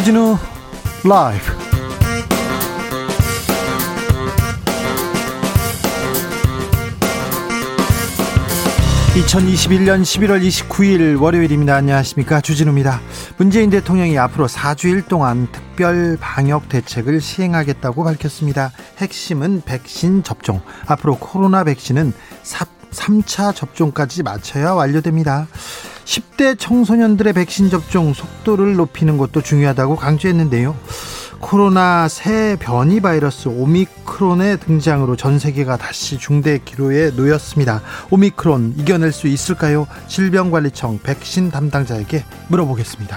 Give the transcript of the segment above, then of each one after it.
주진우 라이브 2021년 11월 29일 월요일입니다. 안녕하십니까. 주진우입니다. 문재인 대통령이 앞으로 4주일 동안 특별 방역 대책을 시행하겠다고 밝혔습니다. 핵심은 백신 접종. 앞으로 코로나 백신은 3차 접종까지 마쳐야 완료됩니다. 10대 청소년들의 백신 접종 속도를 높이는 것도 중요하다고 강조했는데요. 코로나 새 변이 바이러스 오미크론의 등장으로 전 세계가 다시 중대 기로에 놓였습니다. 오미크론 이겨낼 수 있을까요? 질병관리청 백신 담당자에게 물어보겠습니다.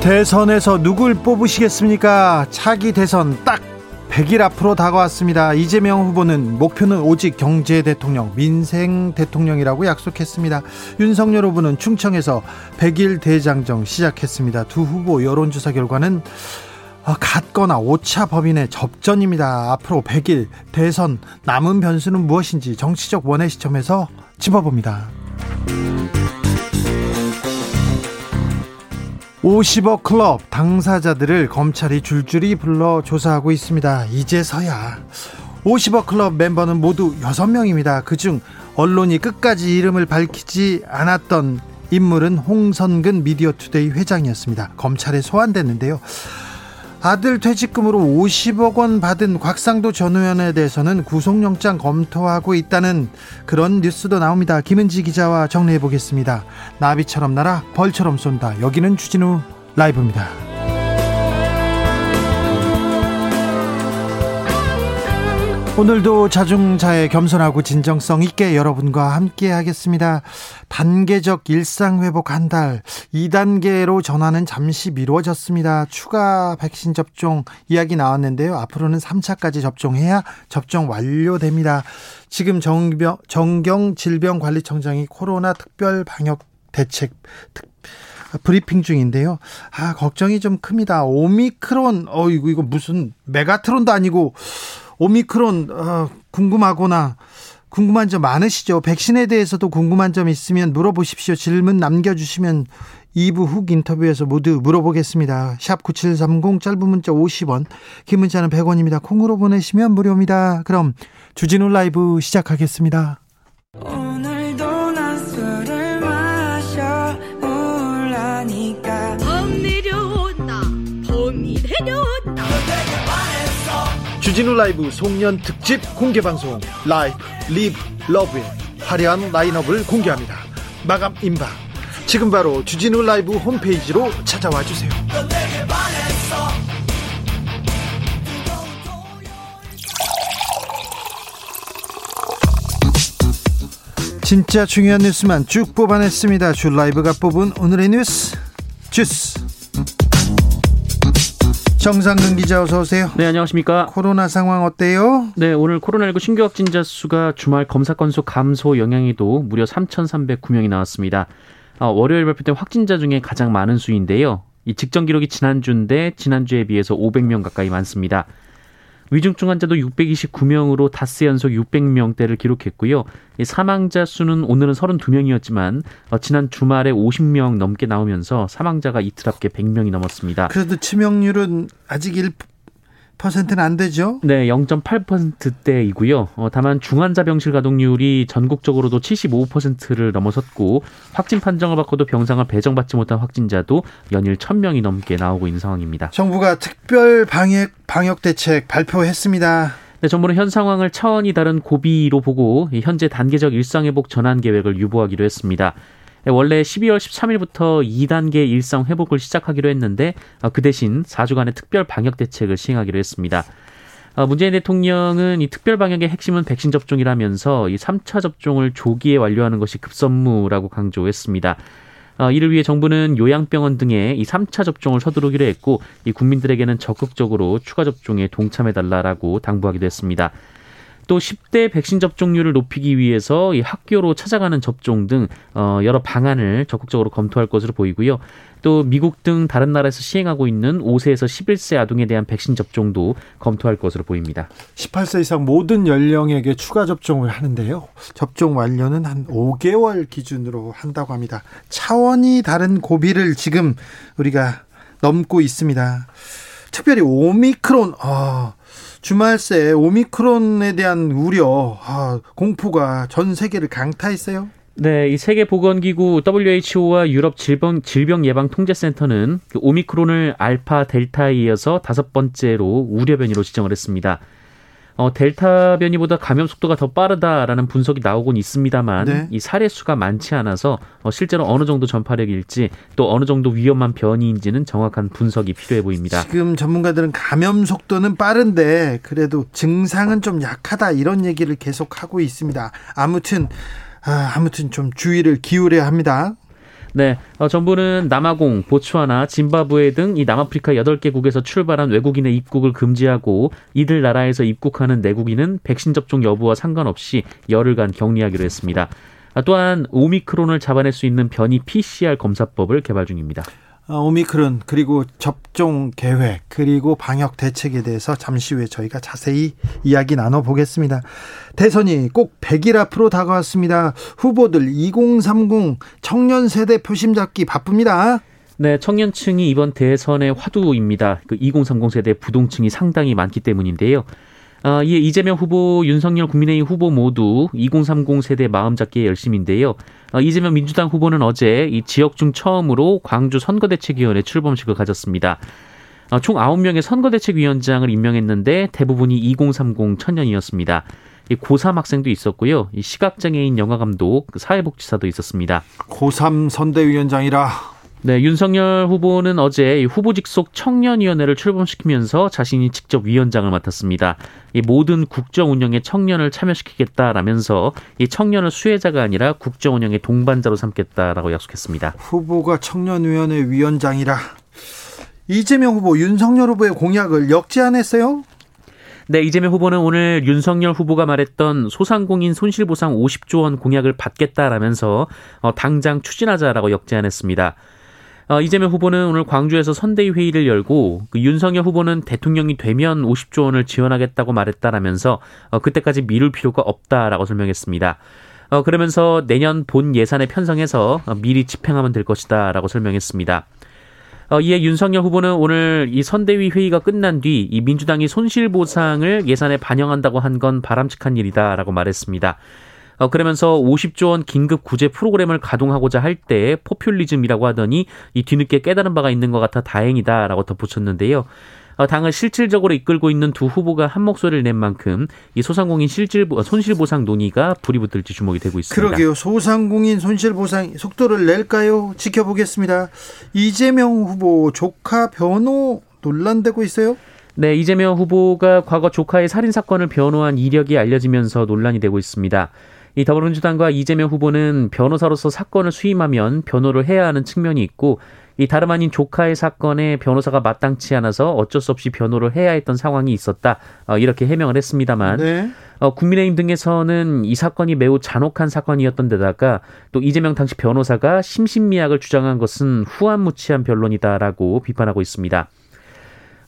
대선에서 누굴 뽑으시겠습니까? 차기 대선 딱 100일 앞으로 다가왔습니다. 이재명 후보는 목표는 오직 경제 대통령, 민생 대통령이라고 약속했습니다. 윤석열 후보는 충청에서 100일 대장정 시작했습니다. 두 후보 여론조사 결과는 같거나 오차 법인의 접전입니다. 앞으로 100일 대선 남은 변수는 무엇인지 정치적 원의 시점에서 짚어봅니다. 50억 클럽 당사자들을 검찰이 줄줄이 불러 조사하고 있습니다. 이제서야 50억 클럽 멤버는 모두 6명입니다. 그중 언론이 끝까지 이름을 밝히지 않았던 인물은 홍선근 미디어투데이 회장이었습니다. 검찰에 소환됐는데요. 아들 퇴직금으로 50억 원 받은 곽상도 전 의원에 대해서는 구속영장 검토하고 있다는 그런 뉴스도 나옵니다. 김은지 기자와 정리해 보겠습니다. 나비처럼 날아 벌처럼 쏜다. 여기는 주진우 라이브입니다. 오늘도 자중자애 겸손하고 진정성 있게 여러분과 함께 하겠습니다. 단계적 일상 회복 한 달, 2단계로 전환은 잠시 미뤄졌습니다. 추가 백신 접종 이야기 나왔는데요. 앞으로는 3차까지 접종해야 접종 완료됩니다. 지금 정병, 정경 질병관리청장이 코로나 특별 방역 대책 특, 브리핑 중인데요. 아, 걱정이 좀 큽니다. 오미크론, 어, 이거, 이거 무슨 메가트론도 아니고, 오미크론 어, 궁금하거나 궁금한 점 많으시죠? 백신에 대해서도 궁금한 점 있으면 물어보십시오. 질문 남겨주시면 2부 훅 인터뷰에서 모두 물어보겠습니다. 샵 9730 짧은 문자 50원, 긴 문자는 100원입니다. 콩으로 보내시면 무료입니다. 그럼 주진우 라이브 시작하겠습니다. 주진우 라이브 송년 특집 공개 방송 라이브 리브 러브의 화려한 라인업을 공개합니다. 마감 임박. 지금 바로 주진우 라이브 홈페이지로 찾아와 주세요. 진짜 중요한 뉴스만 쭉 뽑아냈습니다. 주 라이브가 뽑은 오늘의 뉴스 주스. 정상근 기자 어서 오세요. 네, 안녕하십니까? 코로나 상황 어때요? 네, 오늘 코로나19 신규 확진자 수가 주말 검사 건수 감소 영향에도 무려 3,309명이 나왔습니다. 어, 월요일 발표된 확진자 중에 가장 많은 수인데요. 이 직전 기록이 지난주인데 지난주에 비해서 500명 가까이 많습니다. 위중증 환자도 629명으로 닷새 연속 600명대를 기록했고요. 사망자 수는 오늘은 32명이었지만 어, 지난 주말에 50명 넘게 나오면서 사망자가 이틀 앞에 100명이 넘었습니다. 그래도 치명률은 아직 1 퍼센트는 안 되죠? 네, 0.8%대이고요. 어, 다만 중환자 병실 가동률이 전국적으로도 75%를 넘어섰고 확진 판정을 받고도 병상을 배정받지 못한 확진자도 연일 1000명이 넘게 나오고 있는 상황입니다. 정부가 특별 방역 방역 대책 발표했습니다. 네, 정부는 현 상황을 차원이 다른 고비로 보고 현재 단계적 일상회복 전환 계획을 유보하기로 했습니다. 네, 원래 12월 13일부터 2단계 일상 회복을 시작하기로 했는데 어, 그 대신 4주간의 특별 방역 대책을 시행하기로 했습니다. 어, 문재인 대통령은 이 특별 방역의 핵심은 백신 접종이라면서 이 3차 접종을 조기에 완료하는 것이 급선무라고 강조했습니다. 어, 이를 위해 정부는 요양병원 등에 이 3차 접종을 서두르기로 했고 이 국민들에게는 적극적으로 추가 접종에 동참해달라라고 당부하기도 했습니다. 또 10대 백신 접종률을 높이기 위해서 이 학교로 찾아가는 접종 등 어, 여러 방안을 적극적으로 검토할 것으로 보이고요. 또 미국 등 다른 나라에서 시행하고 있는 5세에서 11세 아동에 대한 백신 접종도 검토할 것으로 보입니다. 18세 이상 모든 연령에게 추가 접종을 하는데요. 접종 완료는 한 5개월 기준으로 한다고 합니다. 차원이 다른 고비를 지금 우리가 넘고 있습니다. 특별히 오미크론, 아, 주말새 오미크론에 대한 우려, 아, 공포가 전 세계를 강타했어요. 네, 이 세계보건기구 WHO와 유럽 질병, 질병 예방 통제센터는 그 오미크론을 알파, 델타에 이어서 다섯 번째로 우려 변이로 지정을 했습니다. 어, 델타 변이보다 감염 속도가 더 빠르다라는 분석이 나오곤 있습니다만 네. 이 사례 수가 많지 않아서 어, 실제로 어느 정도 전파력일지 또 어느 정도 위험한 변이인지는 정확한 분석이 필요해 보입니다. 지금 전문가들은 감염 속도는 빠른데 그래도 증상은 좀 약하다 이런 얘기를 계속 하고 있습니다. 아무튼 아, 아무튼 좀 주의를 기울여야 합니다. 네, 어, 정부는 남아공, 보츠와나, 짐바브웨 등 이 남아프리카 8개국에서 출발한 외국인의 입국을 금지하고 이들 나라에서 입국하는 내국인은 백신 접종 여부와 상관없이 열흘간 격리하기로 했습니다. 아, 또한 오미크론을 잡아낼 수 있는 변이 PCR 검사법을 개발 중입니다. 어, 오미크론 그리고 접종 계획 그리고 방역 대책에 대해서 잠시 후에 저희가 자세히 이야기 나눠 보겠습니다. 대선이 꼭 100일 앞으로 다가왔습니다. 후보들 2030 청년 세대 표심 잡기 바쁩니다. 네, 청년층이 이번 대선의 화두입니다. 그 2030 세대 부동층이 상당히 많기 때문인데요. 어, 이에 이재명 후보, 윤석열 국민의힘 후보 모두 2030 세대 마음 잡기에 열심인데요. 어, 이재명 민주당 후보는 어제 이 지역 중 처음으로 광주 선거대책위원회 출범식을 가졌습니다. 어, 총 9명의 선거대책위원장을 임명했는데 대부분이 2030 청년이었습니다. 고3 학생도 있었고요. 시각장애인 영화감독, 사회복지사도 있었습니다. 고3 선대위원장이라 네, 윤석열 후보는 어제 후보 직 속 청년위원회를 출범시키면서 자신이 직접 위원장을 맡았습니다. 이 모든 국정 운영에 청년을 참여시키겠다라면서 이 청년을 수혜자가 아니라 국정 운영의 동반자로 삼겠다라고 약속했습니다. 후보가 청년위원회 위원장이라 이재명 후보, 윤석열 후보의 공약을 역지안했어요? 네, 이재명 후보는 오늘 윤석열 후보가 말했던 소상공인 손실보상 50조 원 공약을 받겠다라면서 어, 당장 추진하자라고 역제안했습니다. 어, 이재명 후보는 오늘 광주에서 선대위 회의를 열고 그 윤석열 후보는 대통령이 되면 50조 원을 지원하겠다고 말했다라면서 어, 그때까지 미룰 필요가 없다라고 설명했습니다. 어, 그러면서 내년 본 예산에 편성해서 어, 미리 집행하면 될 것이다라고 설명했습니다. 어, 이에 윤석열 후보는 오늘 이 선대위 회의가 끝난 뒤 이 민주당이 손실보상을 예산에 반영한다고 한 건 바람직한 일이다라고 말했습니다. 어, 그러면서 50조 원 긴급 구제 프로그램을 가동하고자 할때 포퓰리즘이라고 하더니 이 뒤늦게 깨달은 바가 있는 것 같아 다행이다라고 덧붙였는데요. 어, 당을 실질적으로 이끌고 있는 두 후보가 한 목소리를 낸 만큼 이 소상공인 실질 손실 보상 논의가 불이 붙을지 주목이 되고 있습니다. 그러게요. 소상공인 손실 보상 속도를 낼까요? 지켜보겠습니다. 이재명 후보 조카 변호 논란되고 있어요? 네, 이재명 후보가 과거 조카의 살인 사건을 변호한 이력이 알려지면서 논란이 되고 있습니다. 이 더불어민주당과 이재명 후보는 변호사로서 사건을 수임하면 변호를 해야 하는 측면이 있고 이 다름 아닌 조카의 사건에 변호사가 마땅치 않아서 어쩔 수 없이 변호를 해야 했던 상황이 있었다. 어, 이렇게 해명을 했습니다만 네. 어, 국민의힘 등에서는 이 사건이 매우 잔혹한 사건이었던 데다가 또 이재명 당시 변호사가 심신미약을 주장한 것은 후한무치한 변론이다라고 비판하고 있습니다.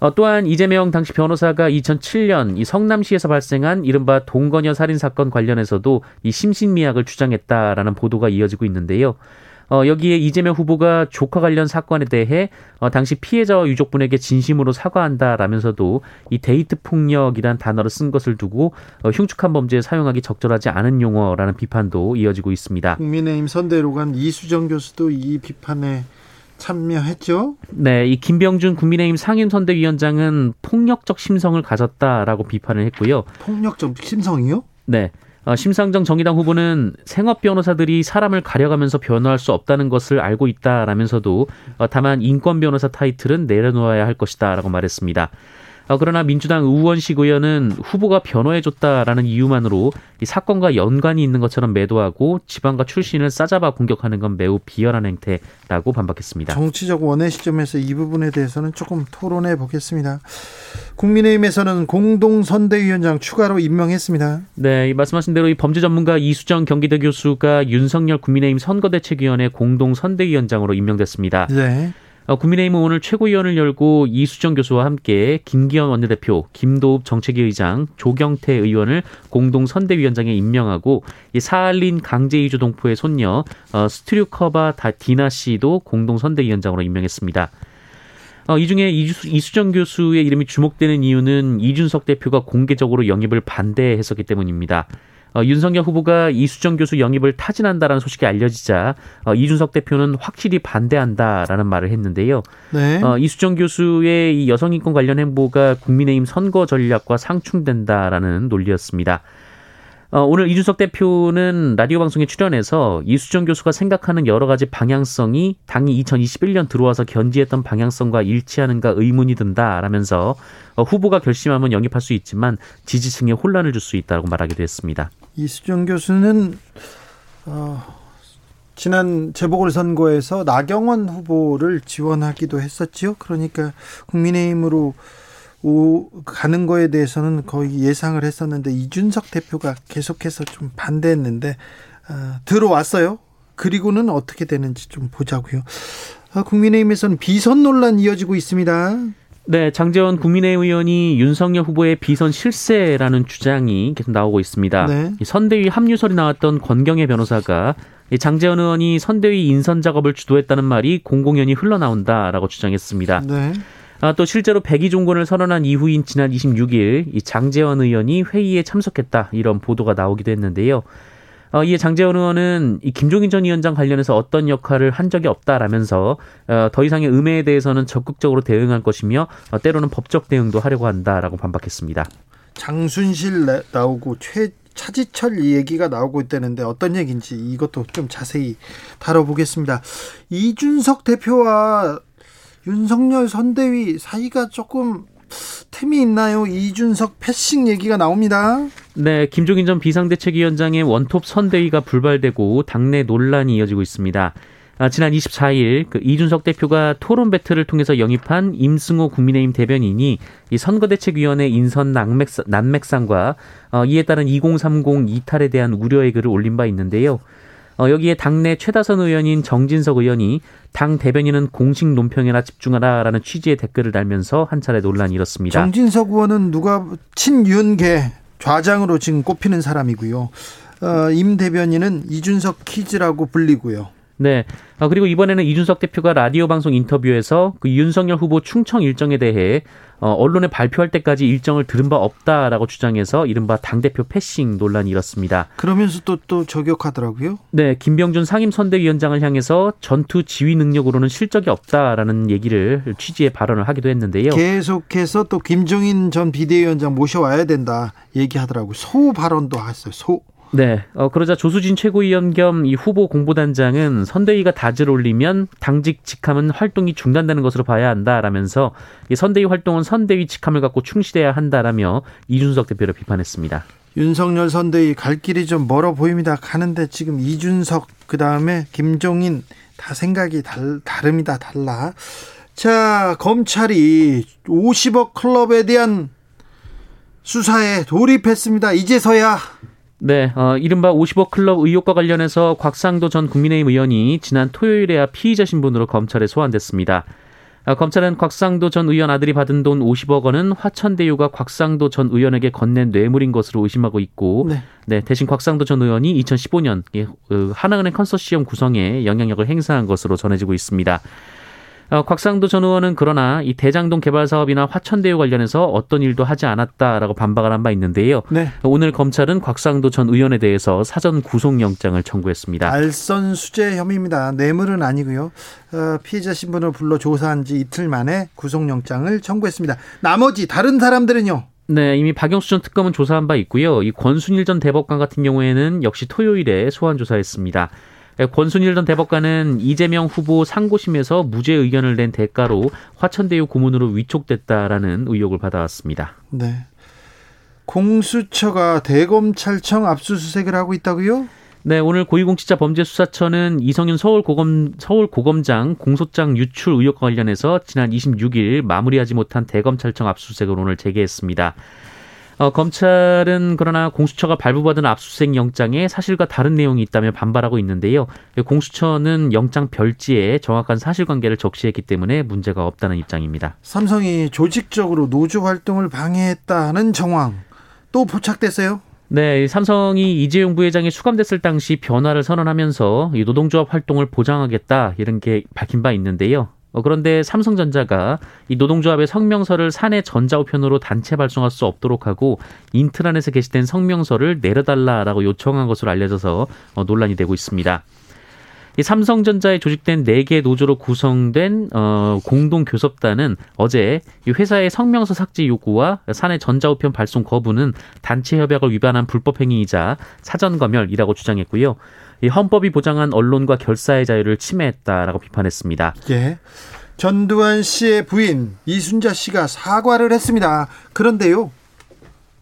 어, 또한 이재명 당시 변호사가 2007년 이 성남시에서 발생한 이른바 동거녀 살인 사건 관련해서도 이 심신미약을 주장했다라는 보도가 이어지고 있는데요. 어, 여기에 이재명 후보가 조카 관련 사건에 대해 어, 당시 피해자와 유족분에게 진심으로 사과한다라면서도 이 데이트 폭력이란 단어를 쓴 것을 두고 어, 흉측한 범죄에 사용하기 적절하지 않은 용어라는 비판도 이어지고 있습니다. 국민의힘 선대로 간 이수정 교수도 이 비판에 참여했죠. 네, 이 김병준 국민의힘 상임선대위원장은 폭력적 심성을 가졌다라고 비판을 했고요. 폭력적 심성이요? 네. 어, 심상정 정의당 후보는 생업 변호사들이 사람을 가려가면서 변호할 수 없다는 것을 알고 있다라면서도 어, 다만 인권 변호사 타이틀은 내려놓아야 할 것이다라고 말했습니다. 어, 그러나 민주당 우원식 의원은 후보가 변호해줬다라는 이유만으로 이 사건과 연관이 있는 것처럼 매도하고 지방과 출신을 싸잡아 공격하는 건 매우 비열한 행태라고 반박했습니다. 정치적 원의 시점에서 이 부분에 대해서는 조금 토론해 보겠습니다. 국민의힘에서는 공동선대위원장 추가로 임명했습니다. 네, 말씀하신 대로 이 범죄 전문가 이수정 경기대 교수가 윤석열 국민의힘 선거대책위원회 공동선대위원장으로 임명됐습니다. 네. 어, 국민의힘은 오늘 최고위원을 열고 이수정 교수와 함께 김기현 원내대표, 김도읍 정책위 의장, 조경태 의원을 공동 선대위원장에 임명하고 이 사할린 강제이주 동포의 손녀 어, 스트류커바 디나 씨도 공동 선대위원장으로 임명했습니다. 어, 이 중에 이수, 정 교수의 이름이 주목되는 이유는 이준석 대표가 공개적으로 영입을 반대했었기 때문입니다. 어, 윤석열 후보가 이수정 교수 영입을 타진한다라는 소식이 알려지자 어, 이준석 대표는 확실히 반대한다라는 말을 했는데요. 네. 어, 이수정 교수의 이 여성 인권 관련 행보가 국민의힘 선거 전략과 상충된다라는 논리였습니다. 어, 오늘 이준석 대표는 라디오 방송에 출연해서 이수정 교수가 생각하는 여러 가지 방향성이 당이 2021년 들어와서 견지했던 방향성과 일치하는가 의문이 든다라면서 어, 후보가 결심하면 영입할 수 있지만 지지층에 혼란을 줄 수 있다고 말하기도 했습니다. 이수정 교수는 어, 지난 재보궐선거에서 나경원 후보를 지원하기도 했었지요. 그러니까 국민의힘으로 오, 가는 거에 대해서는 거의 예상을 했었는데 이준석 대표가 계속해서 좀 반대했는데 어, 들어왔어요. 그리고는 어떻게 되는지 좀 보자고요. 어, 국민의힘에서는 비선 논란 이어지고 있습니다. 네, 장재원 국민의힘 의원이 윤석열 후보의 비선 실세라는 주장이 계속 나오고 있습니다. 네. 선대위 합류설이 나왔던 권경혜 변호사가 장재원 의원이 선대위 인선 작업을 주도했다는 말이 공공연히 흘러나온다라고 주장했습니다. 네. 아, 또 실제로 백의종군을 선언한 이후인 지난 26일 이 장재원 의원이 회의에 참석했다 이런 보도가 나오기도 했는데요. 어, 이에 장재원 의원은 이 김종인 전 위원장 관련해서 어떤 역할을 한 적이 없다라면서 어, 더 이상의 음해에 대해서는 적극적으로 대응할 것이며 어, 때로는 법적 대응도 하려고 한다라고 반박했습니다. 장순실 나오고 최 차지철 얘기가 나오고 있다는데 어떤 얘기인지 이것도 좀 자세히 다뤄보겠습니다. 이준석 대표와 윤석열 선대위 사이가 조금 틈이 있나요? 이준석 패싱 얘기가 나옵니다. 네, 김종인 전 비상대책위원장의 원톱 선대위가 불발되고 당내 논란이 이어지고 있습니다. 아, 지난 24일 그 이준석 대표가 토론 배틀을 통해서 영입한 임승호 국민의힘 대변인이 이 선거대책위원회 인선 난맥, 난맥상과 어, 이에 따른 2030 이탈에 대한 우려의 글을 올린 바 있는데요. 어, 여기에 당내 최다선 의원인 정진석 의원이 당 대변인은 공식 논평에나 집중하라라는 취지의 댓글을 달면서 한 차례 논란이 일었습니다. 정진석 의원은 누가 친윤계 좌장으로 지금 꼽히는 사람이고요. 어, 임 대변인은 이준석 키즈라고 불리고요. 네. 아, 그리고 이번에는 이준석 대표가 라디오 방송 인터뷰에서 그 윤석열 후보 충청 일정에 대해 어, 언론에 발표할 때까지 일정을 들은 바 없다라고 주장해서 이른바 당대표 패싱 논란이 일었습니다. 그러면서 또, 또 저격하더라고요? 네. 김병준 상임선대위원장을 향해서 전투 지휘 능력으로는 실적이 없다라는 얘기를 취지의 발언을 하기도 했는데요. 계속해서 또 김종인 전 비대위원장 모셔와야 된다 얘기하더라고요. 소 발언도 했어요. 소. 네. 어, 그러자 조수진 최고위원 겸 이 후보 공보단장은 선대위가 다질 올리면 당직 직함은 활동이 중단되는 것으로 봐야 한다라면서 이 선대위 활동은 선대위 직함을 갖고 충실해야 한다라며 이준석 대표를 비판했습니다. 윤석열 선대위 갈 길이 좀 멀어 보입니다. 가는데 지금 이준석 그 다음에 김종인 다 생각이 달, 다릅니다. 달라. 자 검찰이 50억 클럽에 대한 수사에 돌입했습니다. 이제서야 네, 어, 이른바 50억 클럽 의혹과 관련해서 곽상도 전 국민의힘 의원이 지난 토요일에야 피의자 신분으로 검찰에 소환됐습니다. 어, 검찰은 곽상도 전 의원 아들이 받은 돈 50억 원은 화천대유가 곽상도 전 의원에게 건넨 뇌물인 것으로 의심하고 있고, 네, 네 대신 곽상도 전 의원이 2015년 어, 하나은행 컨소시엄 구성에 영향력을 행사한 것으로 전해지고 있습니다. 어, 곽상도 전 의원은 그러나 이 대장동 개발 사업이나 화천대유 관련해서 어떤 일도 하지 않았다라고 반박을 한 바 있는데요. 네. 오늘 검찰은 곽상도 전 의원에 대해서 사전 구속영장을 청구했습니다. 알선 수재 혐의입니다. 뇌물은 아니고요. 어, 피해자 신분을 불러 조사한 지 이틀 만에 구속영장을 청구했습니다. 나머지 다른 사람들은요? 네, 이미 박영수 전 특검은 조사한 바 있고요. 이 권순일 전 대법관 같은 경우에는 역시 토요일에 소환 조사했습니다. 권순일 전 대법관은 이재명 후보 상고심에서 무죄 의견을 낸 대가로 화천대유 고문으로 위촉됐다라는 의혹을 받아왔습니다. 네. 공수처가 대검찰청 압수수색을 하고 있다고요? 네, 오늘 고위공직자범죄수사처는 이성윤 서울고검 서울고검장 공소장 유출 의혹과 관련해서 지난 26일 마무리하지 못한 대검찰청 압수수색을 오늘 재개했습니다. 어, 검찰은 그러나 공수처가 발부받은 압수수색 영장에 사실과 다른 내용이 있다며 반발하고 있는데요. 공수처는 영장 별지에 정확한 사실관계를 적시했기 때문에 문제가 없다는 입장입니다. 삼성이 조직적으로 노조 활동을 방해했다는 정황 또 포착됐어요? 네, 삼성이 이재용 부회장이 수감됐을 당시 변화를 선언하면서 이 노동조합 활동을 보장하겠다 이런 게 밝힌 바 있는데요. 어, 그런데 삼성전자가 이 노동조합의 성명서를 사내 전자우편으로 단체 발송할 수 없도록 하고 인트라넷에 게시된 성명서를 내려달라라고 요청한 것으로 알려져서 어, 논란이 되고 있습니다. 이 삼성전자에 조직된 네 개 노조로 구성된 어, 공동 교섭단은 어제 이 회사의 성명서 삭제 요구와 사내 전자우편 발송 거부는 단체 협약을 위반한 불법 행위이자 사전 검열이라고 주장했고요. 이 헌법이 보장한 언론과 결사의 자유를 침해했다라고 비판했습니다. 예. 전두환 씨의 부인 이순자 씨가 사과를 했습니다. 그런데요.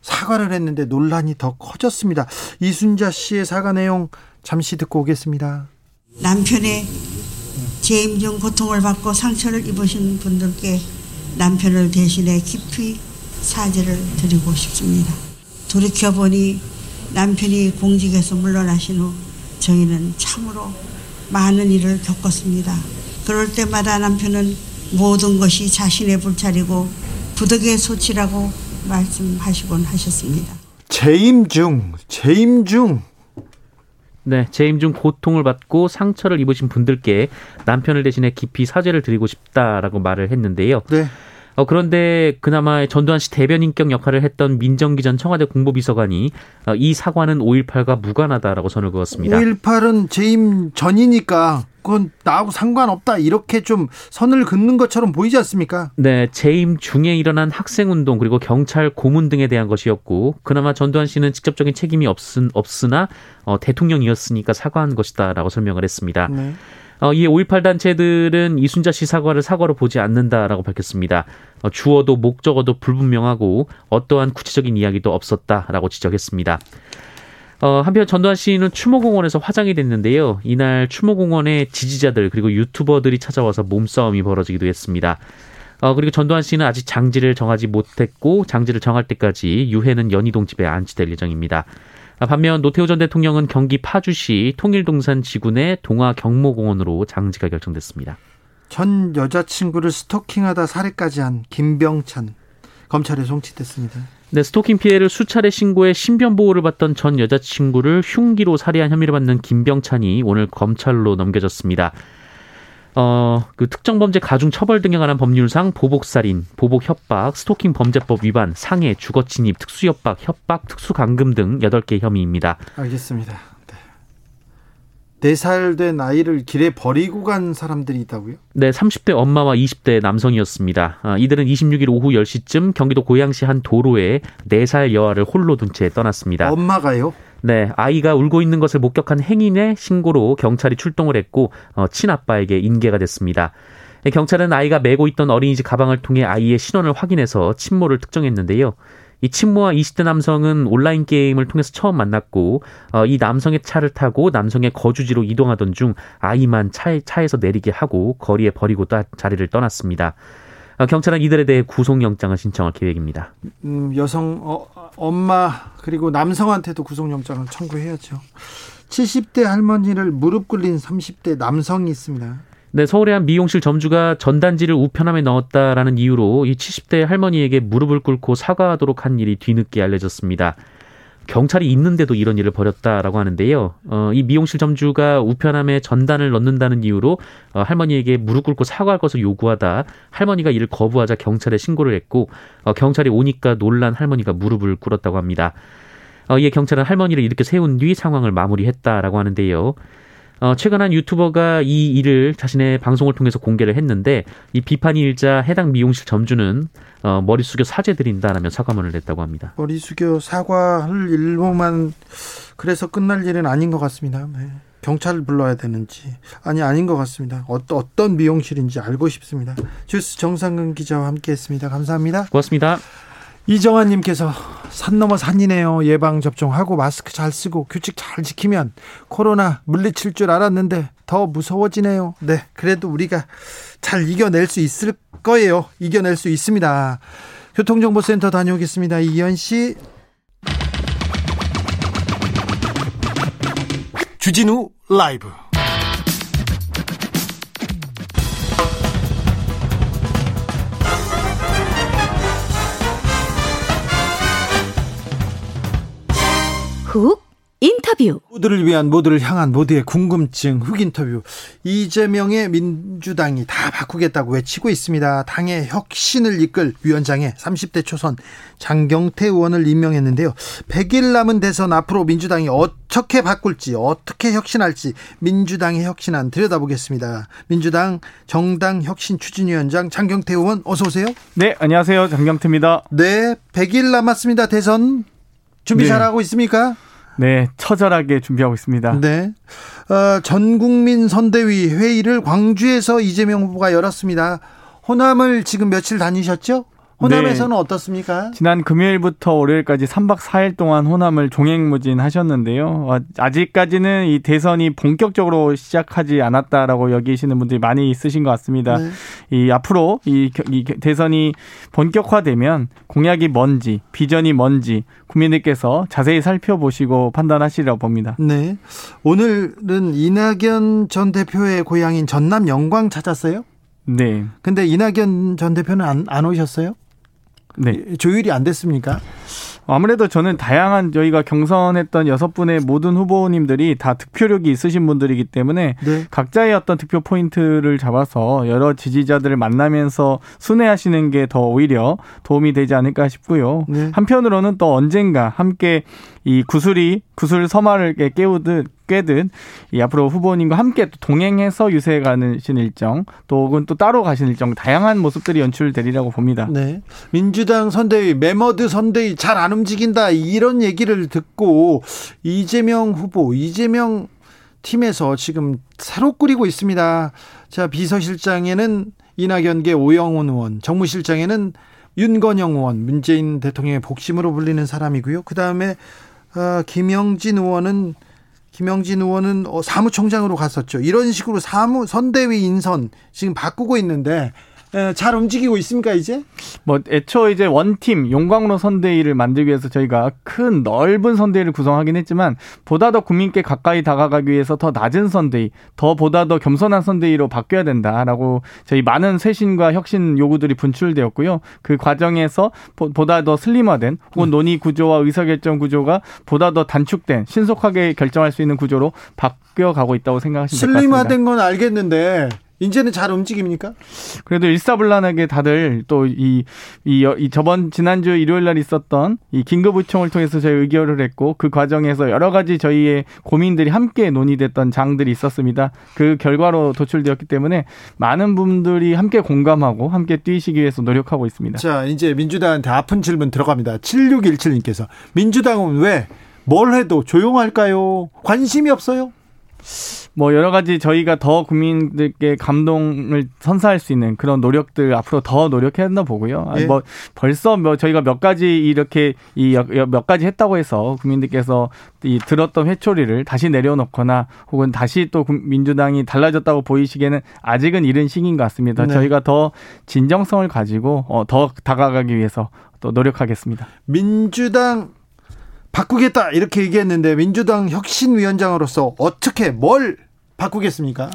사과를 했는데 논란이 더 커졌습니다. 이순자 씨의 사과 내용 잠시 듣고 오겠습니다. 남편의 재임 중 고통을 받고 상처를 입으신 분들께 남편을 대신해 깊이 사죄를 드리고 싶습니다. 돌이켜보니 남편이 공직에서 물러나신 후 저희는 참으로 많은 일을 겪었습니다. 그럴 때마다 남편은 모든 것이 자신의 불찰이고 부득의 소치라고 말씀하시곤 하셨습니다. 재임 중, 재임 중 네, 재임 중 고통을 받고 상처를 입으신 분들께 남편을 대신해 깊이 사죄를 드리고 싶다라고 말을 했는데요. 네. 어, 그런데 그나마 전두환 씨 대변인격 역할을 했던 민정기 전 청와대 공보비서관이 어, 이 사과는 5.18과 무관하다라고 선을 그었습니다. 5.18은 재임 전이니까 그건 나하고 상관없다 이렇게 좀 선을 긋는 것처럼 보이지 않습니까? 네, 재임 중에 일어난 학생운동 그리고 경찰 고문 등에 대한 것이었고 그나마 전두환 씨는 직접적인 책임이 없은, 없으나 어, 대통령이었으니까 사과한 것이다라고 설명을 했습니다. 네. 어, 이5.18 단체들은 이순자 씨 사과를 사과로 보지 않는다라고 밝혔습니다. 어, 주어도 목적어도 불분명하고 어떠한 구체적인 이야기도 없었다라고 지적했습니다. 어, 한편 전두환 씨는 추모공원에서 화장이 됐는데요. 이날 추모공원에 지지자들 그리고 유튜버들이 찾아와서 몸싸움이 벌어지기도 했습니다. 어, 그리고 전두환 씨는 아직 장지를 정하지 못했고 장지를 정할 때까지 유해는 연희동 집에 안치될 예정입니다. 반면 노태우 전 대통령은 경기 파주시 통일동산 지구내 동화 경모공원으로 장지가 결정됐습니다. 전 여자친구를 스토킹하다 살해까지 한 김병찬 검찰에 송치됐습니다. 네, 스토킹 피해를 수차례 신고해 신변 보호를 받던 전 여자친구를 흉기로 살해한 혐의를 받는 김병찬이 오늘 검찰로 넘겨졌습니다. 어, 그 특정 범죄 가중 처벌 등에 관한 법률상 보복살인, 보복 협박, 스토킹 범죄법 위반, 상해, 주거 침입, 특수 협박, 협박, 특수 감금 등 8개 혐의입니다. 알겠습니다. 4살 된 아이를 길에 버리고 간 사람들이 있다고요? 네, 30대 엄마와 20대 남성이었습니다. 아, 이들은 26일 오후 10시쯤 경기도 고양시 한 도로에 4살 여아를 홀로 둔 채 떠났습니다. 엄마가요? 네, 아이가 울고 있는 것을 목격한 행인의 신고로 경찰이 출동을 했고 어, 친아빠에게 인계가 됐습니다. 경찰은 아이가 메고 있던 어린이집 가방을 통해 아이의 신원을 확인해서 친모를 특정했는데요. 이 친모와 20대 남성은 온라인 게임을 통해서 처음 만났고 어, 이 남성의 차를 타고 남성의 거주지로 이동하던 중 아이만 차에, 차에서 내리게 하고 거리에 버리고 따, 자리를 떠났습니다. 어, 경찰은 이들에 대해 구속영장을 신청할 계획입니다. 음, 여성 어, 엄마 그리고 남성한테도 구속영장을 청구해야죠. 70대 할머니를 무릎 꿇린 30대 남성이 있습니다. 네, 서울의 한 미용실 점주가 전단지를 우편함에 넣었다라는 이유로 이 70대 할머니에게 무릎을 꿇고 사과하도록 한 일이 뒤늦게 알려졌습니다. 경찰이 있는데도 이런 일을 벌였다라고 하는데요. 어, 이 미용실 점주가 우편함에 전단을 넣는다는 이유로 어, 할머니에게 무릎 꿇고 사과할 것을 요구하다 할머니가 이를 거부하자 경찰에 신고를 했고 어, 경찰이 오니까 놀란 할머니가 무릎을 꿇었다고 합니다. 어, 이에 경찰은 할머니를 이렇게 세운 뒤 상황을 마무리했다라고 하는데요. 어, 최근 한 유튜버가 이 일을 자신의 방송을 통해서 공개를 했는데 이 비판이 일자 해당 미용실 점주는 어, 머리 숙여 사죄 드린다라며 사과문을 냈다고 합니다. 머리 숙여 사과할 일로만 그래서 끝날 일은 아닌 것 같습니다. 네. 경찰을 불러야 되는지 아니 아닌 것 같습니다. 어떤 어떤 미용실인지 알고 싶습니다. 주스 정상근 기자와 함께했습니다. 감사합니다. 고맙습니다. 이정환님께서 산 넘어 산이네요. 예방 접종하고 마스크 잘 쓰고 규칙 잘 지키면 코로나 물리칠 줄 알았는데 더 무서워지네요. 네, 그래도 우리가 잘 이겨낼 수 있을 거예요. 이겨낼 수 있습니다. 교통정보센터 다녀오겠습니다. 이현 씨. 주진우 라이브. 훅 인터뷰. 모두를 위한 모두를 향한 모두의 궁금증 흑 인터뷰. 이재명의 민주당이 다 바꾸겠다고 외치고 있습니다. 당의 혁신을 이끌 위원장에 30대 초선 장경태 의원을 임명했는데요. 100일 남은 대선 앞으로 민주당이 어떻게 바꿀지 어떻게 혁신할지 민주당의 혁신안 들여다보겠습니다. 민주당 정당 혁신 추진위원장 장경태 의원 어서 오세요. 네, 안녕하세요. 장경태입니다. 네, 100일 남았습니다. 대선 준비 네. 잘하고 있습니까? 네, 처절하게 준비하고 있습니다. 네. 어, 전 국민 선대위 회의를 광주에서 이재명 후보가 열었습니다. 호남을 지금 며칠 다니셨죠? 호남에서는 네. 어떻습니까? 지난 금요일부터 월요일까지 3박 4일 동안 호남을 종횡무진 하셨는데요. 어, 아직까지는 이 대선이 본격적으로 시작하지 않았다라고 여기시는 분들이 많이 있으신 것 같습니다. 네. 이 앞으로 이, 대선이 본격화되면 공약이 뭔지, 비전이 뭔지 국민들께서 자세히 살펴보시고 판단하시리라고 봅니다. 네. 오늘은 이낙연 전 대표의 고향인 전남 영광 찾았어요? 네. 근데 이낙연 전 대표는 안, 안 오셨어요? 네. 조율이 안 됐습니까? 아무래도 저는 다양한 저희가 경선했던 여섯 분의 모든 후보님들이 다 득표력이 있으신 분들이기 때문에 네. 각자의 어떤 득표 포인트를 잡아서 여러 지지자들을 만나면서 순회하시는 게 더 오히려 도움이 되지 않을까 싶고요. 네. 한편으로는 또 언젠가 함께 이 구슬이 구슬 서마를 깨우듯 꿰듯 이 앞으로 후보님과 함께 또 동행해서 유세해 가신 일정 또 혹은 또 따로 가신 일정 다양한 모습들이 연출되리라고 봅니다. 네. 민주당 선대위, 메머드 선대위 잘 안 움직인다. 이런 얘기를 듣고 이재명 후보, 이재명 팀에서 지금 새로 꾸리고 있습니다. 자, 비서실장에는 이낙연계 오영훈 의원, 정무실장에는 윤건영 의원, 문재인 대통령의 복심으로 불리는 사람이고요. 그 다음에 어, 김영진 의원은 김영진 의원은 어, 사무총장으로 갔었죠. 이런 식으로 사무 선대위 인선 지금 바꾸고 있는데 에, 잘 움직이고 있습니까 이제? 뭐 애초 이제 원팀 용광로 선대위를 만들기 위해서 저희가 큰 넓은 선대위를 구성하긴 했지만 보다 더 국민께 가까이 다가가기 위해서 더 낮은 선대위, 더 보다 더 겸손한 선대위로 바뀌어야 된다라고 저희 많은 쇄신과 혁신 요구들이 분출되었고요. 그 과정에서 보- 보다 더 슬림화된 혹은 논의 구조와 의사결정 구조가 보다 더 단축된 신속하게 결정할 수 있는 구조로 바뀌어 가고 있다고 생각하시면 될것 같습니다. 슬림화된 건 알겠는데 이제는 잘 움직입니까? 그래도 일사불란하게 다들 또이이 이 저번 지난주 일요일 날 있었던 이 긴급 의총을 통해서 저희 의결을 했고 그 과정에서 여러 가지 저희의 고민들이 함께 논의됐던 장들이 있었습니다. 그 결과로 도출되었기 때문에 많은 분들이 함께 공감하고 함께 뛰시기 위해서 노력하고 있습니다. 자 이제 민주당한테 아픈 질문 들어갑니다. 7617님께서 민주당은 왜 뭘 해도 조용할까요? 관심이 없어요? 뭐 여러 가지 저희가 더 국민들께 감동을 선사할 수 있는 그런 노력들 앞으로 더 노력해야 한다 보고요. 예. 뭐 벌써 뭐 저희가 몇 가지 이렇게 이 몇 가지 했다고 해서 국민들께서 이 들었던 회초리를 다시 내려놓거나 혹은 다시 또 국- 민주당이 달라졌다고 보이시기에는 아직은 이른 시기인 것 같습니다. 네. 저희가 더 진정성을 가지고 어, 더 다가가기 위해서 또 노력하겠습니다. 민주당 바꾸겠다 이렇게 얘기했는데 민주당 혁신위원장으로서 어떻게 뭘 바꾸겠습니까?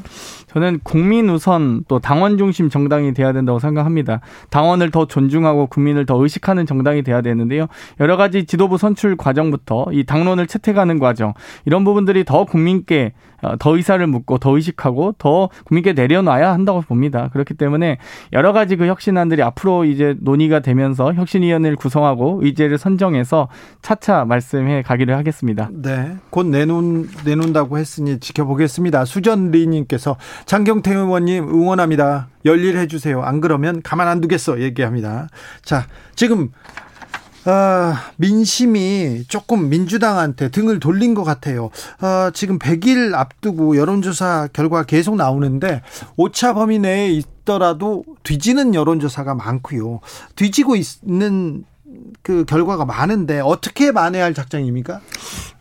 저는 국민 우선 또 당원 중심 정당이 돼야 된다고 생각합니다. 당원을 더 존중하고 국민을 더 의식하는 정당이 돼야 되는데요. 여러 가지 지도부 선출 과정부터 이 당론을 채택하는 과정 이런 부분들이 더 국민께 어, 더 의사를 묻고 더 의식하고 더 국민께 내려놔야 한다고 봅니다. 그렇기 때문에 여러 가지 그 혁신안들이 앞으로 이제 논의가 되면서 혁신위원회를 구성하고 의제를 선정해서 차차 말씀해 가기를 하겠습니다. 네, 곧 내놓는다고 했으니 지켜보겠습니다. 수전 리님께서 장경태 의원님 응원합니다. 열일해 주세요. 안 그러면 가만 안 두겠어 얘기합니다. 자, 지금 아, 민심이 조금 민주당한테 등을 돌린 것 같아요. 아, 지금 100일 앞두고 여론조사 결과 계속 나오는데 오차 범위 내에 있더라도 뒤지는 여론조사가 많고요. 뒤지고 있는 그 결과가 많은데 어떻게 만회할 작정입니까?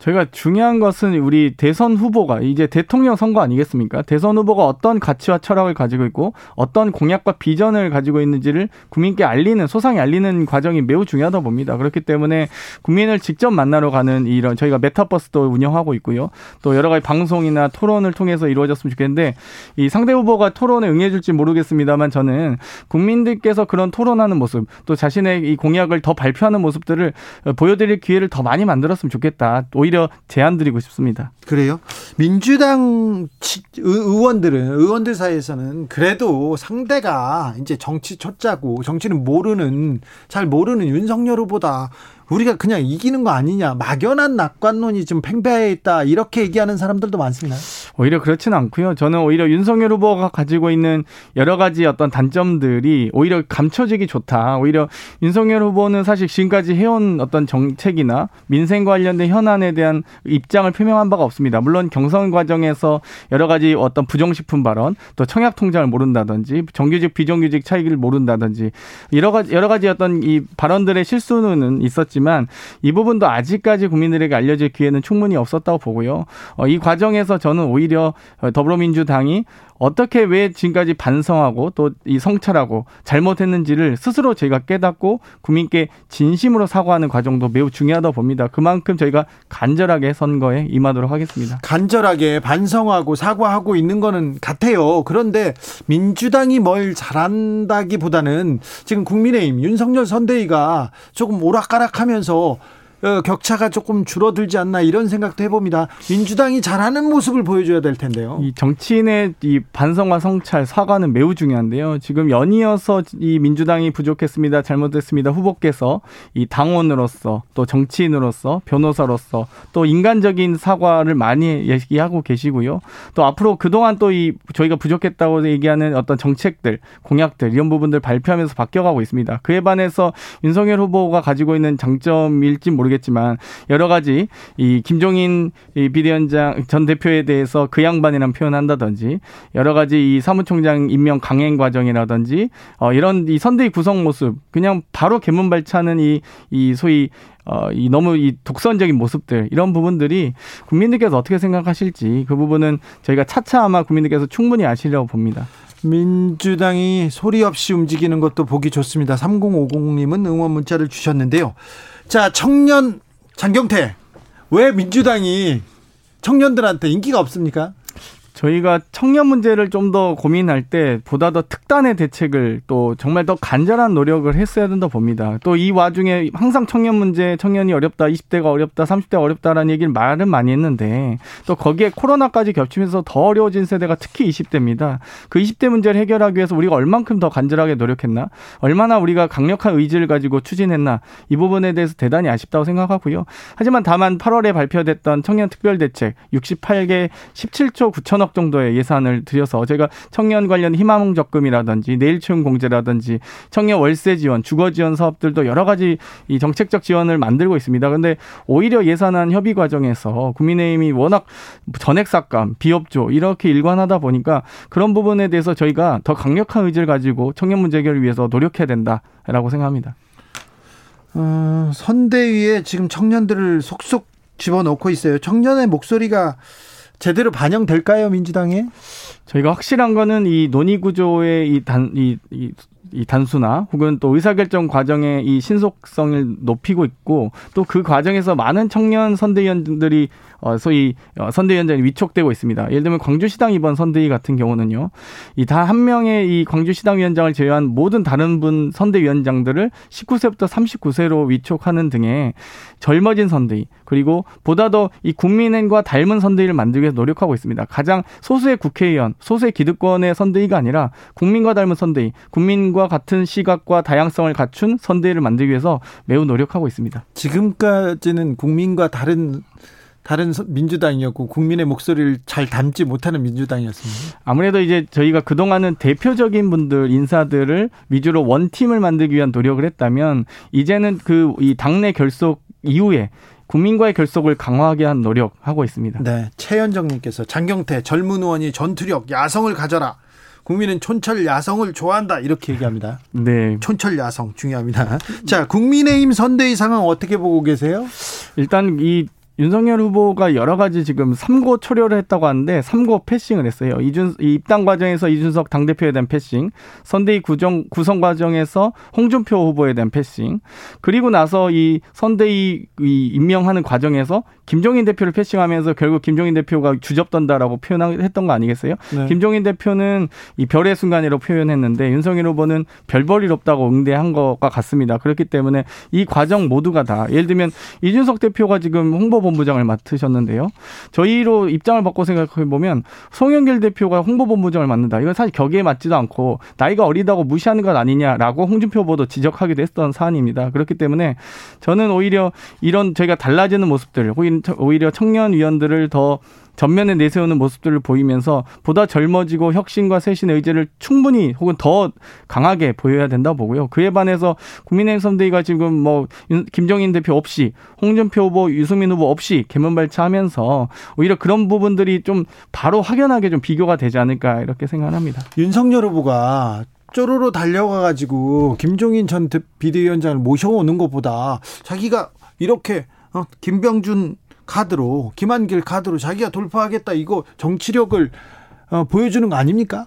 저희가 중요한 것은 우리 대선 후보가 이제 대통령 선거 아니겠습니까? 대선 후보가 어떤 가치와 철학을 가지고 있고 어떤 공약과 비전을 가지고 있는지를 국민께 알리는 소상히 알리는 과정이 매우 중요하다 봅니다. 그렇기 때문에 국민을 직접 만나러 가는 이런 저희가 메타버스도 운영하고 있고요. 또 여러 가지 방송이나 토론을 통해서 이루어졌으면 좋겠는데 이 상대 후보가 토론에 응해줄지 모르겠습니다만 저는 국민들께서 그런 토론하는 모습 또 자신의 이 공약을 더 발표하는 모습들을 보여드릴 기회를 더 많이 만들었으면 좋겠다. 오히려 제안 드리고 싶습니다. 그래요? 민주당 의원들은 의원들 사이에서는 그래도 상대가 이제 정치 초짜고 정치는 모르는 잘 모르는 윤석열 후보다 우리가 그냥 이기는 거 아니냐 막연한 낙관론이 좀 팽배해 있다 이렇게 얘기하는 사람들도 많습니다. 오히려 그렇지는 않고요. 저는 오히려 윤석열 후보가 가지고 있는 여러 가지 어떤 단점들이 오히려 감춰지기 좋다. 오히려 윤석열 후보는 사실 지금까지 해온 어떤 정책이나 민생 관련된 현안에 대한 입장을 표명한 바가 없습니다. 물론 경선 과정에서 여러 가지 어떤 부정식품 발언, 또 청약 통장을 모른다든지 정규직 비정규직 차이를 모른다든지 여러 가지 여러 가지 어떤 이 발언들의 실수는 있었지만 있지만 이 부분도 아직까지 국민들에게 알려질 기회는 충분히 없었다고 보고요. 어, 이 과정에서 저는 오히려 더불어민주당이 어떻게 왜 지금까지 반성하고 또 이 성찰하고 잘못했는지를 스스로 저희가 깨닫고 국민께 진심으로 사과하는 과정도 매우 중요하다고 봅니다. 그만큼 저희가 간절하게 선거에 임하도록 하겠습니다. 간절하게 반성하고 사과하고 있는 거는 같아요. 그런데 민주당이 뭘 잘한다기보다는 지금 국민의힘 윤석열 선대위가 조금 오락가락하면 서 어, 격차가 조금 줄어들지 않나 이런 생각도 해봅니다. 민주당이 잘하는 모습을 보여줘야 될 텐데요. 이 정치인의 이 반성과 성찰, 사과는 매우 중요한데요. 지금 연이어서 이 민주당이 부족했습니다, 잘못했습니다 후보께서 이 당원으로서 또 정치인으로서 변호사로서 또 인간적인 사과를 많이 얘기하고 계시고요. 또 앞으로 그동안 또 이 저희가 부족했다고 얘기하는 어떤 정책들, 공약들 이런 부분들 발표하면서 바뀌어가고 있습니다. 그에 반해서 윤석열 후보가 가지고 있는 장점일지 모르 모르겠지만 여러 가지 이 김종인 이 비대위원장 전 대표에 대해서 그 양반이라는 표현한다든지 여러 가지 이 사무총장 임명 강행 과정이라든지 어 이런 이 선대위 구성 모습 그냥 바로 개문발차는 이 이 소위 어, 이 너무 이 독선적인 모습들 이런 부분들이 국민들께서 어떻게 생각하실지 그 부분은 저희가 차차 아마 국민들께서 충분히 아시려고 봅니다. 민주당이 소리 없이 움직이는 것도 보기 좋습니다. 3050님은 응원 문자를 주셨는데요. 자, 청년 장경태. 왜 민주당이 청년들한테 인기가 없습니까? 저희가 청년 문제를 좀 더 고민할 때 보다 더 특단의 대책을 또 정말 더 간절한 노력을 했어야 된다 봅니다. 또 이 와중에 항상 청년 문제, 청년이 어렵다, 20대가 어렵다, 30대가 어렵다라는 얘기를 말은 많이 했는데 또 거기에 코로나까지 겹치면서 더 어려워진 세대가 특히 20대입니다. 그 20대 문제를 해결하기 위해서 우리가 얼만큼 더 간절하게 노력했나? 얼마나 우리가 강력한 의지를 가지고 추진했나? 이 부분에 대해서 대단히 아쉽다고 생각하고요. 하지만 다만 8월에 발표됐던 청년 특별 대책 68개 17조 9천억 3억 정도의 예산을 들여서 제가 청년 관련 희망 적금이라든지 내일 채용 공제라든지 청년 월세 지원, 주거 지원 사업들도 여러 가지 이 정책적 지원을 만들고 있습니다. 근데 오히려 예산안 협의 과정에서 국민의힘이 워낙 전액 삭감, 비협조 이렇게 일관하다 보니까 그런 부분에 대해서 저희가 더 강력한 의지를 가지고 청년 문제 해결을 위해서 노력해야 된다라고 생각합니다. 어, 선대위에 지금 청년들을 속속 집어넣고 있어요. 청년의 목소리가 제대로 반영될까요, 민주당에? 저희가 확실한 거는 이 논의 구조의 이 단, 이, 이, 이 단수나 혹은 또 의사결정 과정의 이 신속성을 높이고 있고 또 그 과정에서 많은 청년 선대위원들이 어, 소위 어, 선대위원장이 위촉되고 있습니다. 예를 들면 광주시당 이번 선대위 같은 경우는요, 이 다 한 명의 이 광주시당 위원장을 제외한 모든 다른 분 선대위원장들을 19세부터 39세로 위촉하는 등의 젊어진 선대위 그리고 보다 더 이 국민의과 닮은 선대위를 만들기 위해서 노력하고 있습니다. 가장 소수의 국회의원, 소수의 기득권의 선대위가 아니라 국민과 닮은 선대위, 국민과 같은 시각과 다양성을 갖춘 선대위를 만들기 위해서 매우 노력하고 있습니다. 지금까지는 국민과 다른 다른 민주당이었고 국민의 목소리를 잘 담지 못하는 민주당이었습니다. 아무래도 이제 저희가 그동안은 대표적인 분들 인사들을 위주로 원팀을 만들기 위한 노력을 했다면 이제는 그 이 당내 결속 이후에 국민과의 결속을 강화하게 한 노력하고 있습니다. 네. 최현정님께서 장경태 젊은 의원이 전투력 야성을 가져라. 국민은 촌철 야성을 좋아한다 이렇게 얘기합니다. 네. 촌철 야성 중요합니다. 자, 국민의힘 선대위 상황 어떻게 보고 계세요? 일단 이 윤석열 후보가 여러 가지 지금 삼고 초려를 했다고 하는데 삼고 패싱을 했어요. 이준 입당 과정에서 이준석 당대표에 대한 패싱, 선대위 구정 구성 과정에서 홍준표 후보에 대한 패싱, 그리고 나서 이 선대위 이 임명하는 과정에서 김종인 대표를 패싱하면서 결국 김종인 대표가 주접던다라고 표현했던 거 아니겠어요? 네. 김종인 대표는 이 별의 순간이라고 표현했는데 윤석열 후보는 별볼일 없다고 응대한 것과 같습니다. 그렇기 때문에 이 과정 모두가 다 예를 들면 이준석 대표가 지금 홍보본부장을 맡으셨는데요. 저희로 입장을 바꿔 생각해 보면 송영길 대표가 홍보본부장을 맡는다. 이건 사실 격에 맞지도 않고 나이가 어리다고 무시하는 것 아니냐라고 홍준표 후보도 지적하기도 했던 사안입니다. 그렇기 때문에 저는 오히려 이런 저희가 달라지는 모습들, 오히려 청년 위원들을 더 전면에 내세우는 모습들을 보이면서 보다 젊어지고 혁신과 쇄신의 의지를 충분히 혹은 더 강하게 보여야 된다 보고요. 그에 반해서 국민의힘 선대위가 지금 뭐 김정인 대표 없이 홍준표 후보, 유승민 후보 없이 개면 발차하면서 오히려 그런 부분들이 좀 바로 확연하게 좀 비교가 되지 않을까 이렇게 생각합니다. 윤석열 후보가 쪼로로 달려가가지고 김종인 전 비대위원장을 모셔오는 것보다 자기가 이렇게 어, 김병준 카드로 김한길 카드로 자기가 돌파하겠다 이거 정치력을 어, 보여주는 거 아닙니까?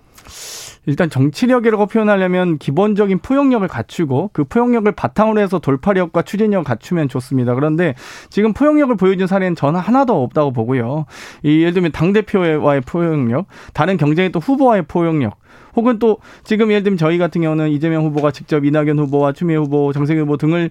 일단 정치력이라고 표현하려면 기본적인 포용력을 갖추고 그 포용력을 바탕으로 해서 돌파력과 추진력을 갖추면 좋습니다. 그런데 지금 포용력을 보여준 사례는 저는 하나도 없다고 보고요. 이 예를 들면 당대표와의 포용력, 다른 경쟁의 또 후보와의 포용력, 혹은 또 지금 예를 들면 저희 같은 경우는 이재명 후보가 직접 이낙연 후보와 추미애 후보, 정세균 후보 등을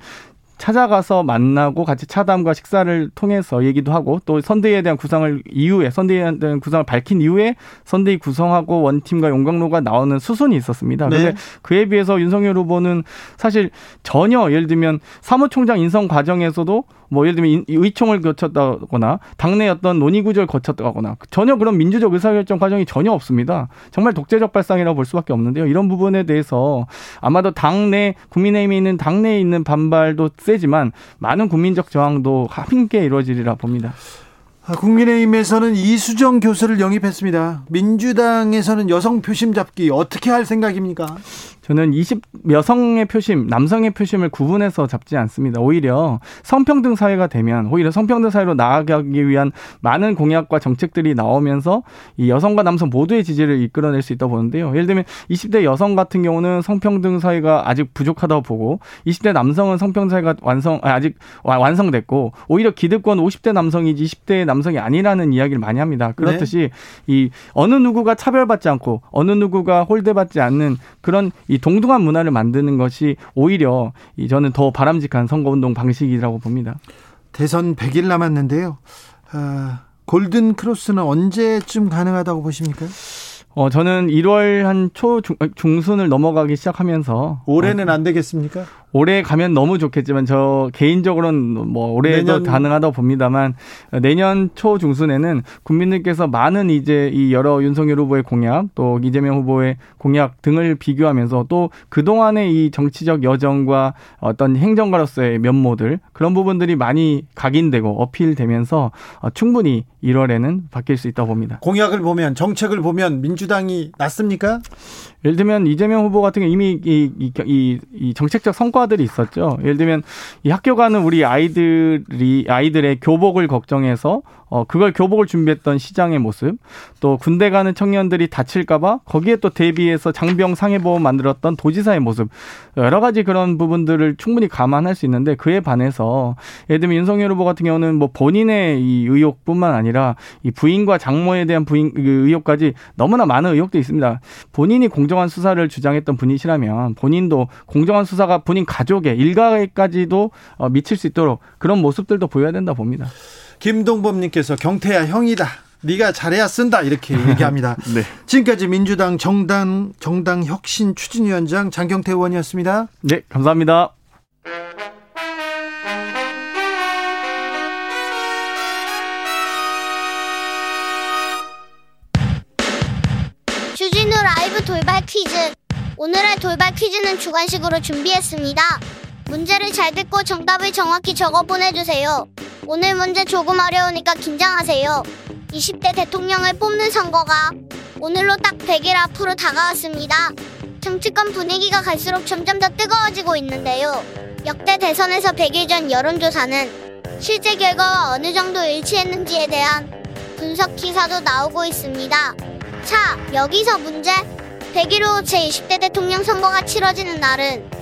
찾아가서 만나고 같이 차담과 식사를 통해서 얘기도 하고 또 선대위에 대한 구상을 이후에 선대위에 대한 구상을 밝힌 이후에 선대위 구성하고 원팀과 용광로가 나오는 수순이 있었습니다. 네. 그런데 그에 비해서 윤석열 후보는 사실 전혀 예를 들면 사무총장 인선 과정에서도 뭐 예를 들면 의총을 거쳤다거나 당내 어떤 논의 구조를 거쳤다거나 전혀 그런 민주적 의사결정 과정이 전혀 없습니다. 정말 독재적 발상이라고 볼 수밖에 없는데요. 이런 부분에 대해서 아마도 당내 국민의힘에 있는 당내에 있는 반발도 세지만 많은 국민적 저항도 함께 이루어지리라 봅니다. 아, 국민의힘에서는 이수정 교수를 영입했습니다. 민주당에서는 여성 표심 잡기 어떻게 할 생각입니까? 저는 20 여성의 표심, 남성의 표심을 구분해서 잡지 않습니다. 오히려 성평등 사회가 되면 오히려 성평등 사회로 나아가기 위한 많은 공약과 정책들이 나오면서 이 여성과 남성 모두의 지지를 이끌어낼 수 있다고 보는데요. 예를 들면 20대 여성 같은 경우는 성평등 사회가 아직 부족하다고 보고 20대 남성은 성평등 사회가 완성 아직 완성됐고 오히려 기득권 50대 남성이지 20대 남성이 아니라는 이야기를 많이 합니다. 그렇듯이 네. 이 어느 누구가 차별받지 않고 어느 누구가 홀대받지 않는 그런 이 동등한 문화를 만드는 것이 오히려 이 저는 더 바람직한 선거운동 방식이라고 봅니다. 대선 100일 남았는데요. 아, 골든 크로스는 언제쯤 가능하다고 보십니까? 어, 저는 1월 한 초 중순을 넘어가기 시작하면서 올해는 어, 안 되겠습니까? 올해 가면 너무 좋겠지만 저 개인적으로는 뭐 올해도 내년... 가능하다고 봅니다만 내년 초 중순에는 국민들께서 많은 이제 이 여러 윤석열 후보의 공약 또 이재명 후보의 공약 등을 비교하면서 또 그동안의 이 정치적 여정과 어떤 행정가로서의 면모들 그런 부분들이 많이 각인되고 어필되면서 어, 충분히 1월에는 바뀔 수 있다고 봅니다. 공약을 보면 정책을 보면 민주당이 낫습니까? 예를 들면 이재명 후보 같은 경우 이미 이, 이, 이, 이 정책적 성과들이 있었죠. 예를 들면 이 학교 가는 우리 아이들이 아이들의 교복을 걱정해서 어 그걸 교복을 준비했던 시장의 모습, 또 군대 가는 청년들이 다칠까봐 거기에 또 대비해서 장병 상해보험 만들었던 도지사의 모습, 여러 가지 그런 부분들을 충분히 감안할 수 있는데 그에 반해서 예를 들면 윤석열 후보 같은 경우는 뭐 본인의 이 의혹뿐만 아니라 이 부인과 장모에 대한 부인 그 의혹까지 너무나 많은 의혹도 있습니다. 본인이 공정한 수사를 주장했던 분이시라면 본인도 공정한 수사가 본인 가족의 일가에까지도 어, 미칠 수 있도록 그런 모습들도 보여야 된다 봅니다. 김동범님께서 경태야 형이다. 네가 잘해야 쓴다 이렇게 얘기합니다. 네. 지금까지 민주당 정당 정당 혁신 추진위원장 장경태 의원이었습니다. 네, 감사합니다. 주진우 라이브 돌발 퀴즈. 오늘의 돌발 퀴즈는 주관식으로 준비했습니다. 문제를 잘 듣고 정답을 정확히 적어 보내주세요. 오늘 문제 조금 어려우니까 긴장하세요. 20대 대통령을 뽑는 선거가 오늘로 딱 100일 앞으로 다가왔습니다. 정치권 분위기가 갈수록 점점 더 뜨거워지고 있는데요. 역대 대선에서 100일 전 여론조사는 실제 결과와 어느 정도 일치했는지에 대한 분석 기사도 나오고 있습니다. 자, 여기서 문제. 100일 후 제20대 대통령 선거가 치러지는 날은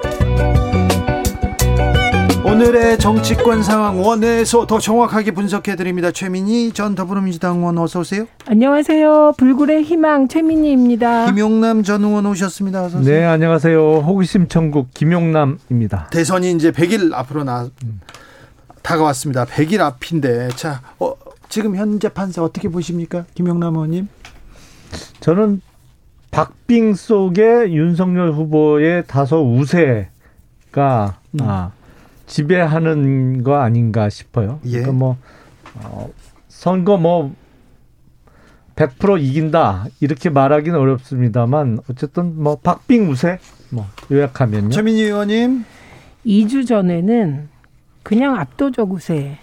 오늘의 정치권 상황 원에서 더 정확하게 분석해 드립니다. 최민희 전 더불어민주당 의원 어서 오세요. 안녕하세요. 불굴의 희망 최민희입니다. 김용남 전 의원 오셨습니다. 어서 오세요. 네, 안녕하세요. 호기심 천국 김용남입니다. 대선이 이제 100일 앞으로 나 다가왔습니다. 100일 앞인데 자 어, 지금 현재 판세 어떻게 보십니까, 김용남 의원님? 저는 박빙 속에 윤석열 후보의 다소 우세가 음. 아, 지배하는 거 아닌가 싶어요. 예. 그러니까 뭐 어, 선거 뭐 100% 이긴다 이렇게 말하기는 어렵습니다만 어쨌든 뭐 박빙 우세 뭐 요약하면요. 최민희 의원님 2주 전에는 그냥 압도적 우세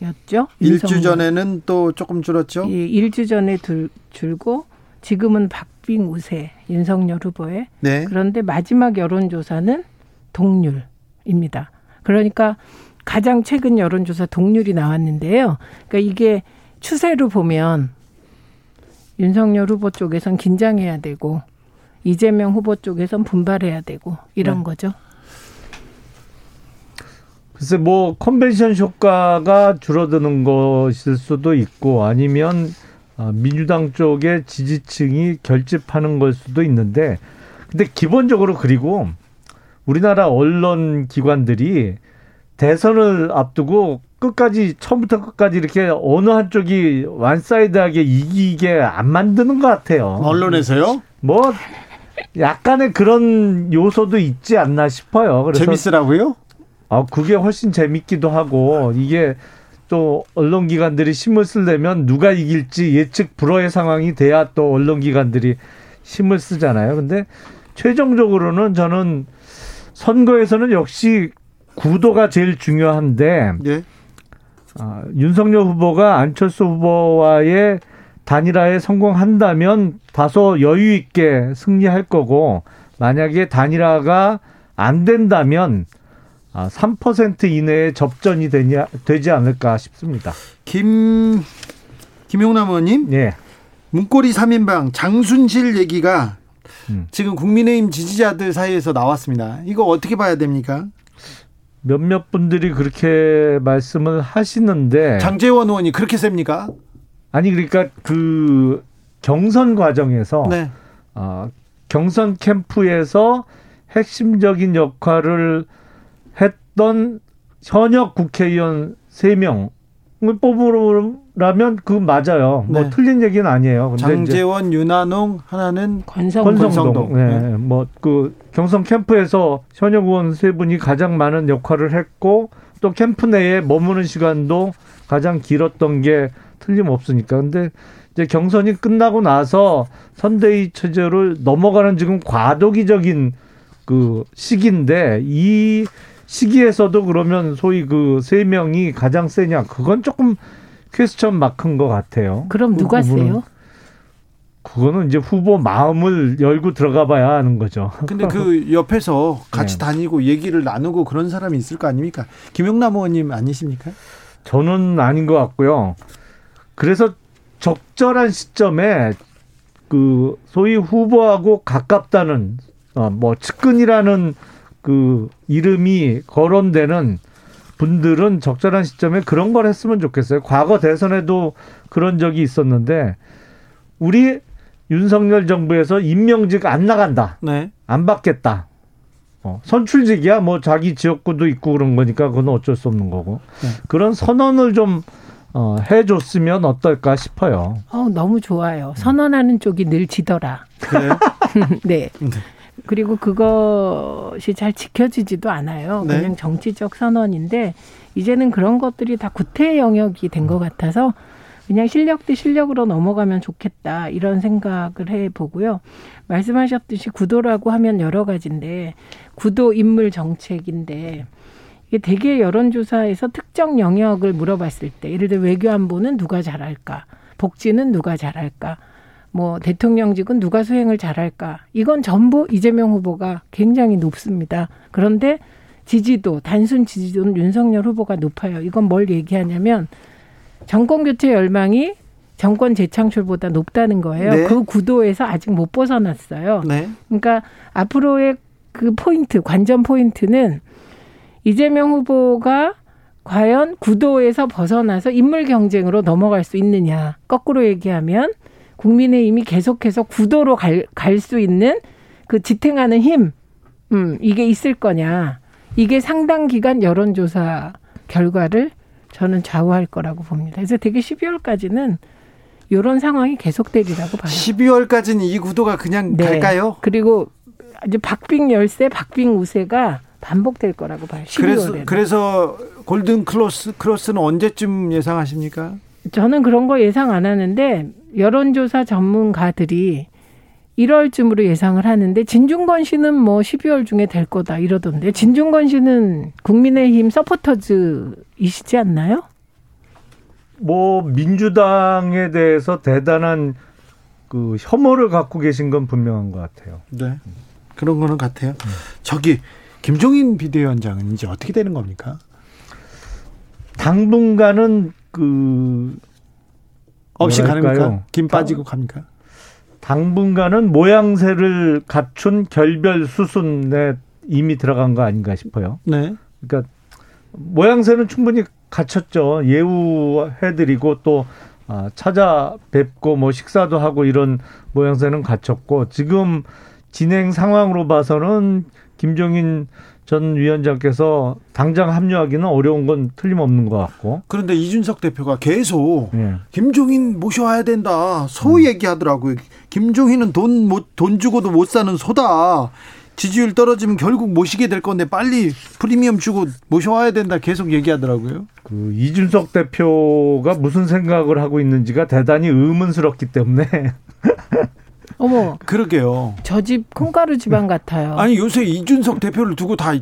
였죠. 일주 윤석열. 전에는 또 조금 줄었죠. 예, 1주 전에 들, 줄고 지금은 박빙 우세 윤석열 후보의 네. 그런데 마지막 여론조사는 동률입니다. 그러니까 가장 최근 여론조사 동률이 나왔는데요. 그러니까 이게 추세로 보면 윤석열 후보 쪽에선 긴장해야 되고 이재명 후보 쪽에선 분발해야 되고 이런 네. 거죠. 글쎄 뭐 컨벤션 효과가 줄어드는 것일 수도 있고 아니면 아, 민주당 쪽의 지지층이 결집하는 걸 수도 있는데 근데 기본적으로 그리고 우리나라 언론 기관들이 대선을 앞두고 끝까지 처음부터 끝까지 이렇게 어느 한쪽이 완사이드하게 이기게 안 만드는 것 같아요. 언론에서요? 뭐 약간의 그런 요소도 있지 않나 싶어요. 그래서 재밌으라고요? 아, 그게 훨씬 재밌기도 하고, 이게 또 언론기관들이 힘을 쓰려면 누가 이길지 예측 불허의 상황이 돼야 또 언론기관들이 힘을 쓰잖아요. 근데 최종적으로는 저는 선거에서는 역시 구도가 제일 중요한데, 예. 아, 윤석열 후보가 안철수 후보와의 단일화에 성공한다면 다소 여유 있게 승리할 거고 만약에 단일화가 안 된다면 아, 3% 이내에 접전이 되냐, 되지 않을까 싶습니다. 김 김용남 의원님 예. 문고리 3인방 장순실 얘기가 음. 지금 국민의힘 지지자들 사이에서 나왔습니다. 이거 어떻게 봐야 됩니까? 몇몇 분들이 그렇게 말씀을 하시는데 장재원 의원이 그렇게 셉니까? 아니 그러니까 그 경선 과정에서 네. 아, 경선 캠프에서 핵심적인 역할을 했던 현역 국회의원 3명을 뽑으 라면 그 맞아요. 뭐 네. 틀린 얘기는 아니에요. 근데 장재원, 윤한홍 하나는 권성 권성동. 권성동. 네. 뭐그 경선 캠프에서 현역 의원 세 분이 가장 많은 역할을 했고 또 캠프 내에 머무는 시간도 가장 길었던 게 틀림없으니까. 근데 이제 경선이 끝나고 나서 선대위 체제로 넘어가는 지금 과도기적인 그 시기인데 이 시기에서도 그러면 소위 그 세 명이 가장 세냐 그건 조금 퀘스천 마크인 것 같아요. 그럼 누가 그 부분은. 세요? 그거는 이제 후보 마음을 열고 들어가 봐야 하는 거죠. 근데 그 옆에서 같이 네. 다니고 얘기를 나누고 그런 사람이 있을 거 아닙니까? 김용남 의원님 아니십니까? 저는 아닌 것 같고요. 그래서 적절한 시점에 그 소위 후보하고 가깝다는 어, 뭐 측근이라는 그 이름이 거론되는 분들은 적절한 시점에 그런 걸 했으면 좋겠어요. 과거 대선에도 그런 적이 있었는데 우리 윤석열 정부에서 임명직 안 나간다. 네. 안 받겠다. 어, 선출직이야 뭐 자기 지역구도 있고 그런 거니까 그건 어쩔 수 없는 거고 네. 그런 선언을 좀 어, 해줬으면 어떨까 싶어요. 어, 너무 좋아요. 선언하는 쪽이 늘 지더라. 그래요? 네. 그리고 그것이 잘 지켜지지도 않아요. 네. 그냥 정치적 선언인데 이제는 그런 것들이 다 구태 영역이 된 것 같아서 그냥 실력 대 실력으로 넘어가면 좋겠다 이런 생각을 해 보고요. 말씀하셨듯이 구도라고 하면 여러 가지인데 구도 인물 정책인데 이게 대개 여론조사에서 특정 영역을 물어봤을 때 예를 들어 외교안보는 누가 잘할까, 복지는 누가 잘할까, 뭐 대통령직은 누가 수행을 잘할까 이건 전부 이재명 후보가 굉장히 높습니다. 그런데 지지도 단순 지지도는 윤석열 후보가 높아요. 이건 뭘 얘기하냐면 정권 교체 열망이 정권 재창출보다 높다는 거예요. 네. 그 구도에서 아직 못 벗어났어요. 네. 그러니까 앞으로의 그 포인트, 관전 포인트는 이재명 후보가 과연 구도에서 벗어나서 인물 경쟁으로 넘어갈 수 있느냐. 거꾸로 얘기하면 국민의힘이 계속해서 구도로 갈 수 있는 그 지탱하는 힘, 음, 이게 있을 거냐. 이게 상당 기간 여론조사 결과를 저는 좌우할 거라고 봅니다. 그래서 되게 12월까지는 이런 상황이 계속되리라고 봐요. 12월까지는 이 구도가 그냥 네. 갈까요? 그리고 이제 박빙 열세, 박빙 우세가 반복될 거라고 봐요. 12월에. 그래서 그래서 골든 크로스 크로스는 언제쯤 예상하십니까? 저는 그런 거 예상 안 하는데 여론조사 전문가들이 1월쯤으로 예상을 하는데 진중권 씨는 뭐 12월 중에 될 거다 이러던데 진중권 씨는 국민의힘 서포터즈이시지 않나요? 뭐 민주당에 대해서 대단한 그 혐오를 갖고 계신 건 분명한 것 같아요. 네. 그런 거는 같아요. 저기 김종인 비대위원장은 이제 어떻게 되는 겁니까? 당분간은 그 없이 뭐랄까요? 가는가? 김 빠지고 갑니까? 당분간은 모양새를 갖춘 결별 수순에 이미 들어간 거 아닌가 싶어요. 네. 그러니까 모양새는 충분히 갖췄죠. 예우해드리고 또 아, 찾아뵙고 뭐 식사도 하고 이런 모양새는 갖췄고 지금 진행 상황으로 봐서는 김종인 전 위원장께서 당장 합류하기는 어려운 건 틀림없는 것 같고. 그런데 이준석 대표가 계속 예. 김종인 모셔와야 된다. 소 얘기하더라고요. 김종인은 돈 못 돈 주고도 못 사는 소다. 지지율 떨어지면 결국 모시게 될 건데 빨리 프리미엄 주고 모셔와야 된다. 계속 얘기하더라고요. 그 이준석 대표가 무슨 생각을 하고 있는지가 대단히 의문스럽기 때문에 어머, 그러게요. 저 집 콩가루 집안 같아요. 아니 요새 이준석 대표를 두고 다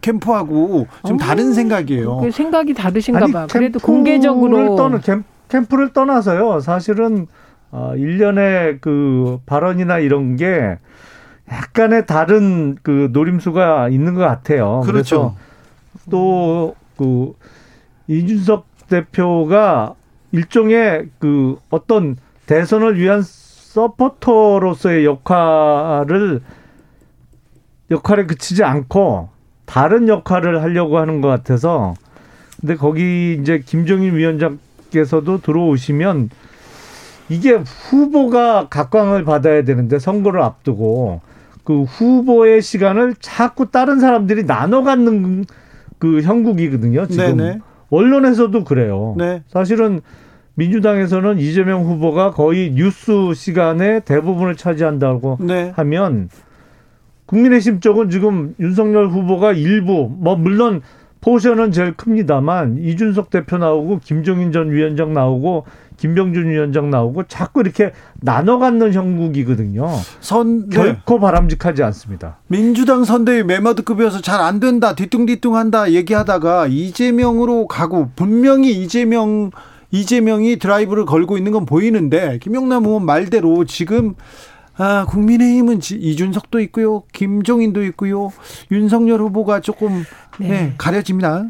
캠프하고 좀 어, 다른 생각이에요. 그 생각이 다르신가 아니, 봐. 그래도 공개적으로 떠나, 캠, 캠프를 떠나서요. 사실은 어, 일련의 그 발언이나 이런 게 약간의 다른 그 노림수가 있는 것 같아요. 그렇죠. 또 그 이준석 대표가 일종의 그 어떤 대선을 위한 서포터로서의 역할을 역할에 그치지 않고 다른 역할을 하려고 하는 것 같아서 근데 거기 이제 김종인 위원장께서도 들어오시면 이게 후보가 각광을 받아야 되는데 선거를 앞두고 그 후보의 시간을 자꾸 다른 사람들이 나눠 갖는 그 형국이거든요. 지금 네네. 언론에서도 그래요. 네. 사실은 민주당에서는 이재명 후보가 거의 뉴스 시간에 대부분을 차지한다고 네. 하면 국민의힘 쪽은 지금 윤석열 후보가 일부 뭐 물론 포션은 제일 큽니다만 이준석 대표 나오고 김종인 전 위원장 나오고 김병준 위원장 나오고 자꾸 이렇게 나눠 갖는 형국이거든요. 선 네. 결코 바람직하지 않습니다. 민주당 선대위 메머드급이어서 잘 안 된다 뒤뚱뒤뚱한다 얘기하다가 이재명으로 가고 분명히 이재명 이재명이 드라이브를 걸고 있는 건 보이는데 김용남 의원 말대로 지금 아 국민의힘은 지- 이준석도 있고요 김종인도 있고요 윤석열 후보가 조금 네. 네, 가려집니다.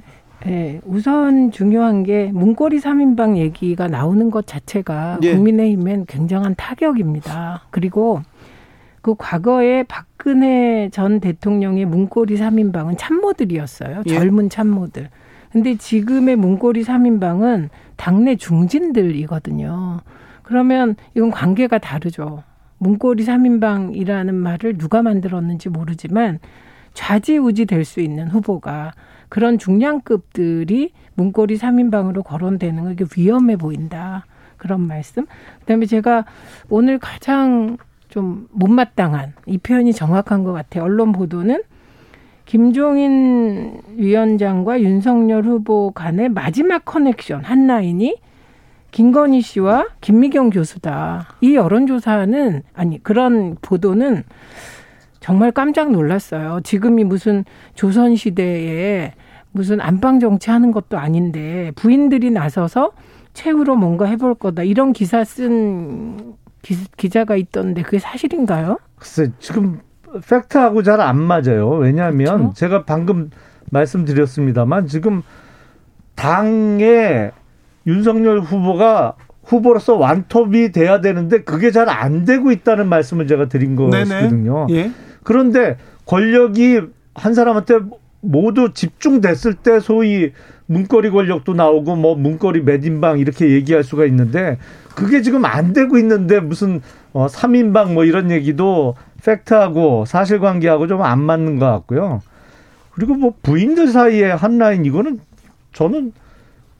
네, 우선 중요한 게 문고리 3인방 얘기가 나오는 것 자체가 예. 국민의힘엔 굉장한 타격입니다. 그리고 그 과거에 박근혜 전 대통령의 문고리 3인방은 참모들이었어요. 예. 젊은 참모들. 근데 지금의 문고리 3인방은 당내 중진들이거든요. 그러면 이건 관계가 다르죠. 문고리 3인방이라는 말을 누가 만들었는지 모르지만 좌지우지 될 수 있는 후보가 그런 중량급들이 문고리 3인방으로 거론되는 게 위험해 보인다. 그런 말씀. 그다음에 제가 오늘 가장 좀 못마땅한 이 표현이 정확한 것 같아요. 언론 보도는 김종인 위원장과 윤석열 후보 간의 마지막 커넥션 한 라인이 김건희 씨와 김미경 교수다. 이 여론조사는 아니 그런 보도는 정말 깜짝 놀랐어요. 지금이 무슨 조선 시대에 무슨 안방 정치하는 것도 아닌데 부인들이 나서서 최후로 뭔가 해볼 거다 이런 기사 쓴 기, 자가 있던데 그게 사실인가요? 글쎄 지금 팩트하고 잘 안 맞아요. 왜냐하면 그렇죠? 제가 방금 말씀드렸습니다만 지금 당에 윤석열 후보가 후보로서 완톱이 돼야 되는데 그게 잘 안 되고 있다는 말씀을 제가 드린 거거든요. 예. 그런데 권력이 한 사람한테 모두 집중됐을 때 소위 문거리 권력도 나오고 뭐 문거리 매진방 이렇게 얘기할 수가 있는데 그게 지금 안 되고 있는데 무슨 어 3인방 뭐 이런 얘기도 팩트하고 사실관계하고 좀 안 맞는 것 같고요. 그리고 뭐 부인들 사이에 한 라인 이거는 저는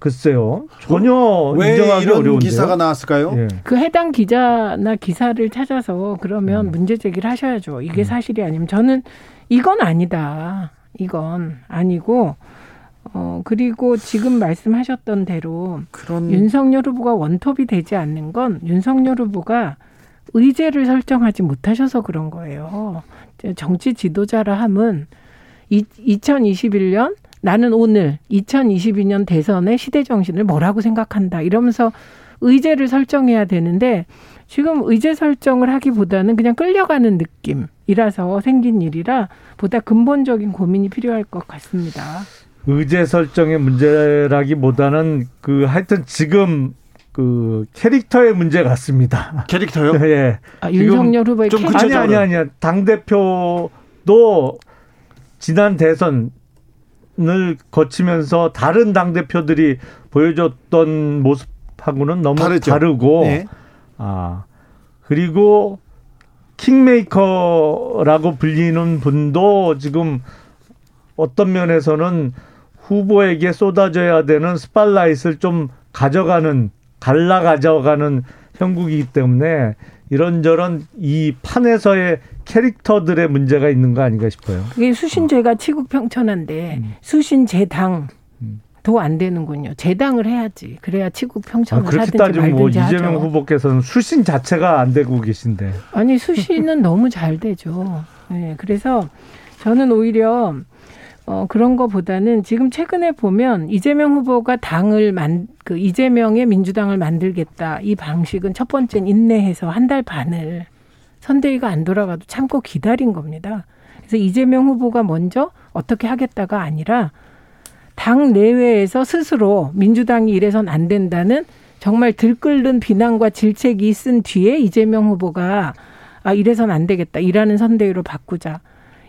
글쎄요 전혀 인정하기 이런 어려운데요. 기사가 나왔을까요? 예. 그 해당 기자나 기사를 찾아서 그러면 음. 문제 제기를 하셔야죠. 이게 음. 사실이 아니면 저는 이건 아니다. 이건 아니고 어 그리고 지금 말씀하셨던 대로 그런... 윤석열 후보가 원톱이 되지 않는 건 윤석열 후보가 의제를 설정하지 못하셔서 그런 거예요. 정치 지도자라 함은 이, 2021년 나는 오늘 2022년 대선의 시대 정신을 뭐라고 생각한다 이러면서 의제를 설정해야 되는데 지금 의제 설정을 하기보다는 그냥 끌려가는 느낌이라서 생긴 일이라 보다 근본적인 고민이 필요할 것 같습니다. 의제 설정의 문제라기보다는 그 하여튼 지금 그 캐릭터의 문제 같습니다. 캐릭터요? 예. 아, 윤석열 후보의 좀 캐릭터. 아니 아니 아니야. 당 대표도 지난 대선을 거치면서 다른 당 대표들이 보여줬던 모습하고는 너무 다르죠. 다르고 네. 아, 그리고 킹메이커라고 불리는 분도 지금 어떤 면에서는 후보에게 쏟아져야 되는 스포트라이트를 좀 가져가는 갈라 가져가는 형국이기 때문에 이런저런 이 판에서의 캐릭터들의 문제가 있는 거 아닌가 싶어요. 그게 수신제가 치국평천한데 음. 수신제당 더안 되는군요. 재당을 해야지. 그래야 치국 평천을 아, 그렇게 따지면 뭐 이재명 하죠. 후보께서는 수신 자체가 안 되고 계신데. 아니 수신은 너무 잘 되죠. 네, 그래서 저는 오히려 어, 그런 거보다는 지금 최근에 보면 이재명 후보가 당을 만, 그 이재명의 민주당을 만들겠다. 이 방식은 첫 번째는 인내해서 한 달 반을 선대위가 안 돌아가도 참고 기다린 겁니다. 그래서 이재명 후보가 먼저 어떻게 하겠다가 아니라 당 내외에서 스스로 민주당이 이래선 안 된다는 정말 들끓는 비난과 질책이 쓴 뒤에 이재명 후보가 아 이래선 안 되겠다 일하는 선대위로 바꾸자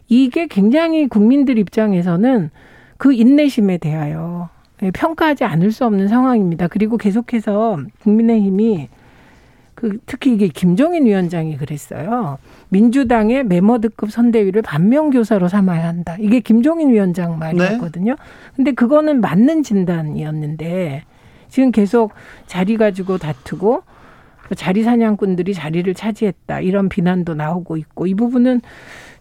이게 굉장히 국민들 입장에서는 그 인내심에 대하여 예, 평가하지 않을 수 없는 상황입니다. 그리고 계속해서 국민의힘이 그 특히 이게 김종인 위원장이 그랬어요. 민주당의 메머드급 선대위를 반면교사로 삼아야 한다. 이게 김종인 위원장 말이었거든요. 네. 근데 그거는 맞는 진단이었는데 지금 계속 자리 가지고 다투고 자리 사냥꾼들이 자리를 차지했다. 이런 비난도 나오고 있고 이 부분은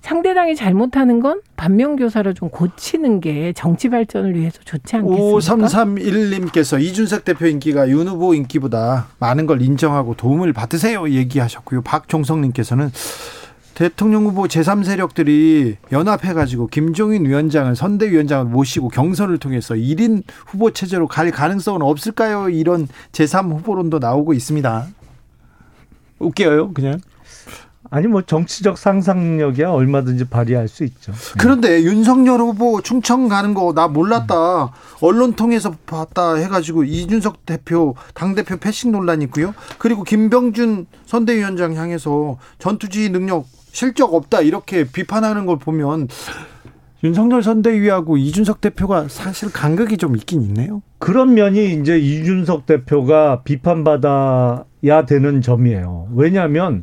상대당이 잘못하는 건 반면교사를 좀 고치는 게 정치 발전을 위해서 좋지 않겠습니까? 5331님께서 이준석 대표 인기가 윤 후보 인기보다 많은 걸 인정하고 도움을 받으세요 얘기하셨고요. 박종성님께서는 대통령 후보 제3세력들이 연합해가지고 김종인 위원장을 선대위원장을 모시고 경선을 통해서 1인 후보 체제로 갈 가능성은 없을까요? 이런 제3 후보론도 나오고 있습니다. 웃겨요, 그냥. 아니 뭐 정치적 상상력이야 얼마든지 발휘할 수 있죠. 그런데 윤석열 후보 충청 가는 거 나 몰랐다. 음. 언론 통해서 봤다 해가지고 이준석 대표 당 대표 패싱 논란이 있고요. 그리고 김병준 선대위원장 향해서 전투지 능력 실적 없다 이렇게 비판하는 걸 보면 윤석열 선대위하고 이준석 대표가 사실 간극이 좀 있긴 있네요. 그런 면이 이제 이준석 대표가 비판받아야 되는 점이에요. 왜냐하면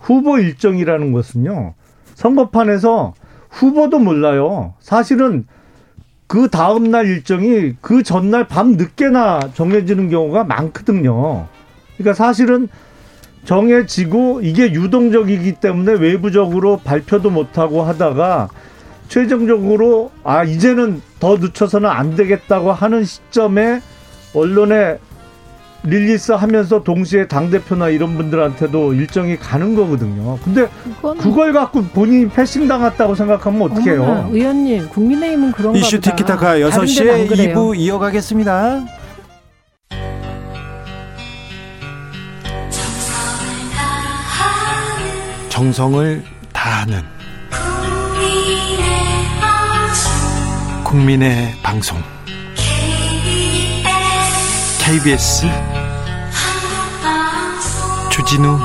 후보 일정이라는 것은요. 선거판에서 후보도 몰라요. 사실은 그 다음 날 일정이 그 전날 밤 늦게나 정해지는 경우가 많거든요. 그러니까 사실은 정해지고 이게 유동적이기 때문에 외부적으로 발표도 못하고 하다가 최종적으로 아 이제는 더 늦춰서는 안 되겠다고 하는 시점에 언론에 릴리스 하면서 동시에 당대표나 이런 분들한테도 일정이 가는 거거든요. 근데 그걸 갖고 본인이 패싱 당했다고 생각하면 어떡해요? 어머나, 의원님, 국민의힘은 그런가 이슈 보다. 티키타카 다른 데는 안 6시에 그래요. 2부 이어가겠습니다. 정성을 다하는 국민의 방송 KBS 주진우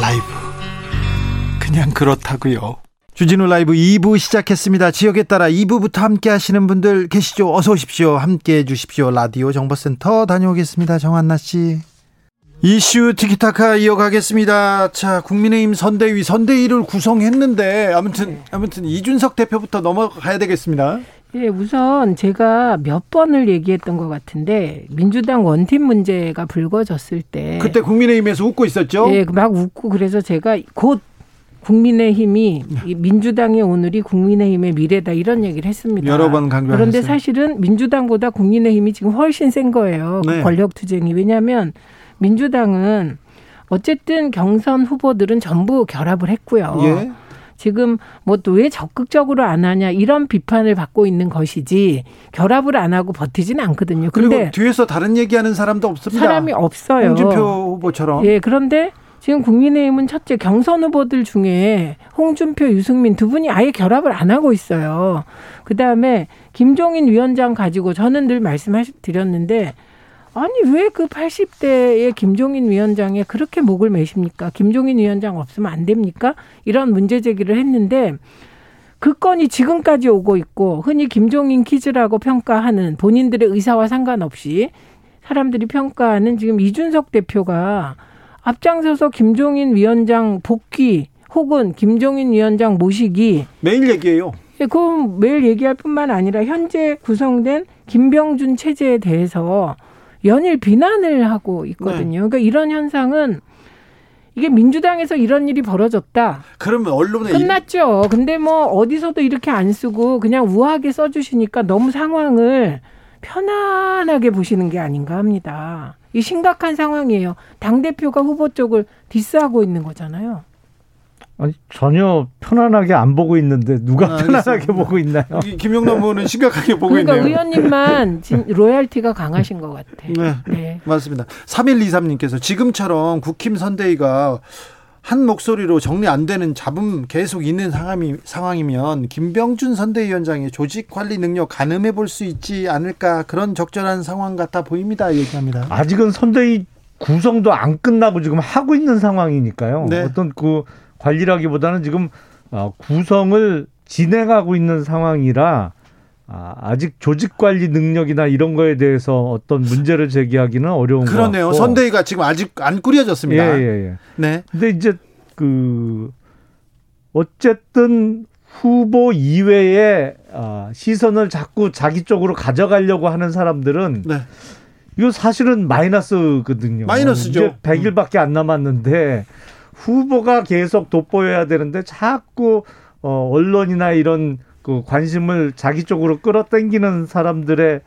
라이브 그냥 그렇다고요. 주진우 라이브 2부 시작했습니다. 지역에 따라 2부부터 함께 하시는 분들 계시죠? 어서 오십시오. 함께 해 주십시오. 라디오 정보센터 다녀오겠습니다. 정한나 씨. 이슈 티키타카 이어가겠습니다. 자, 국민의힘 선대위 선대위를 구성했는데 아무튼 아무튼 이준석 대표부터 넘어가야 되겠습니다. 예, 우선 제가 몇 번을 얘기했던 것 같은데 민주당 원팀 문제가 불거졌을 때 그때 국민의힘에서 웃고 있었죠? 예, 막 웃고 그래서 제가 곧 국민의힘이 이 민주당의 오늘이 국민의힘의 미래다 이런 얘기를 했습니다. 여러 번 강조하셨어요. 그런데 사실은 민주당보다 국민의힘이 지금 훨씬 센 거예요. 그 네. 권력 투쟁이 왜냐하면 민주당은 어쨌든 경선 후보들은 전부 결합을 했고요. 예. 지금 뭐 또 왜 적극적으로 안 하냐 이런 비판을 받고 있는 것이지 결합을 안 하고 버티지는 않거든요. 그리고 뒤에서 다른 얘기하는 사람도 없습니다. 사람이 없어요. 홍준표 후보처럼. 예, 그런데 지금 국민의힘은 첫째 경선 후보들 중에 홍준표, 유승민 두 분이 아예 결합을 안 하고 있어요. 그 다음에 김종인 위원장 가지고 저는 늘 말씀드렸는데 아니 왜 그 80대의 김종인 위원장에 그렇게 목을 매십니까? 김종인 위원장 없으면 안 됩니까? 이런 문제 제기를 했는데 그 건이 지금까지 오고 있고 흔히 김종인 퀴즈라고 평가하는 본인들의 의사와 상관없이 사람들이 평가하는 지금 이준석 대표가 앞장서서 김종인 위원장 복귀 혹은 김종인 위원장 모시기 매일 얘기해요. 예, 그건 매일 얘기할 뿐만 아니라 현재 구성된 김병준 체제에 대해서 연일 비난을 하고 있거든요. 그러니까 이런 현상은 이게 민주당에서 이런 일이 벌어졌다. 그러면 언론에 끝났죠. 근데 뭐 어디서도 이렇게 안 쓰고 그냥 우아하게 써주시니까 너무 상황을 편안하게 보시는 게 아닌가 합니다. 이 심각한 상황이에요. 당 대표가 후보 쪽을 디스하고 있는 거잖아요. 아니 전혀 편안하게 안 보고 있는데 누가 아, 편안하게. 보고 있나요? 이 김용남 의원은 심각하게 보고 그러니까 있네요. 의원님만 진- 로얄티가 강하신 것 같아. 네. 네. 맞습니다. 3123님께서 지금처럼 국힘 선대위가 한 목소리로 정리 안 되는 잡음 계속 있는 상황이, 상황이면 김병준 선대위원장의 조직 관리 능력 가늠해 볼 수 있지 않을까 그런 적절한 상황 같아 보입니다. 얘기합니다. 아직은 선대위 구성도 안 끝나고 지금 하고 있는 상황이니까요. 네. 어떤 그 관리라기보다는 지금 어, 구성을 진행하고 있는 상황이라 아, 아직 조직 관리 능력이나 이런 거에 대해서 어떤 문제를 제기하기는 어려운 것 그러네요. 선대위가 지금 아직 안 꾸려졌습니다. 예, 예, 예. 네. 근데 이제 그 어쨌든 후보 이외에 아, 시선을 자꾸 자기 쪽으로 가져가려고 하는 사람들은 네. 이거 사실은 마이너스거든요. 마이너스죠. 이제 100일밖에 안 남았는데 후보가 계속 돋보여야 되는데 자꾸 어, 언론이나 이런 그 관심을 자기 쪽으로 끌어당기는 사람들의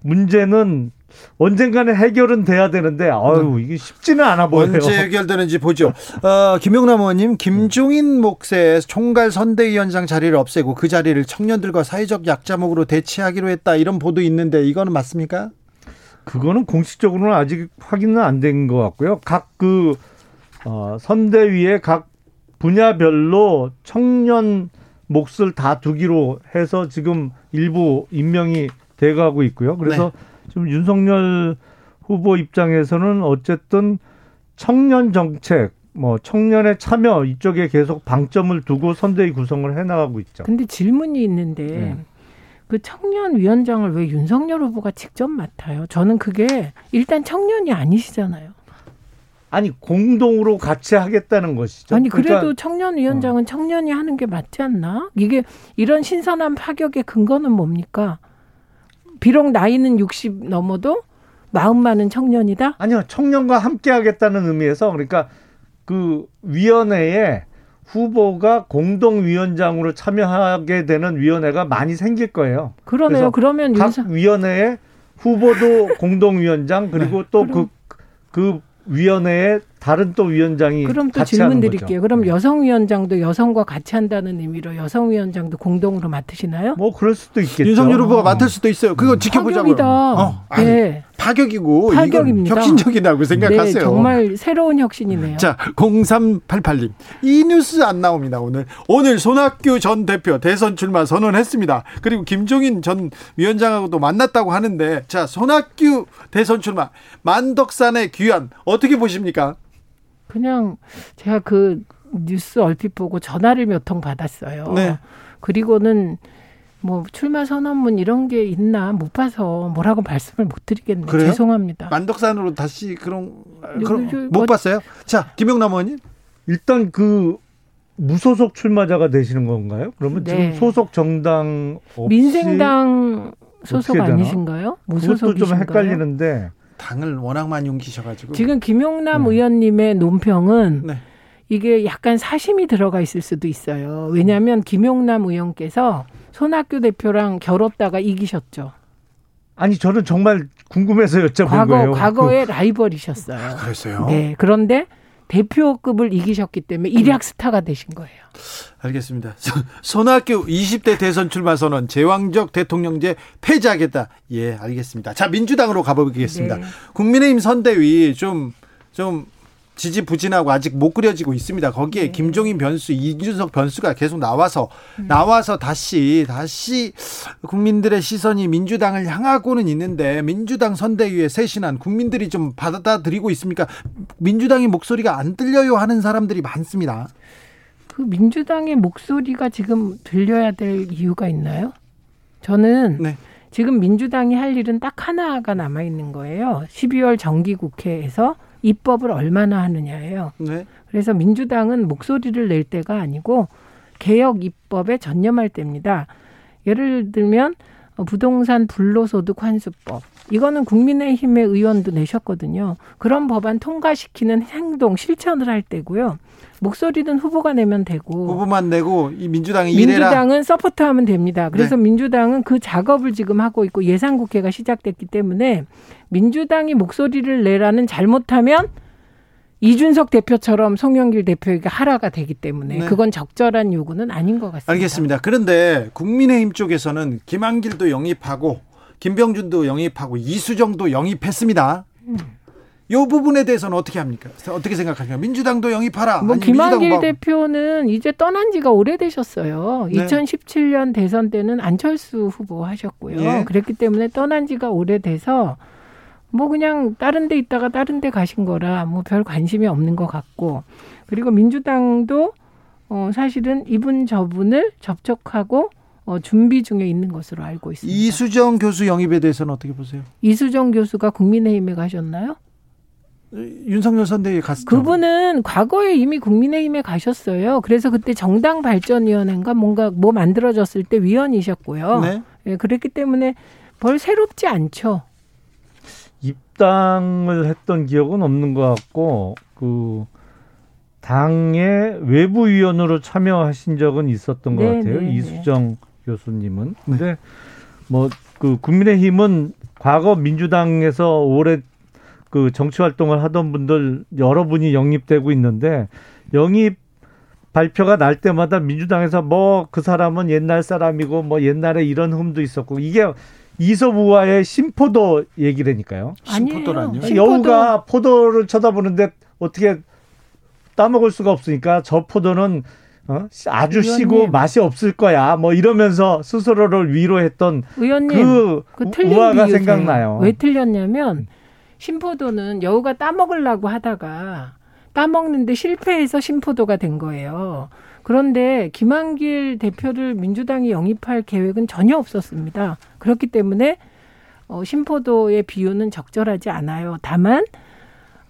문제는 언젠가는 해결은 돼야 되는데 아유 이게 쉽지는 않아 보여요. 네. 언제 해결되는지 보죠. 어, 김용남 의원님, 김종인 몫의 총괄 선대위원장 자리를 없애고 그 자리를 청년들과 사회적 약자목으로 대체하기로 했다 이런 보도 있는데 이거는 맞습니까? 그거는 공식적으로는 아직 확인은 안 된 것 같고요. 각그 어, 선대위의 각 분야별로 청년 몫을 다 두기로 해서 지금 일부 임명이 돼가고 있고요. 그래서 지금 윤석열 후보 입장에서는 어쨌든 청년 정책, 뭐 청년의 참여 이쪽에 계속 방점을 두고 선대위 구성을 해나가고 있죠. 근데 질문이 있는데 네. 그 청년 위원장을 왜 윤석열 후보가 직접 맡아요? 저는 그게 일단 청년이 아니시잖아요. 아니 공동으로 같이 하겠다는 것이죠. 아니 그래도 그러니까 청년 위원장은 청년이 하는 게 맞지 않나? 이게 이런 신선한 파격의 근거는 뭡니까? 비록 나이는 60 넘어도 마음 많은 청년이다. 아니요 청년과 함께 하겠다는 의미에서 그러니까 그 위원회에 후보가 공동위원장으로 참여하게 되는 위원회가 많이 생길 거예요. 그러네요. 그러면 각 위원회에 후보도 공동위원장 그리고 또그 그럼- 그 위원회에 다른 또 위원장이 그럼 또 같이 질문 하는 드릴게요. 거죠. 그럼 네. 여성 위원장도 여성과 같이 한다는 의미로 여성 위원장도 공동으로 맡으시나요? 뭐 그럴 수도 있겠죠. 윤석열 후보가 맡을 수도 있어요. 그거 지켜보자고요. 파격이다. 어, 아니, 네. 파격이고 파격입니다. 혁신적이라고 생각하세요. 네, 정말 새로운 혁신이네요. 자, 0388님. 이 뉴스 안 나옵니다, 오늘. 오늘 손학규 전 대표 대선 출마 선언했습니다. 그리고 김종인 전 위원장하고도 만났다고 하는데, 자, 손학규 대선 출마, 만덕산의 귀환, 어떻게 보십니까? 그냥 제가 그 뉴스 얼핏 보고 전화를 몇 통 받았어요. 네. 그리고는 뭐 출마 선언문 이런 게 있나 못 봐서 뭐라고 말씀을 못 드리겠네요. 그래요? 죄송합니다. 만덕산으로 다시 그런, 요- 그런 요- 못 뭐- 봤어요? 자, 김영남 의원님. 일단 그 무소속 출마자가 되시는 건가요? 그러면 네. 지금 소속 정당 없이 민생당 소속? 아니신가요? 그것도 무소속이신가요? 좀 헷갈리는데 당을 워낙 많이 옮기셔가지고. 지금 김용남 네. 의원님의 논평은 네. 이게 약간 사심이 들어가 있을 수도 있어요. 왜냐하면 김용남 의원께서 손학규 대표랑 겨뤘다가 이기셨죠. 아니 저는 정말 궁금해서 여쭤본 과거 거예요. 과거의 라이벌이셨어요. 그랬어요. 네. 그런데 대표급을 이기셨기 때문에 일약 스타가 되신 거예요. 알겠습니다. 손학규 20대 대선 출마 선언 제왕적 대통령제 폐지하겠다. 예, 알겠습니다. 자, 민주당으로 가보겠습니다. 네. 국민의힘 선대위 좀, 좀 지지부진하고 아직 못 그려지고 있습니다. 거기에 네. 김종인 변수, 이준석 변수가 계속 나와서, 음. 나와서 다시, 다시 국민들의 시선이 민주당을 향하고는 있는데, 민주당 선대위에 쇄신한 국민들이 좀 받아들이고 있습니까? 민주당의 목소리가 안 들려요 하는 사람들이 많습니다. 그 민주당의 목소리가 지금 들려야 될 이유가 있나요? 저는 네. 지금 민주당이 할 일은 딱 하나가 남아 있는 거예요. 12월 정기 국회에서 입법을 얼마나 하느냐예요. 네. 그래서 민주당은 목소리를 낼 때가 아니고 개혁 입법에 전념할 때입니다. 예를 들면 어, 부동산 불로소득 환수법 이거는 국민의힘의 의원도 내셨거든요. 그런 법안 통과시키는 행동 실천을 할 때고요. 목소리는 후보가 내면 되고 후보만 내고 이 민주당이 이래라. 민주당은 서포트하면 됩니다. 그래서 네. 민주당은 그 작업을 지금 하고 있고 예산 국회가 시작됐기 때문에 민주당이 목소리를 내라는 잘못하면 이준석 대표처럼 송영길 대표에게 하라가 되기 때문에 네. 그건 적절한 요구는 아닌 것 같습니다. 알겠습니다. 그런데 국민의힘 쪽에서는 김한길도 영입하고 김병준도 영입하고 이수정도 영입했습니다. 이 부분에 대해서는 어떻게 합니까? 어떻게 생각하십니까? 민주당도 영입하라. 뭐 김한길 대표는 이제 떠난 지가 오래되셨어요. 네. 2017년 대선 때는 안철수 후보 하셨고요. 예. 그랬기 때문에 떠난 지가 오래돼서 뭐 그냥 다른 데 있다가 다른 데 가신 거라 뭐 별 관심이 없는 것 같고 그리고 민주당도 어 사실은 이분 저분을 접촉하고 어 준비 중에 있는 것으로 알고 있습니다. 이수정 교수 영입에 대해서는 어떻게 보세요? 이수정 교수가 국민의힘에 가셨나요? 윤석열 선대위에 갔죠. 그분은 과거에 이미 국민의힘에 가셨어요. 그래서 그때 정당 발전위원회인가 뭔가 뭐 만들어졌을 때 위원이셨고요. 네. 예, 그랬기 때문에 벌 새롭지 않죠. 입당을 했던 기억은 없는 것 같고 그 당의 외부 위원으로 참여하신 적은 있었던 것 네, 같아요. 네, 이수정 교수님은. 근데 뭐 그 국민의힘은 과거 민주당에서 오래 그 정치 활동을 하던 분들 여러분이 영입되고 있는데 영입 발표가 날 때마다 민주당에서 뭐 그 사람은 옛날 사람이고 뭐 옛날에 이런 흠도 있었고 이게 이소부와의 심포도 얘기라니까요. 심포도라뇨? 아니에요. 여우가 포도를 쳐다보는데 어떻게 따먹을 수가 없으니까 저 포도는 어? 아주 시고 의원님. 맛이 없을 거야. 뭐 이러면서 스스로를 위로했던 의원님 그 그 틀린 우화가. 생각나요. 왜 틀렸냐면 심포도는 여우가 따먹으려고 하다가 따먹는데 실패해서 심포도가 된 거예요. 그런데 김한길 대표를 민주당이 영입할 계획은 전혀 없었습니다. 그렇기 때문에 어, 심포도의 비유는 적절하지 않아요. 다만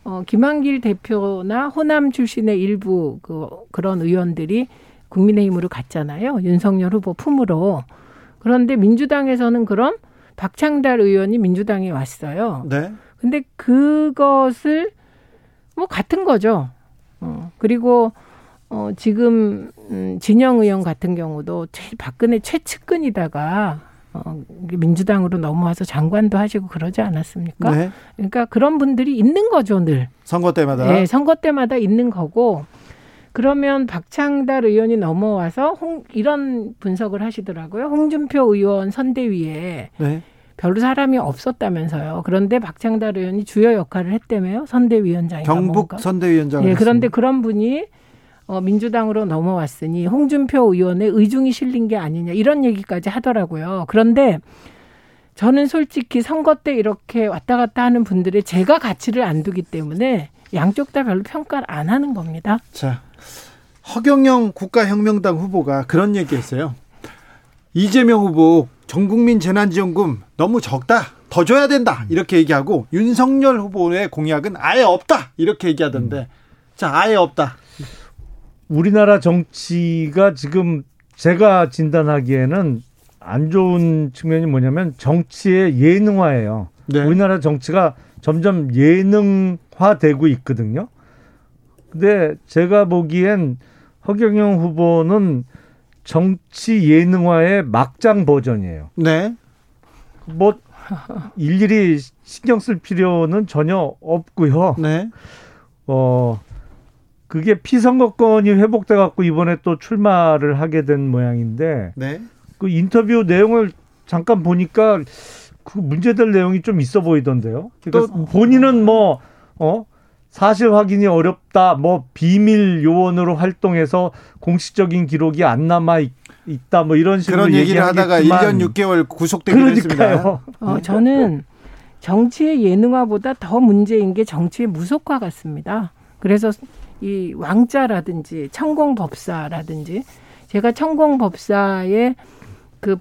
어, 김한길 대표나 호남 출신의 일부 그 그런 의원들이 국민의힘으로 갔잖아요. 윤석열 후보 품으로. 그런데 민주당에서는 그럼 박창달 의원이 민주당에 왔어요. 네. 근데 그것을 뭐 같은 거죠. 어, 그리고 어, 지금 음, 진영 의원 같은 경우도 최, 박근혜 최측근이다가 어, 민주당으로 넘어와서 장관도 하시고 그러지 않았습니까? 네. 그러니까 그런 분들이 있는 거죠, 늘. 선거 때마다. 네, 선거 때마다 있는 거고. 그러면 박창달 의원이 넘어와서 홍, 이런 분석을 하시더라고요. 홍준표 의원 선대위에 네. 별로 사람이 없었다면서요. 그런데 박창달 의원이 주요 역할을 했다며요. 선대위원장인가 경북 뭔가. 선대위원장을 예, 그런데 했습니다. 그런 분이 어, 민주당으로 넘어왔으니 홍준표 의원의 의중이 실린 게 아니냐 이런 얘기까지 하더라고요. 그런데 저는 솔직히 선거 때 이렇게 왔다 갔다 하는 분들의 제가 가치를 안 두기 때문에 양쪽 다 별로 평가를 안 하는 겁니다. 자, 허경영 국가혁명당 후보가 그런 얘기했어요. 이재명 후보 전국민 재난지원금 너무 적다. 더 줘야 된다. 이렇게 얘기하고 윤석열 후보의 공약은 아예 없다. 이렇게 얘기하던데. 자, 아예 없다. 우리나라 정치가 지금 제가 진단하기에는 안 좋은 측면이 뭐냐면 정치의 예능화예요. 네. 우리나라 정치가 점점 예능화되고 있거든요. 근데 제가 보기엔 허경영 후보는 정치 예능화의 막장 버전이에요. 네. 뭐 일일이 신경 쓸 필요는 전혀 없고요. 네. 어 그게 피선거권이 회복돼 갖고 이번에 또 출마를 하게 된 모양인데 네. 그 인터뷰 내용을 잠깐 보니까 그 문제될 내용이 좀 있어 보이던데요. 그러니까 본인은 뭐 어? 사실 확인이 어렵다. 뭐 비밀 요원으로 활동해서 공식적인 기록이 안 남아 있, 다뭐 이런 식으로 그런 얘기를 하다가 얘기하겠지만 1년 6개월 구속되기로 했습니다. 어, 저는 정치의 예능화보다 더 문제인 게 정치의 무속화 같습니다. 그래서 이 왕자라든지 천공법사라든지 제가 천공법사의 그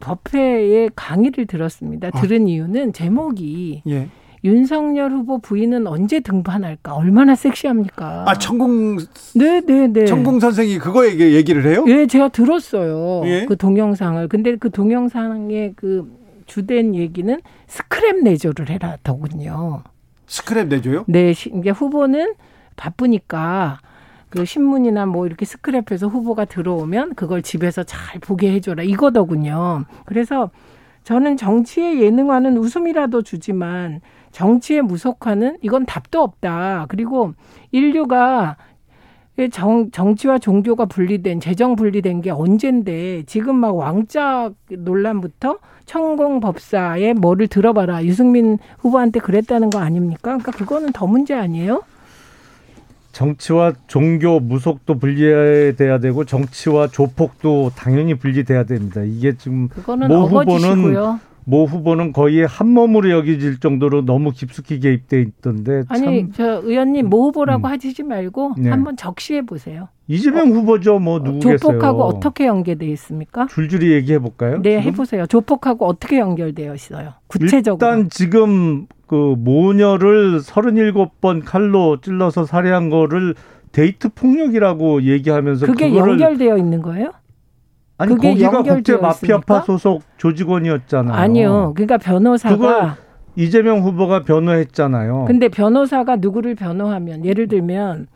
법회의 강의를 들었습니다. 들은 이유는 제목이 예. 윤석열 후보 부인은 언제 등판할까? 얼마나 섹시합니까? 아, 천공 네, 네, 네. 천공 선생이 그거 얘기, 얘기를 해요? 예, 제가 들었어요. 예? 그 동영상을. 근데 그 동영상의 그 주된 얘기는 스크랩 내조를 해라 더군요. 스크랩 내줘요? 네, 시- 이게 후보는 바쁘니까 그 신문이나 뭐 이렇게 스크랩해서 후보가 들어오면 그걸 집에서 잘 보게 해줘라 이거더군요. 그래서 저는 정치의 예능화는 웃음이라도 주지만 정치의 무속화는 이건 답도 없다. 그리고 인류가 정, 정치와 종교가 분리된, 재정 분리된 게 언젠데, 지금 막 왕자 논란부터 천공 법사의 뭐를 들어봐라. 유승민 후보한테 그랬다는 거 아닙니까? 그러니까 그거는 더 문제 아니에요? 정치와 종교 무속도 분리돼야 되고 정치와 조폭도 당연히 분리돼야 됩니다. 이게 지금 모 후보는 어거지시고요. 모 후보는 거의 한 몸으로 여겨질 정도로 너무 깊숙이 개입돼 있던데 아니, 참 저 의원님 모 후보라고 음. 하시지 말고 네. 한번 적시해 보세요. 이재명 후보죠. 뭐 누구겠어요? 조폭하고 어떻게 연계돼 있습니까? 줄줄이 얘기해 볼까요? 네, 해보세요. 조폭하고 어떻게 연결되어 있어요? 구체적으로. 일단 지금 그 모녀를 37번 칼로 찔러서 살해한 거를 데이트 폭력이라고 얘기하면서 그게 연결되어 있는 거예요? 아니 그게 거기가 연결되어 국제 마피아파? 소속 조직원이었잖아요. 아니요. 그러니까 변호사가 이재명 후보가 변호했잖아요. 근데 변호사가 누구를 변호하면 예를 들면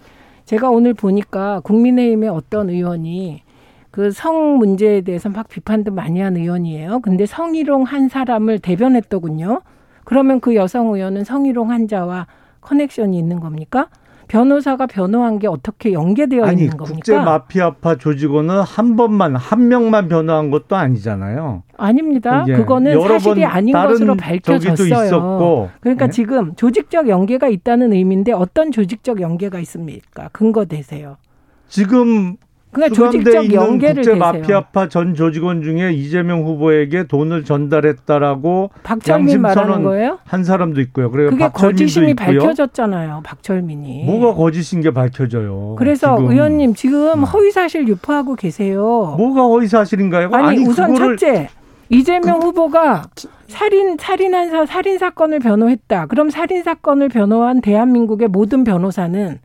제가 오늘 보니까 국민의힘의 어떤 의원이 그 성 문제에 대해서 막 비판도 많이 한 의원이에요. 근데 성희롱 한 사람을 대변했더군요. 그러면 그 여성 의원은 성희롱 환자와 커넥션이 있는 겁니까? 변호사가 변호한 게 어떻게 연계되어 아니 있는 국제 겁니까? 마피아파 조직원은 한 번만 한 명만 변호한 것도 아니잖아요. 아닙니다. 예. 그거는 사실이 번 아닌 것으로 밝혀졌어요. 있었고. 그러니까 네? 지금 조직적 연계가 있다는 의미인데 어떤 조직적 연계가 있습니까? 근거 대세요. 지금 그러니까 조직적 연계를 국제. 마피아파 전 조직원 중에 이재명 후보에게 돈을 전달했다라고 박철민 말하는 거예요? 한 사람도 있고요. 그리고 그게 거짓임이 있고요. 밝혀졌잖아요. 박철민이. 뭐가 거짓인 게 밝혀져요. 그래서 지금. 의원님 지금 음. 허위 사실 유포하고 계세요. 뭐가 허위 사실인가요? 아니, 우선 그거를 첫째 이재명 후보가 살인 살인한 사 살인 사건을 변호했다. 그럼 살인 사건을 변호한 대한민국의 모든 변호사는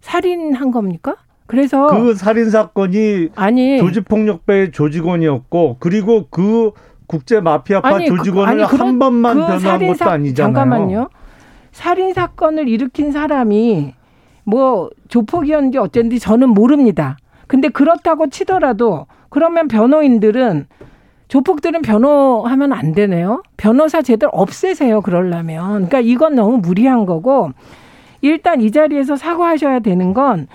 살인한 겁니까? 그래서 그 살인 사건이 아니 조직 폭력배의 조직원이었고 그리고 그 국제 마피아파 아니, 그- 조직원을 아니, 그런- 한 번만 그 변호한 것도 사- 아니잖아요. 잠깐만요. 살인 사건을 일으킨 사람이 뭐 조폭이었는지 어쨌는지 저는 모릅니다. 근데 그렇다고 치더라도 그러면 변호인들은 조폭들은 변호하면 안 되네요. 변호사 제대로 없애세요. 그러려면. 그러니까 이건 너무 무리한 거고 일단 이 자리에서 사과하셔야 되는 건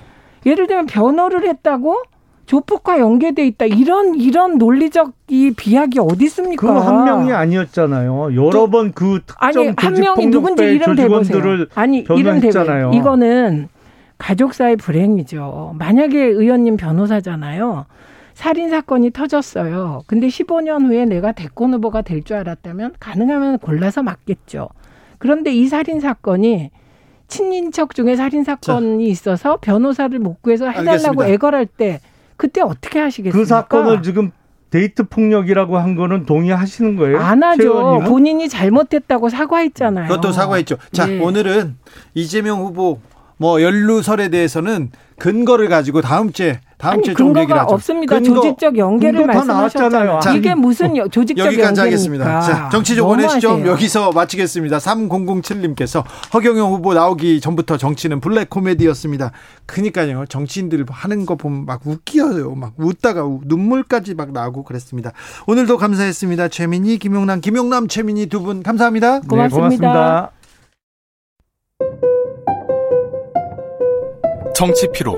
예를 들면 변호를 했다고 조폭과 연계돼 있다 이런 이런 논리적 이 비약이 어디 있습니까? 그한 명이 아니었잖아요. 여러 번 그 특정 아니 한 명이 누군지 이름 대보세요. 아니 이름 변호했잖아요. 대보. 이거는 가족사의 불행이죠. 만약에 의원님 변호사잖아요. 살인 사건이 터졌어요. 근데 15년 후에 내가 대권 후보가 될 줄 알았다면 가능하면 골라서 맞겠죠. 그런데 이 살인 사건이 친인척 중에 살인 사건이 있어서 변호사를 못 구해서 해달라고 알겠습니다. 애걸할 때 그때 어떻게 하시겠습니까? 그 사건을 지금 데이트 폭력이라고 한 거는 동의하시는 거예요? 안최 하죠. 본인이 잘못했다고 사과했잖아요. 그것도 사과했죠. 자, 네. 오늘은 이재명 후보 뭐 연루설에 대해서는 근거를 가지고 다음 주에 다음 아니 주에 좀 얘기를 하죠. 없습니다. 근거 조직적 연계를 말씀하셨잖아요. 자, 이게 무슨 여- 조직적 여기까지 연계입니까? 하겠습니다. 자, 정치적 원의 시점 너무하세요. 여기서 마치겠습니다. 3007님께서 허경영 후보 나오기 전부터 정치는 블랙 코미디였습니다. 그니까요. 정치인들 하는 거 보면 막 웃겨요. 막 웃다가 우- 눈물까지 막 나오고 그랬습니다. 오늘도 감사했습니다. 최민희, 김용남, 김용남, 최민희 두 분 감사합니다. 네, 고맙습니다. 고맙습니다. 정치 피로,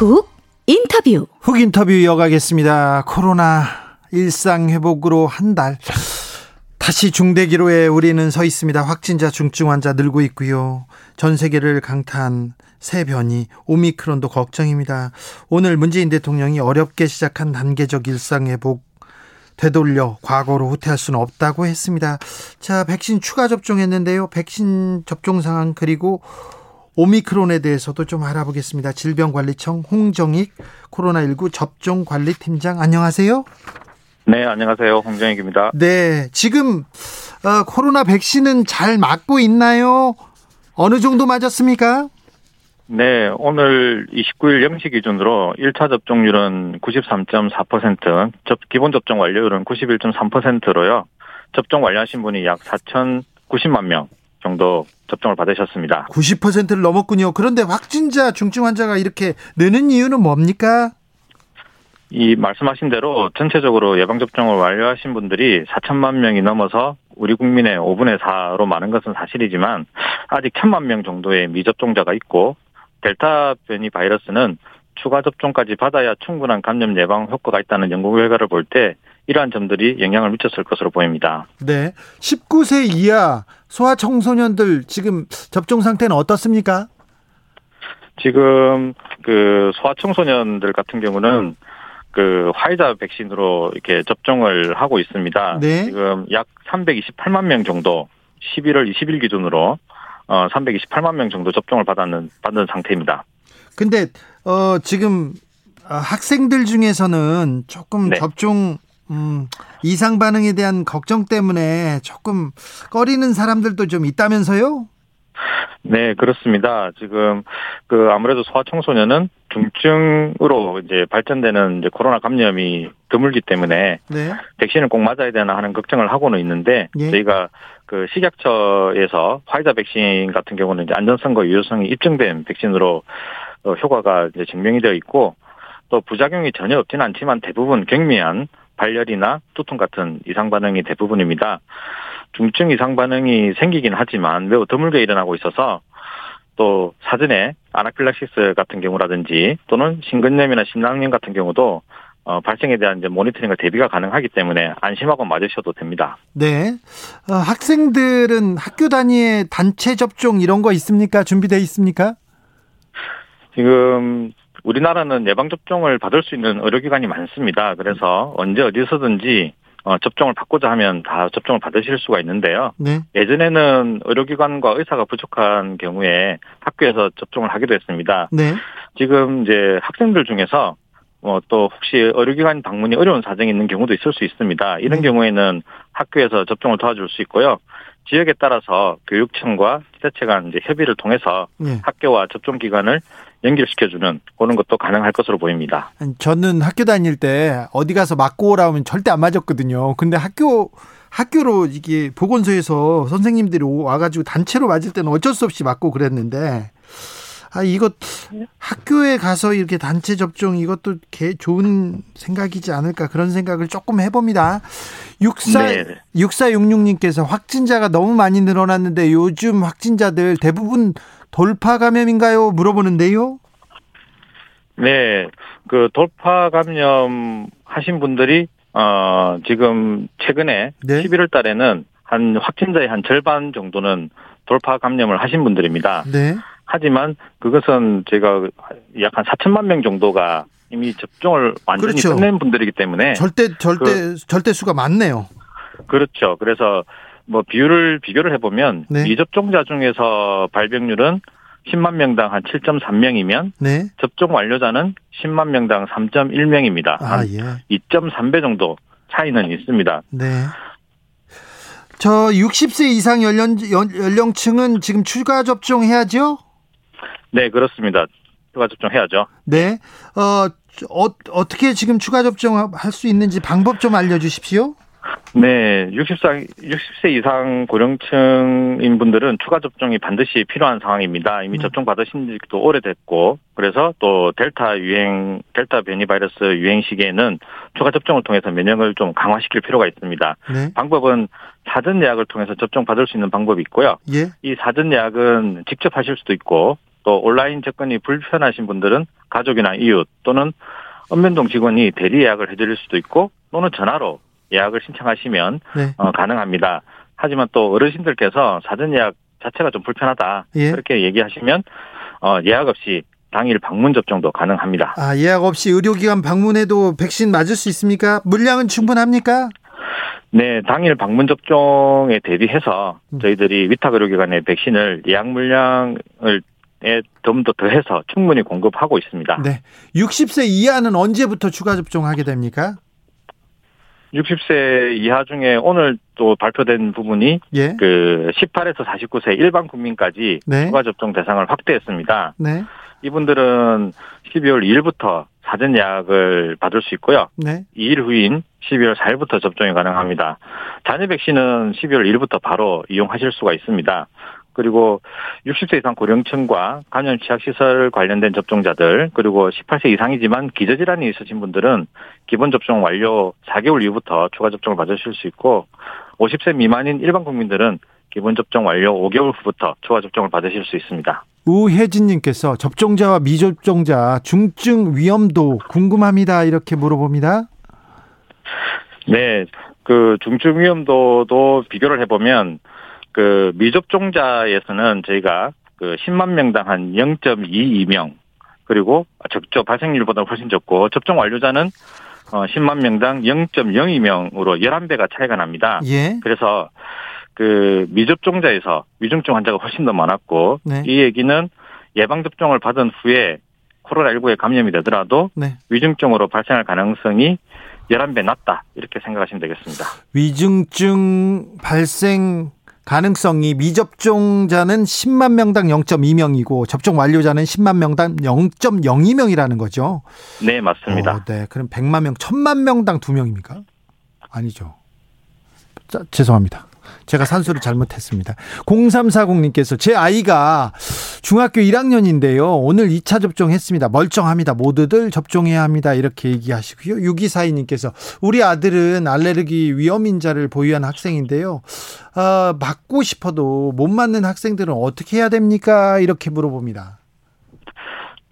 훅 인터뷰. 훅 인터뷰 이어가겠습니다. 코로나 일상 회복으로 한 달. 다시 중대 기로에 우리는 서 있습니다. 확진자 중증 환자 늘고 있고요. 전 세계를 강타한 새 변이 오미크론도 걱정입니다. 오늘 문재인 대통령이 어렵게 시작한 단계적 일상 회복 되돌려 과거로 후퇴할 수는 없다고 했습니다. 자, 백신 추가 접종했는데요. 백신 접종 상황 그리고 오미크론에 대해서도 좀 알아보겠습니다. 질병관리청 홍정익 코로나19 접종관리팀장 안녕하세요. 네, 안녕하세요. 홍정익입니다. 네, 지금 어, 코로나 백신은 잘 맞고 있나요? 어느 정도 맞았습니까? 네, 오늘 29일 0시 기준으로 1차 접종률은 93.4%, 접, 기본 접종 완료율은 91.3%로요. 접종 완료하신 분이 약 4,090만 명 정도 접종을 받으셨습니다. 90%를 넘었군요. 그런데 확진자 중증 환자가 이렇게 느는 이유는 뭡니까? 이 말씀하신 대로 전체적으로 예방접종을 완료하신 분들이 4천만 명이 넘어서 우리 국민의 5분의 4로 많은 것은 사실이지만 아직 1천만 명 정도의 미접종자가 있고 델타 변이 바이러스는 추가 접종까지 받아야 충분한 감염 예방 효과가 있다는 연구 결과를 볼 때 이러한 점들이 영향을 미쳤을 것으로 보입니다. 네, 19세 이하 소아 청소년들 지금 접종 상태는 어떻습니까? 지금 그 소아 청소년들 같은 경우는 그 화이자 백신으로 이렇게 접종을 하고 있습니다. 네. 지금 약 328만 명 정도 11월 20일 기준으로 어 328만 명 정도 접종을 받았는 받은 상태입니다. 근데 어 지금 어, 학생들 중에서는 조금 네. 접종 음, 이상 반응에 대한 걱정 때문에 조금 꺼리는 사람들도 좀 있다면서요? 네, 그렇습니다. 지금 그 아무래도 소아청소년은 중증으로 이제 발전되는 이제 코로나 감염이 드물기 때문에 네. 백신을 꼭 맞아야 되나 하는 걱정을 하고는 있는데 예. 저희가 그 식약처에서 화이자 백신 같은 경우는 이제 안전성과 유효성이 입증된 백신으로 어, 효과가 이제 증명이 되어 있고 또 부작용이 전혀 없지는 않지만 대부분 경미한 발열이나 두통 같은 이상 반응이 대부분입니다. 중증 이상 반응이 생기긴 하지만 매우 드물게 일어나고 있어서 또 사전에 아나필락시스 같은 경우라든지 또는 심근염이나 심낭염 같은 경우도 어, 발생에 대한 이제 모니터링과 대비가 가능하기 때문에 안심하고 맞으셔도 됩니다. 네. 어, 학생들은 학교 단위의 단체 접종 이런 거 있습니까? 준비돼 있습니까? 지금 우리나라는 예방 접종을 받을 수 있는 의료기관이 많습니다. 그래서 언제 어디서든지 어, 접종을 받고자 하면 다 접종을 받으실 수가 있는데요. 네. 예전에는 의료기관과 의사가 부족한 경우에 학교에서 접종을 하기도 했습니다. 네. 지금 이제 학생들 중에서 뭐또 혹시 의료기관 방문이 어려운 사정이 있는 경우도 있을 수 있습니다. 이런 네. 경우에는 학교에서 접종을 도와줄 수 있고요. 지역에 따라서 교육청과 지자체 간 이제 협의를 통해서 네. 학교와 접종 기관을 연결시켜주는 그런 것도 가능할 것으로 보입니다. 저는 학교 다닐 때 어디 가서 맞고 오라면 절대 안 맞았거든요. 근데 학교 학교로 이게 보건소에서 선생님들이 오- 와가지고 단체로 맞을 때는 어쩔 수 없이 맞고 그랬는데 아 이것 학교에 가서 이렇게 단체 접종 이것도 개 좋은 생각이지 않을까 그런 생각을 조금 해봅니다. 64 네. 6466님께서 확진자가 너무 많이 늘어났는데 요즘 확진자들 대부분 돌파 감염인가요? 물어보는데요. 네, 그 돌파 감염 하신 분들이 어 지금 최근에 네. 11월 달에는 한 확진자의 한 절반 정도는 돌파 감염을 하신 분들입니다. 네. 하지만 그것은 제가 약 한 4천만 명 정도가 이미 접종을 완전히 그렇죠. 끝낸 분들이기 때문에 절대 절대 절대 수가 많네요. 그렇죠. 그래서 뭐 비율을 비교를 해보면 네. 미접종자 중에서 발병률은 10만 명당 한 7.3명이면 네. 접종 완료자는 10만 명당 3.1명입니다. 아, 한 예. 2.3배 정도 차이는 있습니다. 네. 저 60세 이상 연령 연- 연령 층은 지금 추가 접종해야죠? 네, 그렇습니다. 추가 접종해야죠. 네. 어, 어 어떻게 지금 추가 접종할 수 있는지 방법 좀 알려 주십시오. 네, 60세, 60세 이상 고령층인 분들은 추가 접종이 반드시 필요한 상황입니다. 이미 네. 접종 받으신 지도 오래됐고, 그래서 또 델타 유행, 델타 변이 바이러스 유행 시기에는 추가 접종을 통해서 면역을 좀 강화시킬 필요가 있습니다. 네. 방법은 사전 예약을 통해서 접종 받을 수 있는 방법이 있고요. 예. 이 사전 예약은 직접 하실 수도 있고, 또 온라인 접근이 불편하신 분들은 가족이나 이웃 또는 읍면동 직원이 대리 예약을 해드릴 수도 있고, 또는 전화로 예약을 신청하시면 네. 어, 가능합니다. 하지만 또 어르신들께서 사전 예약 자체가 좀 불편하다 예. 그렇게 얘기하시면 어, 예약 없이 당일 방문 접종도 가능합니다. 아, 예약 없이 의료기관 방문해도 백신 맞을 수 있습니까? 물량은 충분합니까? 네, 당일 방문 접종에 대비해서 음. 저희들이 위탁 의료기관에 백신을 예약 물량을 좀 더 더해서 충분히 공급하고 있습니다. 네. 60세 이하는 언제부터 추가 접종하게 됩니까? 60세 이하 중에 오늘 또 발표된 부분이 예. 그 18에서 49세 일반 국민까지 네. 추가 접종 대상을 확대했습니다. 네. 이분들은 12월 2일부터 사전 예약을 받을 수 있고요. 네. 2일 후인 12월 4일부터 접종이 가능합니다. 잔여 백신은 12월 1일부터 바로 이용하실 수가 있습니다. 그리고 60세 이상 고령층과 감염 취약시설 관련된 접종자들, 그리고 18세 이상이지만 기저질환이 있으신 분들은 기본 접종 완료 4개월 이후부터 추가 접종을 받으실 수 있고, 50세 미만인 일반 국민들은 기본 접종 완료 5개월 후부터 추가 접종을 받으실 수 있습니다. 우혜진님께서 접종자와 미접종자 중증 위험도 궁금합니다. 이렇게 물어봅니다. 네, 그 중증 위험도도 비교를 해보면 그 미접종자에서는 저희가 그 10만 명당 한 0.22명 그리고 적죠 발생률보다 훨씬 적고 접종 완료자는 어 10만 명당 0.02명으로 11배가 차이가 납니다. 예. 그래서 그 미접종자에서 위중증 환자가 훨씬 더 많았고 네. 이 얘기는 예방 접종을 받은 후에 코로나19에 감염이 되더라도 네. 위중증으로 발생할 가능성이 11배 낮다. 이렇게 생각하시면 되겠습니다. 위중증 발생 가능성이 미접종자는 10만 명당 0.2명이고 접종 완료자는 10만 명당 0.02명이라는 거죠. 네, 맞습니다. 어, 네. 그럼 100만 명, 1000만 명당 2명입니까? 아니죠. 자, 죄송합니다. 제가 산수를 잘못했습니다. 0340님께서 제 아이가 중학교 1학년인데요. 오늘 2차 접종했습니다. 멀쩡합니다. 모두들 접종해야 합니다. 이렇게 얘기하시고요. 6242님께서 우리 아들은 알레르기 위험 인자를 보유한 학생인데요. 아, 맞고 싶어도 못 맞는 학생들은 어떻게 해야 됩니까? 이렇게 물어봅니다.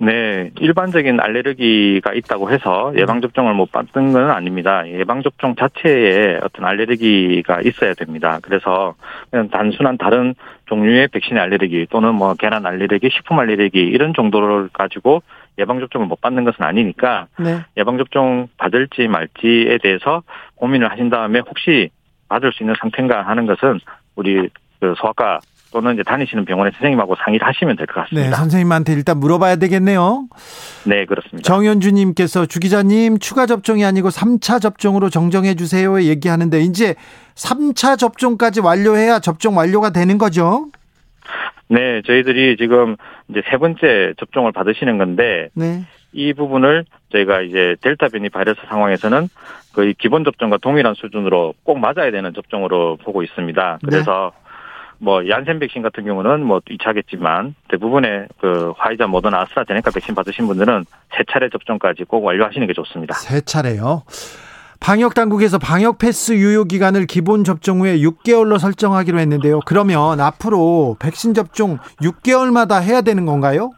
네, 일반적인 알레르기가 있다고 해서 예방접종을 못 받는 건 아닙니다. 예방접종 자체에 어떤 알레르기가 있어야 됩니다. 그래서 그냥 단순한 다른 종류의 백신 알레르기 또는 뭐 계란 알레르기, 식품 알레르기 이런 정도를 가지고 예방접종을 못 받는 것은 아니니까 네. 예방접종 받을지 말지에 대해서 고민을 하신 다음에 혹시 받을 수 있는 상태인가 하는 것은 우리 그 소아과 또는 이제 다니시는 병원의 선생님하고 상의를 하시면 될것 네, 같습니다. 선생님한테 일단 물어봐야 되겠네요. 네, 그렇습니다. 정현주님께서 주 기자님 추가 접종이 아니고 3차 접종으로 정정해 주세요 얘기하는데 이제 3차 접종까지 완료해야 접종 완료가 되는 거죠? 네, 저희들이 지금 이제 세 번째 접종을 받으시는 건데 네. 이 부분을 저희가 이제 델타 변이 바이러스 상황에서는 거의 기본 접종과 동일한 수준으로 꼭 맞아야 되는 접종으로 보고 있습니다. 그래서 뭐 얀센 백신 같은 경우는 뭐 2차겠지만 대부분의 그 화이자, 모더나, 아스트라제네카 백신 받으신 분들은 세 차례 접종까지 꼭 완료하시는 게 좋습니다. 세 차례요. 방역 당국에서 방역 패스 유효 기간을 기본 접종 후에 6개월로 설정하기로 했는데요. 그러면 앞으로 백신 접종 6개월마다 해야 되는 건가요?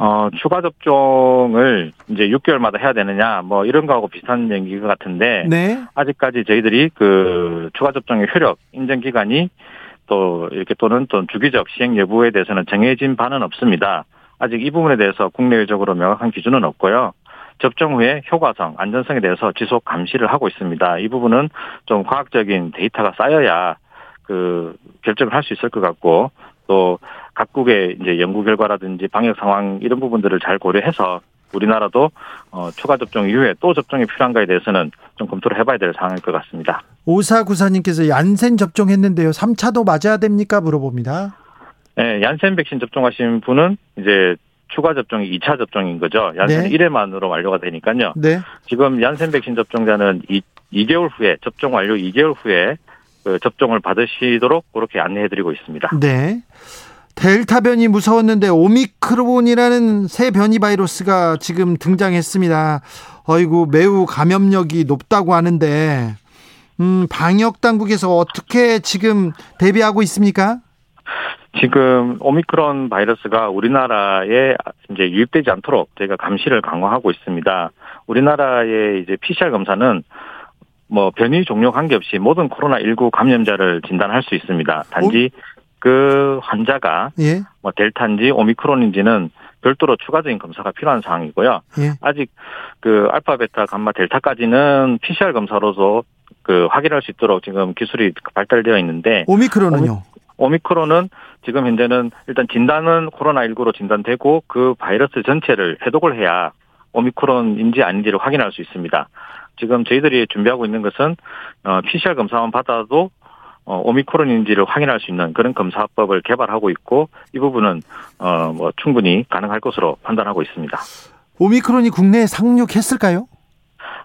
어, 추가 접종을 이제 6개월마다 해야 되느냐, 뭐 이런 거하고 비슷한 얘기 같은데, 네. 아직까지 저희들이 그 추가 접종의 효력 인정 기간이 또 이렇게 또는 또 주기적 시행 여부에 대해서는 정해진 바는 없습니다. 아직 이 부분에 대해서 국내적으로 명확한 기준은 없고요. 접종 후에 효과성, 안전성에 대해서 지속 감시를 하고 있습니다. 이 부분은 좀 과학적인 데이터가 쌓여야 그 결정을 할 수 있을 것 같고 또 각국의 이제 연구 결과라든지 방역 상황 이런 부분들을 잘 고려해서 우리나라도 어, 추가 접종 이후에 또 접종이 필요한가에 대해서는 좀 검토를 해봐야 될 상황일 것 같습니다. 오사구사님께서 얀센 접종했는데요. 3차도 맞아야 됩니까? 물어봅니다. 네, 얀센 백신 접종하신 분은 이제 추가 접종이 2차 접종인 거죠. 얀센은 네. 1회만으로 완료가 되니까요. 네. 지금 얀센 백신 접종자는 2, 2개월 후에 접종 완료 2개월 후에 그 접종을 받으시도록 그렇게 안내해드리고 있습니다. 네. 델타 변이 무서웠는데 오미크론이라는 새 변이 바이러스가 지금 등장했습니다. 어이구 매우 감염력이 높다고 하는데 음, 방역 당국에서 어떻게 지금 대비하고 있습니까? 지금 오미크론 바이러스가 우리나라에 이제 유입되지 않도록 저희가 감시를 강화하고 있습니다. 우리나라의 이제 PCR 검사는 뭐 변이 종류 관계없이 모든 코로나19 감염자를 진단할 수 있습니다. 단지 그 환자가 예. 뭐 델타인지 오미크론인지는 별도로 추가적인 검사가 필요한 상황이고요. 예. 아직 그 알파, 베타, 감마, 델타까지는 PCR 검사로서 그 확인할 수 있도록 지금 기술이 발달되어 있는데 오미크론은요? 오미크론은 지금 현재는 일단 진단은 코로나19로 진단되고 그 바이러스 전체를 해독을 해야 오미크론인지 아닌지를 확인할 수 있습니다. 지금 저희들이 준비하고 있는 것은 어, PCR 검사만 받아도 어, 오미크론인지를 확인할 수 있는 그런 검사법을 개발하고 있고 이 부분은 어, 뭐 충분히 가능할 것으로 판단하고 있습니다. 오미크론이 국내에 상륙했을까요?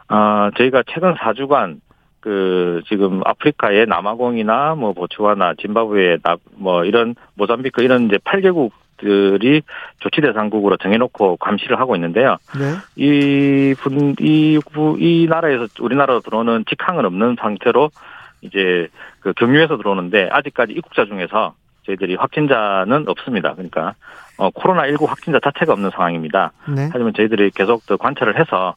아, 저희가 최근 4주간 그 지금 아프리카의 남아공이나 뭐 보츠와나 짐바브웨 나- 뭐 이런 모잠비크 이런 이제 8개국 들이 조치 대상국으로 정해놓고 감시를 하고 있는데요. 네. 이분 이, 부- 이 나라에서 우리나라로 들어오는 직항은 없는 상태로 이제 그 경유해서 들어오는데 아직까지 입국자 중에서 저희들이 확진자는 없습니다. 그러니까 어, 코로나 19 확진자 자체가 없는 상황입니다. 네. 하지만 저희들이 계속 더 관찰을 해서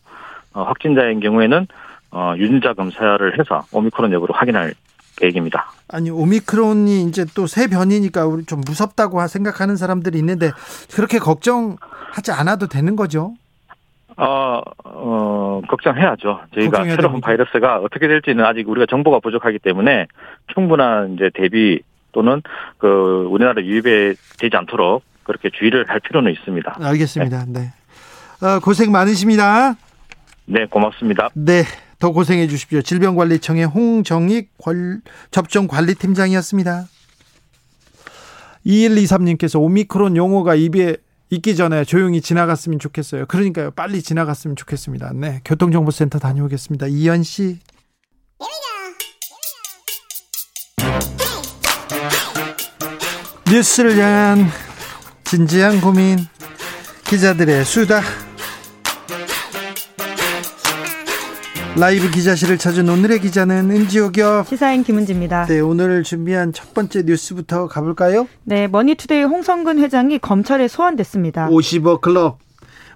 어, 확진자인 경우에는 어, 유전자 검사를 해서 오미크론 여부를 확인할 계획입니다. 아니 오미크론이 이제 또 새 변이니까 우리 좀 무섭다고 생각하는 사람들이 있는데 그렇게 걱정하지 않아도 되는 거죠. 어, 어, 걱정해야죠. 저희가 새로운 됩니까? 바이러스가 어떻게 될지는 아직 우리가 정보가 부족하기 때문에 충분한 이제 대비 또는 그 우리나라 유입에 되지 않도록 그렇게 주의를 할 필요는 있습니다. 알겠습니다. 네. 어, 고생 많으십니다. 네, 고맙습니다. 네. 더 고생해 주십시오. 질병관리청의 홍정익 관- 접종관리팀장이었습니다. 2123님께서 오미크론 용어가 입에 있기 전에 조용히 지나갔으면 좋겠어요. 그러니까요. 빨리 지나갔으면 좋겠습니다. 네. 교통정보센터 다녀오겠습니다. 이현 씨. 뉴스를 향한 진지한 고민 기자들의 수다 라이브 기자실을 찾은 오늘의 기자는 은지옥이요. 시사인 김은지입니다. 네, 오늘 준비한 첫 번째 뉴스부터 가볼까요? 네, 머니투데이 홍선근 회장이 검찰에 소환됐습니다. 50억 클럽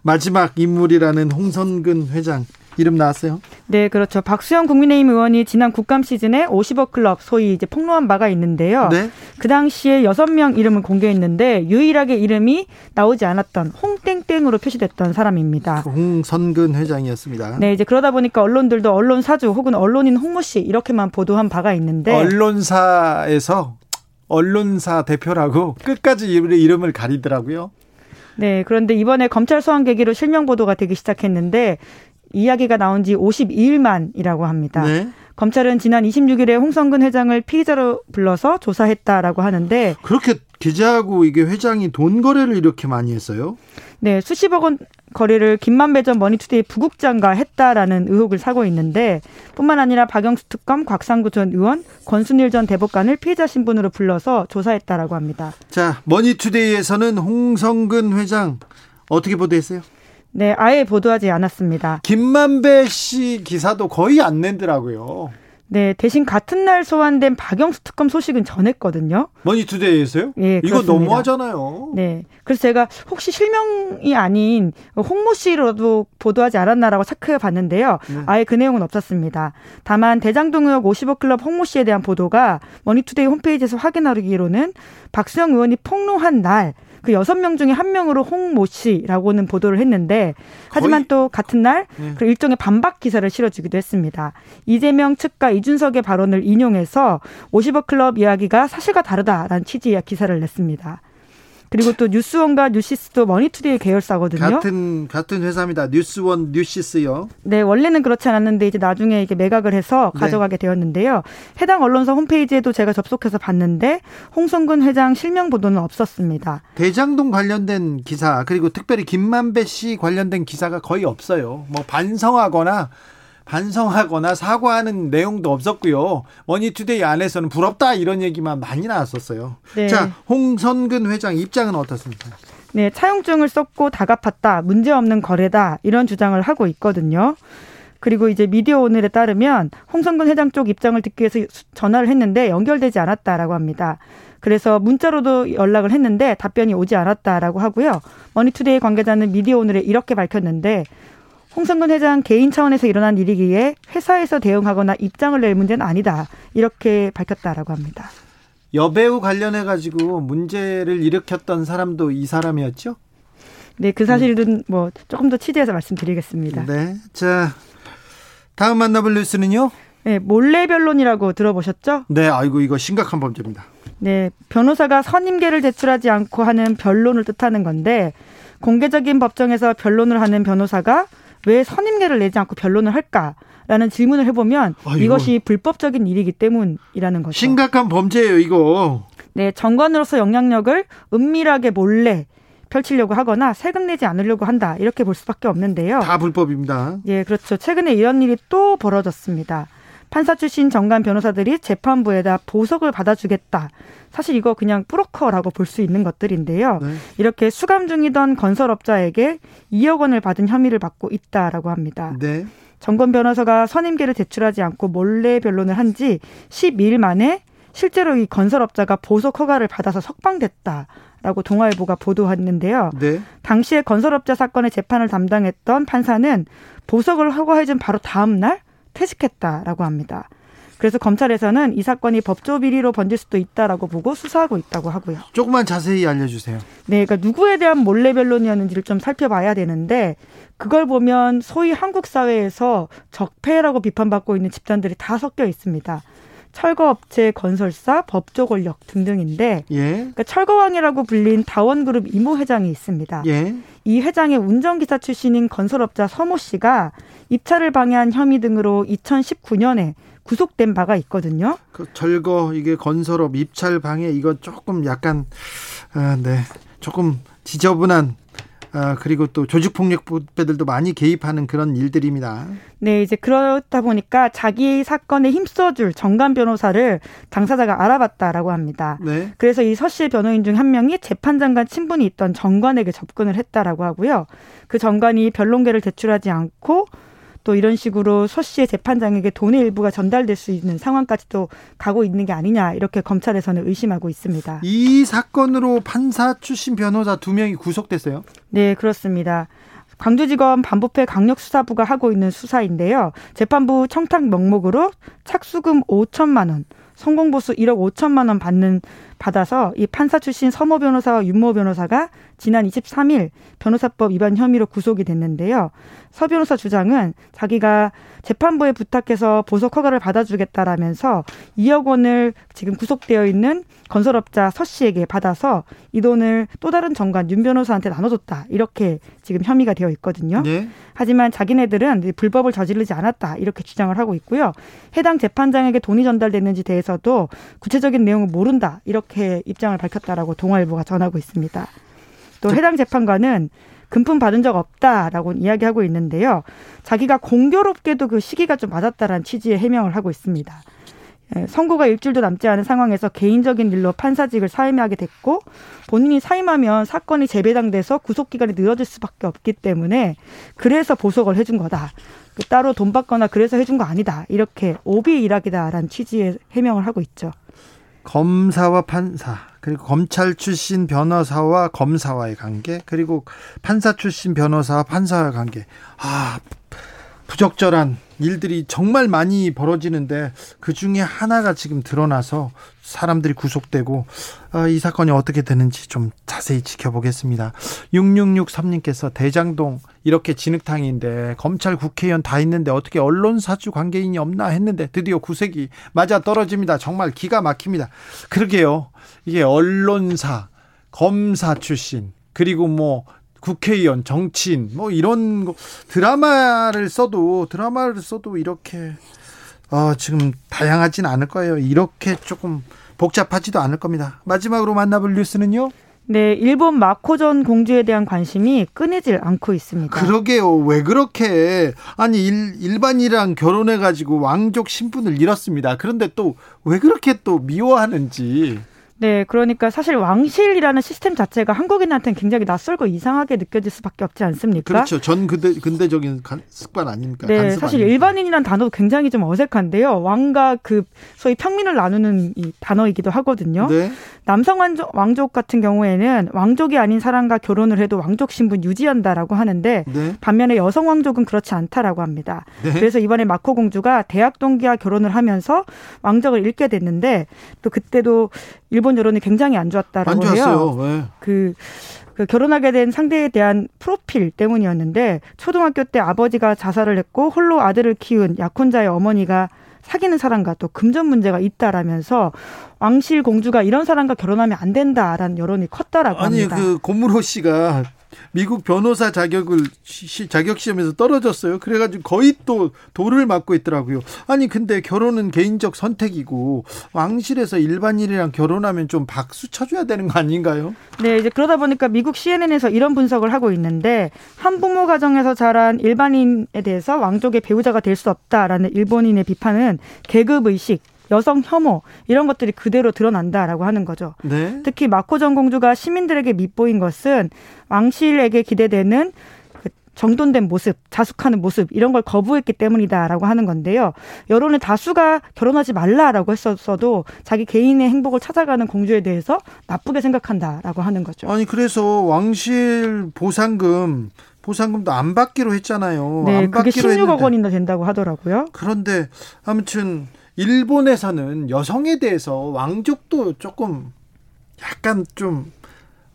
마지막 인물이라는 홍선근 회장 이름 나왔어요? 네, 그렇죠. 박수영 국민의힘 의원이 지난 국감 시즌에 50억 클럽 소위 이제 폭로한 바가 있는데요. 네? 그 당시에 6명 이름을 공개했는데 유일하게 이름이 나오지 않았던 홍땡땡으로 표시됐던 사람입니다. 홍선근 회장이었습니다. 네, 이제 그러다 보니까 언론들도 언론 사주 혹은 언론인 홍모 씨 이렇게만 보도한 바가 있는데 언론사에서 언론사 대표라고 끝까지 이름을 가리더라고요. 네, 그런데 이번에 검찰 소환 계기로 실명 보도가 되기 시작했는데 이야기가 나온 지 52일 만이라고 합니다. 네. 검찰은 지난 26일에 홍선근 회장을 피의자로 불러서 조사했다라고 하는데 그렇게 기자하고 이게 회장이 돈 거래를 이렇게 많이 했어요? 네, 수십억 원 거래를 김만배 전 머니투데이 부국장과 했다라는 의혹을 사고 있는데 뿐만 아니라 박영수 특검, 곽상구 전 의원, 권순일 전 대법관을 피의자 신분으로 불러서 조사했다라고 합니다. 자, 머니투데이에서는 홍성근 회장 어떻게 보도했어요? 네, 아예 보도하지 않았습니다. 김만배 씨 기사도 거의 안 낸더라고요. 네, 대신 같은 날 소환된 박영수 특검 소식은 전했거든요. 머니투데이에서요? 예, 이거 너무하잖아요. 네, 그래서 제가 혹시 실명이 아닌 홍모 씨로도 보도하지 않았나라고 체크해 봤는데요. 네. 아예 그 내용은 없었습니다. 다만 대장동 의혹 50억 클럽 홍모 씨에 대한 보도가 머니투데이 홈페이지에서 확인하기로는 박수영 의원이 폭로한 날. 그 여섯 명 중에 한 명으로 홍모 씨라고는 보도를 했는데 하지만 또 같은 날 네. 그 일종의 반박 기사를 실어주기도 했습니다. 이재명 측과 이준석의 발언을 인용해서 50억 클럽 이야기가 사실과 다르다라는 취지의 기사를 냈습니다. 그리고 또 뉴스원과 뉴시스도 머니투데이 계열사거든요. 같은 같은 회사입니다. 뉴스원, 뉴시스요. 네, 원래는 그렇지 않았는데 이제 나중에 이게 매각을 해서 네. 가져가게 네. 되었는데요. 해당 언론사 홈페이지에도 제가 접속해서 봤는데 홍선근 회장 실명 보도는 없었습니다. 대장동 관련된 기사 그리고 특별히 김만배 씨 관련된 기사가 거의 없어요. 뭐 반성하거나 반성하거나 사과하는 내용도 없었고요. 머니투데이 안에서는 부럽다 이런 얘기만 많이 나왔었어요. 네. 자, 홍선근 회장 입장은 어떻습니까? 네, 차용증을 썼고 다 갚았다. 문제없는 거래다. 이런 주장을 하고 있거든요. 그리고 이제 미디어 오늘에 따르면 홍선근 회장 쪽 입장을 듣기 위해서 전화를 했는데 연결되지 않았다라고 합니다. 그래서 문자로도 연락을 했는데 답변이 오지 않았다라고 하고요. 머니투데이 관계자는 미디어 오늘에 이렇게 밝혔는데 홍선근 회장 개인 차원에서 일어난 일이기에 회사에서 대응하거나 입장을 낼 문제는 아니다. 이렇게 밝혔다라고 합니다. 여배우 관련해 가지고 문제를 일으켰던 사람도 이 사람이었죠? 네, 그 사실은 뭐 조금 더 취재해서 말씀드리겠습니다. 네. 자, 다음 만나볼 뉴스는요? 네, 몰래 변론이라고 들어보셨죠? 네, 아이고 이거 심각한 범죄입니다. 네, 변호사가 선임계를 제출하지 않고 하는 변론을 뜻하는 건데 공개적인 법정에서 변론을 하는 변호사가 왜 선임계를 내지 않고 변론을 할까라는 질문을 해보면 아, 이것이 불법적인 일이기 때문이라는 거죠. 심각한 범죄예요, 이거. 네, 정관으로서 영향력을 은밀하게 몰래 펼치려고 하거나 세금 내지 않으려고 한다 이렇게 볼 수밖에 없는데요. 다 불법입니다. 예, 그렇죠. 최근에 이런 일이 또 벌어졌습니다. 판사 출신 정관 변호사들이 재판부에다 보석을 받아주겠다. 사실 이거 그냥 뿌로커라고 볼 수 있는 것들인데요. 네. 이렇게 수감 중이던 건설업자에게 2억 원을 받은 혐의를 받고 있다라고 합니다. 네. 정권 변호사가 선임계를 제출하지 않고 몰래 변론을 한 지 12일 만에 실제로 이 건설업자가 보석 허가를 받아서 석방됐다. 라고 동아일보가 보도했는데요. 네. 당시에 건설업자 사건의 재판을 담당했던 판사는 보석을 허가해준 바로 다음 날 퇴직했다라고 합니다. 그래서 검찰에서는 이 사건이 법조 비리로 번질 수도 있다라고 보고 수사하고 있다고 하고요. 조금만 자세히 알려주세요. 네, 그러니까 누구에 대한 몰래 변론이었는지를 좀 살펴봐야 되는데 그걸 보면 소위 한국 사회에서 적폐라고 비판받고 있는 집단들이 다 섞여 있습니다. 철거업체, 건설사, 법조 권력 등등인데 예. 그러니까 철거왕이라고 불린 다원그룹 이모 회장이 있습니다. 예. 이 회장의 운전기사 출신인 건설업자 서모 씨가 입찰을 방해한 혐의 등으로 2019년에 구속된 바가 있거든요. 그 철거 이게 건설업 입찰 방해 이거 조금 약간 아, 네 조금 지저분한 아, 그리고 또 조직폭력배들도 많이 개입하는 그런 일들입니다. 네, 이제 그렇다 보니까 자기 사건에 힘써줄 정관 변호사를 당사자가 알아봤다라고 합니다. 네. 그래서 이 서씨 변호인 중 한 명이 재판장관 친분이 있던 정관에게 접근을 했다라고 하고요. 그 정관이 변론계를 제출하지 않고 또 이런 식으로 서 씨의 재판장에게 돈의 일부가 전달될 수 있는 상황까지도 가고 있는 게 아니냐 이렇게 검찰에서는 의심하고 있습니다. 이 사건으로 판사 출신 변호사 두 명이 구속됐어요? 네, 그렇습니다. 광주지검 반부패 강력수사부가 하고 있는 수사인데요. 재판부 청탁 명목으로 착수금 5천만 원, 성공보수 1억 5천만 원 받는 받아서 이 판사 출신 서모 변호사와 윤모 변호사가 지난 23일 변호사법 위반 혐의로 구속이 됐는데요. 서 변호사 주장은 자기가 재판부에 부탁해서 보석 허가를 받아주겠다라면서 2억 원을 지금 구속되어 있는 건설업자 서 씨에게 받아서 이 돈을 또 다른 정관 윤 변호사한테 나눠줬다 이렇게 지금 혐의가 되어 있거든요. 네. 하지만 자기네들은 불법을 저지르지 않았다 이렇게 주장을 하고 있고요. 해당 재판장에게 돈이 전달됐는지 대해서도 구체적인 내용을 모른다 이렇게 입장을 밝혔다라고 동아일보가 전하고 있습니다. 또 해당 재판관은 금품 받은 적 없다라고 이야기하고 있는데요. 자기가 공교롭게도 그 시기가 좀 맞았다라는 취지의 해명을 하고 있습니다. 예, 선고가 일주일도 남지 않은 상황에서 개인적인 일로 판사직을 사임하게 됐고 본인이 사임하면 사건이 재배당돼서 구속 기간이 늘어질 수밖에 없기 때문에 그래서 보석을 해준 거다. 그 따로 돈 받거나 그래서 해준 거 아니다. 이렇게 오비 일학이다라는 취지의 해명을 하고 있죠. 검사와 판사 그리고 검찰 출신 변호사와 검사와의 관계 그리고 판사 출신 변호사와 판사와의 관계 아 부적절한 일들이 정말 많이 벌어지는데 그 중에 하나가 지금 드러나서 사람들이 구속되고 어, 이 사건이 어떻게 되는지 좀 자세히 지켜보겠습니다. 6663님께서 대장동 이렇게 진흙탕인데 검찰 국회의원 다 있는데 어떻게 언론 사주 관계인이 없나 했는데 드디어 구색이 맞아 떨어집니다. 정말 기가 막힙니다. 그러게요. 이게 언론사, 검사 출신 그리고 뭐 국회의원, 정치인 뭐 이런 거 드라마를 써도 드라마를 써도 이렇게 어, 지금 다양하진 않을 거예요. 이렇게 조금 복잡하지도 않을 겁니다. 마지막으로 만나볼 뉴스는요. 네, 일본 마코전 공주에 대한 관심이 끊이질 않고 있습니다. 그러게요. 왜 그렇게 아니 일, 일반이랑 결혼해 가지고 왕족 신분을 잃었습니다. 그런데 또 왜 그렇게 또 미워하는지 네, 그러니까 사실 왕실이라는 시스템 자체가 한국인한테는 굉장히 낯설고 이상하게 느껴질 수밖에 없지 않습니까? 그렇죠. 전 근대 근대적인 습관 아닙니까? 네, 사실? 일반인이란 단어도 굉장히 좀 어색한데요. 왕과 그 소위 평민을 나누는 이 단어이기도 하거든요. 네. 남성 왕족, 왕족 같은 경우에는 왕족이 아닌 사람과 결혼을 해도 왕족 신분 유지한다라고 하는데 네. 반면에 여성 왕족은 그렇지 않다라고 합니다. 네. 그래서 이번에 마코 공주가 대학 동기와 결혼을 하면서 왕족을 잃게 됐는데 또 그때도 일본 여론이 굉장히 안 좋았다라고 안 해요. 네. 그, 그 결혼하게 된 상대에 대한 프로필 때문이었는데 초등학교 때 아버지가 자살을 했고 홀로 아들을 키운 약혼자의 어머니가 사귀는 사람과 또 금전 문제가 있다라면서 왕실 공주가 이런 사람과 결혼하면 안 된다라는 여론이 컸다라고 아니, 합니다. 아니 그 고무로 씨가 미국 변호사 자격을 시, 자격 시험에서 떨어졌어요. 그래가지고 거의 또 돌을 맞고 있더라고요. 아니 근데 결혼은 개인적 선택이고 왕실에서 일반인이랑 결혼하면 좀 박수 쳐줘야 되는 거 아닌가요? 네, 이제 그러다 보니까 미국 CNN에서 이런 분석을 하고 있는데 한 부모 가정에서 자란 일반인에 대해서 왕족의 배우자가 될 수 없다라는 일본인의 비판은 계급 의식 여성 혐오 이런 것들이 그대로 드러난다라고 하는 거죠. 네. 특히 마코전 공주가 시민들에게 밉보인 것은 왕실에게 기대되는 그 정돈된 모습, 자숙하는 모습 이런 걸 거부했기 때문이다라고 하는 건데요. 여론의 다수가 결혼하지 말라라고 했었어도 자기 개인의 행복을 찾아가는 공주에 대해서 나쁘게 생각한다라고 하는 거죠. 아니 그래서 왕실 보상금 보상금도 안 받기로 했잖아요. 네, 안 그게 16억 원이나 된다고 하더라고요. 그런데 아무튼 일본에서는 여성에 대해서 왕족도 조금 약간 좀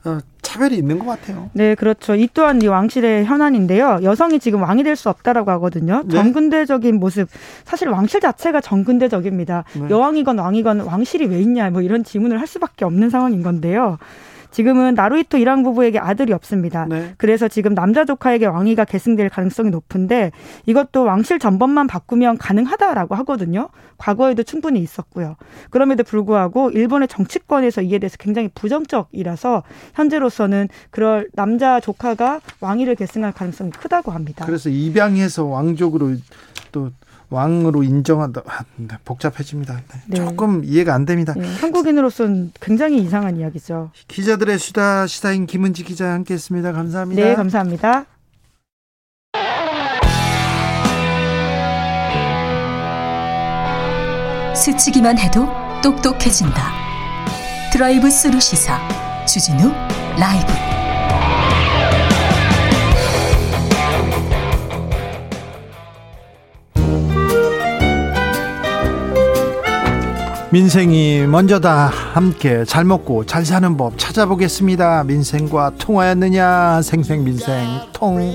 어, 차별이 있는 것 같아요. 네, 그렇죠. 이 또한 이 왕실의 현안인데요. 여성이 지금 왕이 될 수 없다라고 하거든요. 네? 정근대적인 모습. 사실 왕실 자체가 정근대적입니다. 네. 여왕이건 왕이건 왕실이 왜 있냐 뭐 이런 질문을 할 수밖에 없는 상황인 건데요. 지금은 나루이토 이랑 부부에게 아들이 없습니다. 네. 그래서 지금 남자 조카에게 왕위가 계승될 가능성이 높은데 이것도 왕실 전번만 바꾸면 가능하다라고 하거든요. 과거에도 충분히 있었고요. 그럼에도 불구하고 일본의 정치권에서 이에 대해서 굉장히 부정적이라서 현재로서는 그럴 남자 조카가 왕위를 계승할 가능성이 크다고 합니다. 그래서 입양해서 왕족으로 또 왕으로 인정한다. 아, 네, 복잡해집니다. 네. 네. 조금 이해가 안 됩니다. 네, 한국인으로서는 굉장히 이상한 이야기죠. 기자들의 수다 시사인 김은지 기자 함께했습니다. 감사합니다. 네, 감사합니다. 스치기만 해도 똑똑해진다. 드라이브 스루 시사 주진우 라이브. 민생이 먼저다. 함께 잘 먹고 잘 사는 법 찾아보겠습니다. 민생과 통하였느냐? 생생 민생 통.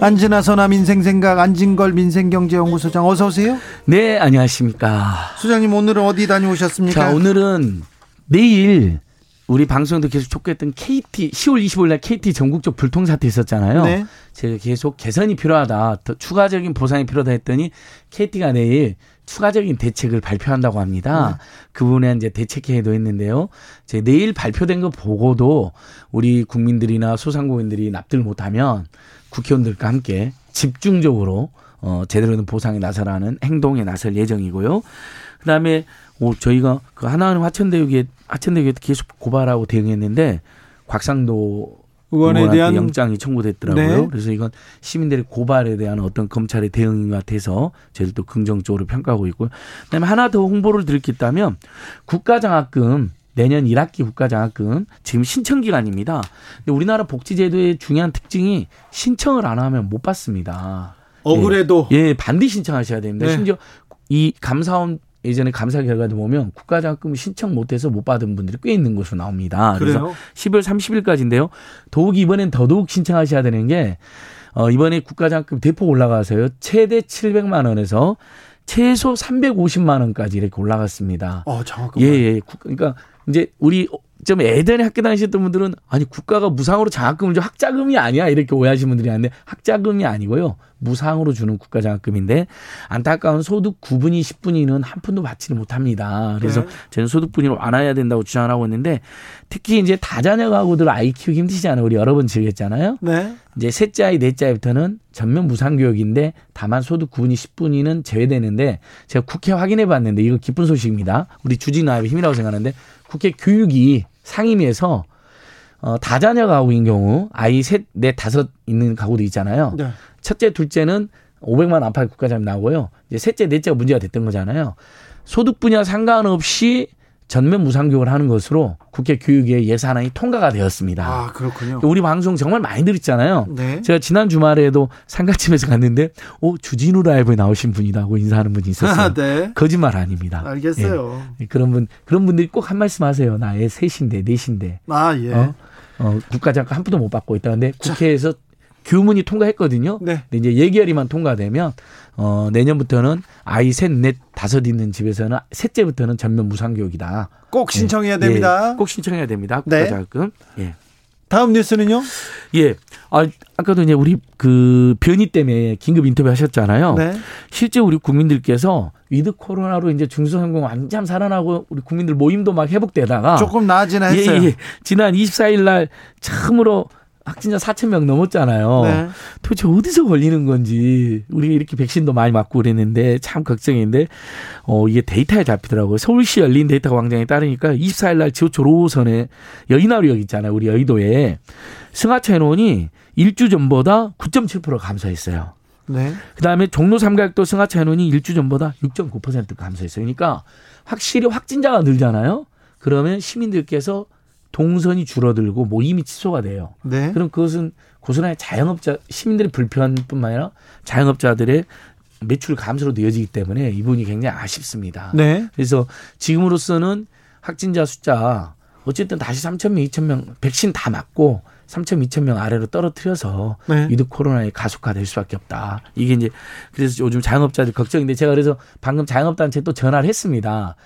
안진아 선아 민생생각 안진걸 민생경제연구소장 어서 오세요. 네, 안녕하십니까. 소장님 오늘은 어디 다녀오셨습니까? 자, 오늘은 내일 우리 방송도 계속 촉구했던 KT 10월 25일 날 KT 전국적 불통 사태 있었잖아요. 네. 제가 계속 개선이 필요하다. 더 추가적인 보상이 필요하다 했더니 KT가 내일 추가적인 대책을 발표한다고 합니다. 네. 그 부분에 이제 대책회의도 했는데요. 제 내일 발표된 거 보고도 우리 국민들이나 소상공인들이 납득을 못하면 국회의원들과 함께 집중적으로 어 제대로 된 보상에 나서라는 행동에 나설 예정이고요. 그다음에 오 저희가 그 하나하나 화천대유에 화천대유에 계속 고발하고 대응했는데 곽상도 의원에 대한 영장이 청구됐더라고요. 네. 그래서 이건 시민들의 고발에 대한 어떤 검찰의 대응인 것 같아서 저희들도 긍정적으로 평가하고 있고요. 그다음에 하나 더 홍보를 드릴 게 있다면 국가장학금 내년 1학기 국가장학금 지금 신청 기간입니다. 근데 우리나라 복지제도의 중요한 특징이 신청을 안 하면 못 받습니다. 억울해도 예, 예 반드시 신청하셔야 됩니다. 네. 심지어 이 감사원 예전에 감사 결과도 보면 국가장학금 신청 못해서 못 받은 분들이 꽤 있는 것으로 나옵니다. 그래요? 그래서 10월 30일까지인데요. 더욱 이번엔 더더욱 신청하셔야 되는 게 어, 이번에 국가장학금 대폭 올라가서요. 최대 700만 원에서 최소 350만 원까지 이렇게 올라갔습니다. 어, 장학금. 예, 예. 그러니까 이제 우리 좀 예전에 학교 다니셨던 분들은 아니 국가가 무상으로 장학금을 줘 학자금이 아니야 이렇게 오해하시는 분들이 있는데 학자금이 아니고요 무상으로 주는 국가 장학금인데 안타까운 소득 9분위 10분위는 한 푼도 받지를 못합니다. 그래서 네. 저는 소득 분위로 안아야 된다고 주장하고 있는데 특히 이제 다자녀 가구들 아이 키우기 힘드시잖아요. 우리 여러 번 즐겼잖아요. 네. 이제 셋째 아이 넷째 아이부터는 전면 무상 교육인데 다만 소득 9분위 10분위는 제외되는데 제가 국회 확인해 봤는데 이거 기쁜 소식입니다. 우리 주진 아이의 힘이라고 생각하는데 국회 교육이 상임위에서 어, 다자녀 가구인 경우 아이 셋, 넷, 다섯 있는 가구도 있잖아요. 네. 첫째, 둘째는 500만 안팎의 국가자금 나오고요. 이제 셋째, 넷째가 문제가 됐던 거잖아요. 소득 분야 상관없이 전면 무상교육을 하는 것으로 국회 교육의 예산안이 통과가 되었습니다. 아, 그렇군요. 우리 방송 정말 많이 들었잖아요. 네. 제가 지난 주말에도 상가집에서 갔는데, 오, 주진우 라이브에 나오신 분이라고 인사하는 분이 있었어요. 아, 네. 거짓말 아닙니다. 알겠어요. 예. 그런 분, 그런 분들이 꼭 한 말씀 하세요. 나의 셋인데, 넷인데. 아, 예. 어? 어, 국가장관 한 푼도 못 받고 있다는데 국회에서 교문이 통과했거든요. 네. 근데 이제 예결위만 통과되면 어 내년부터는 아이 셋, 넷, 다섯 있는 집에서는 셋째부터는 전면 무상교육이다. 꼭 신청해야 예. 됩니다. 예, 꼭 신청해야 됩니다. 국가자금. 네. 예. 다음 뉴스는요? 예. 아, 아까도 이제 우리 그 변이 때문에 긴급 인터뷰 하셨잖아요. 네. 실제 우리 국민들께서 위드 코로나로 이제 중소상공 완전 살아나고 우리 국민들 모임도 막 회복되다가 조금 나아지나 했어요. 예, 예. 지난 24일 날 처음으로 확진자 4천 명 넘었잖아요. 네. 도대체 어디서 걸리는 건지 우리가 이렇게 백신도 많이 맞고 그랬는데 참 걱정인데 어 이게 데이터에 잡히더라고요. 서울시 열린 데이터 광장에 따르니까 24일 날 지하철 5호선에 여의나루역 있잖아요. 우리 여의도에 승하차 인원이 일주 전보다 9.7% 감소했어요. 네. 그다음에 종로 삼각도 승하차 인원이 일주 전보다 6.9% 감소했어요. 그러니까 확실히 확진자가 늘잖아요. 그러면 시민들께서 동선이 줄어들고 모임이 취소가 돼요. 네. 그럼 그것은 고스란히 자영업자 시민들의 불편뿐만 아니라 자영업자들의 매출 감소로 되어지기 때문에 이분이 굉장히 아쉽습니다. 네. 그래서 지금으로서는 확진자 숫자 어쨌든 다시 3천 명, 2천 명 백신 다 맞고 3천, 2천 명 아래로 떨어뜨려서 네. 위드 코로나에 가속화될 수밖에 없다. 이게 이제 그래서 요즘 자영업자들 걱정인데 제가 그래서 방금 자영업 단체 또 전화를 했습니다.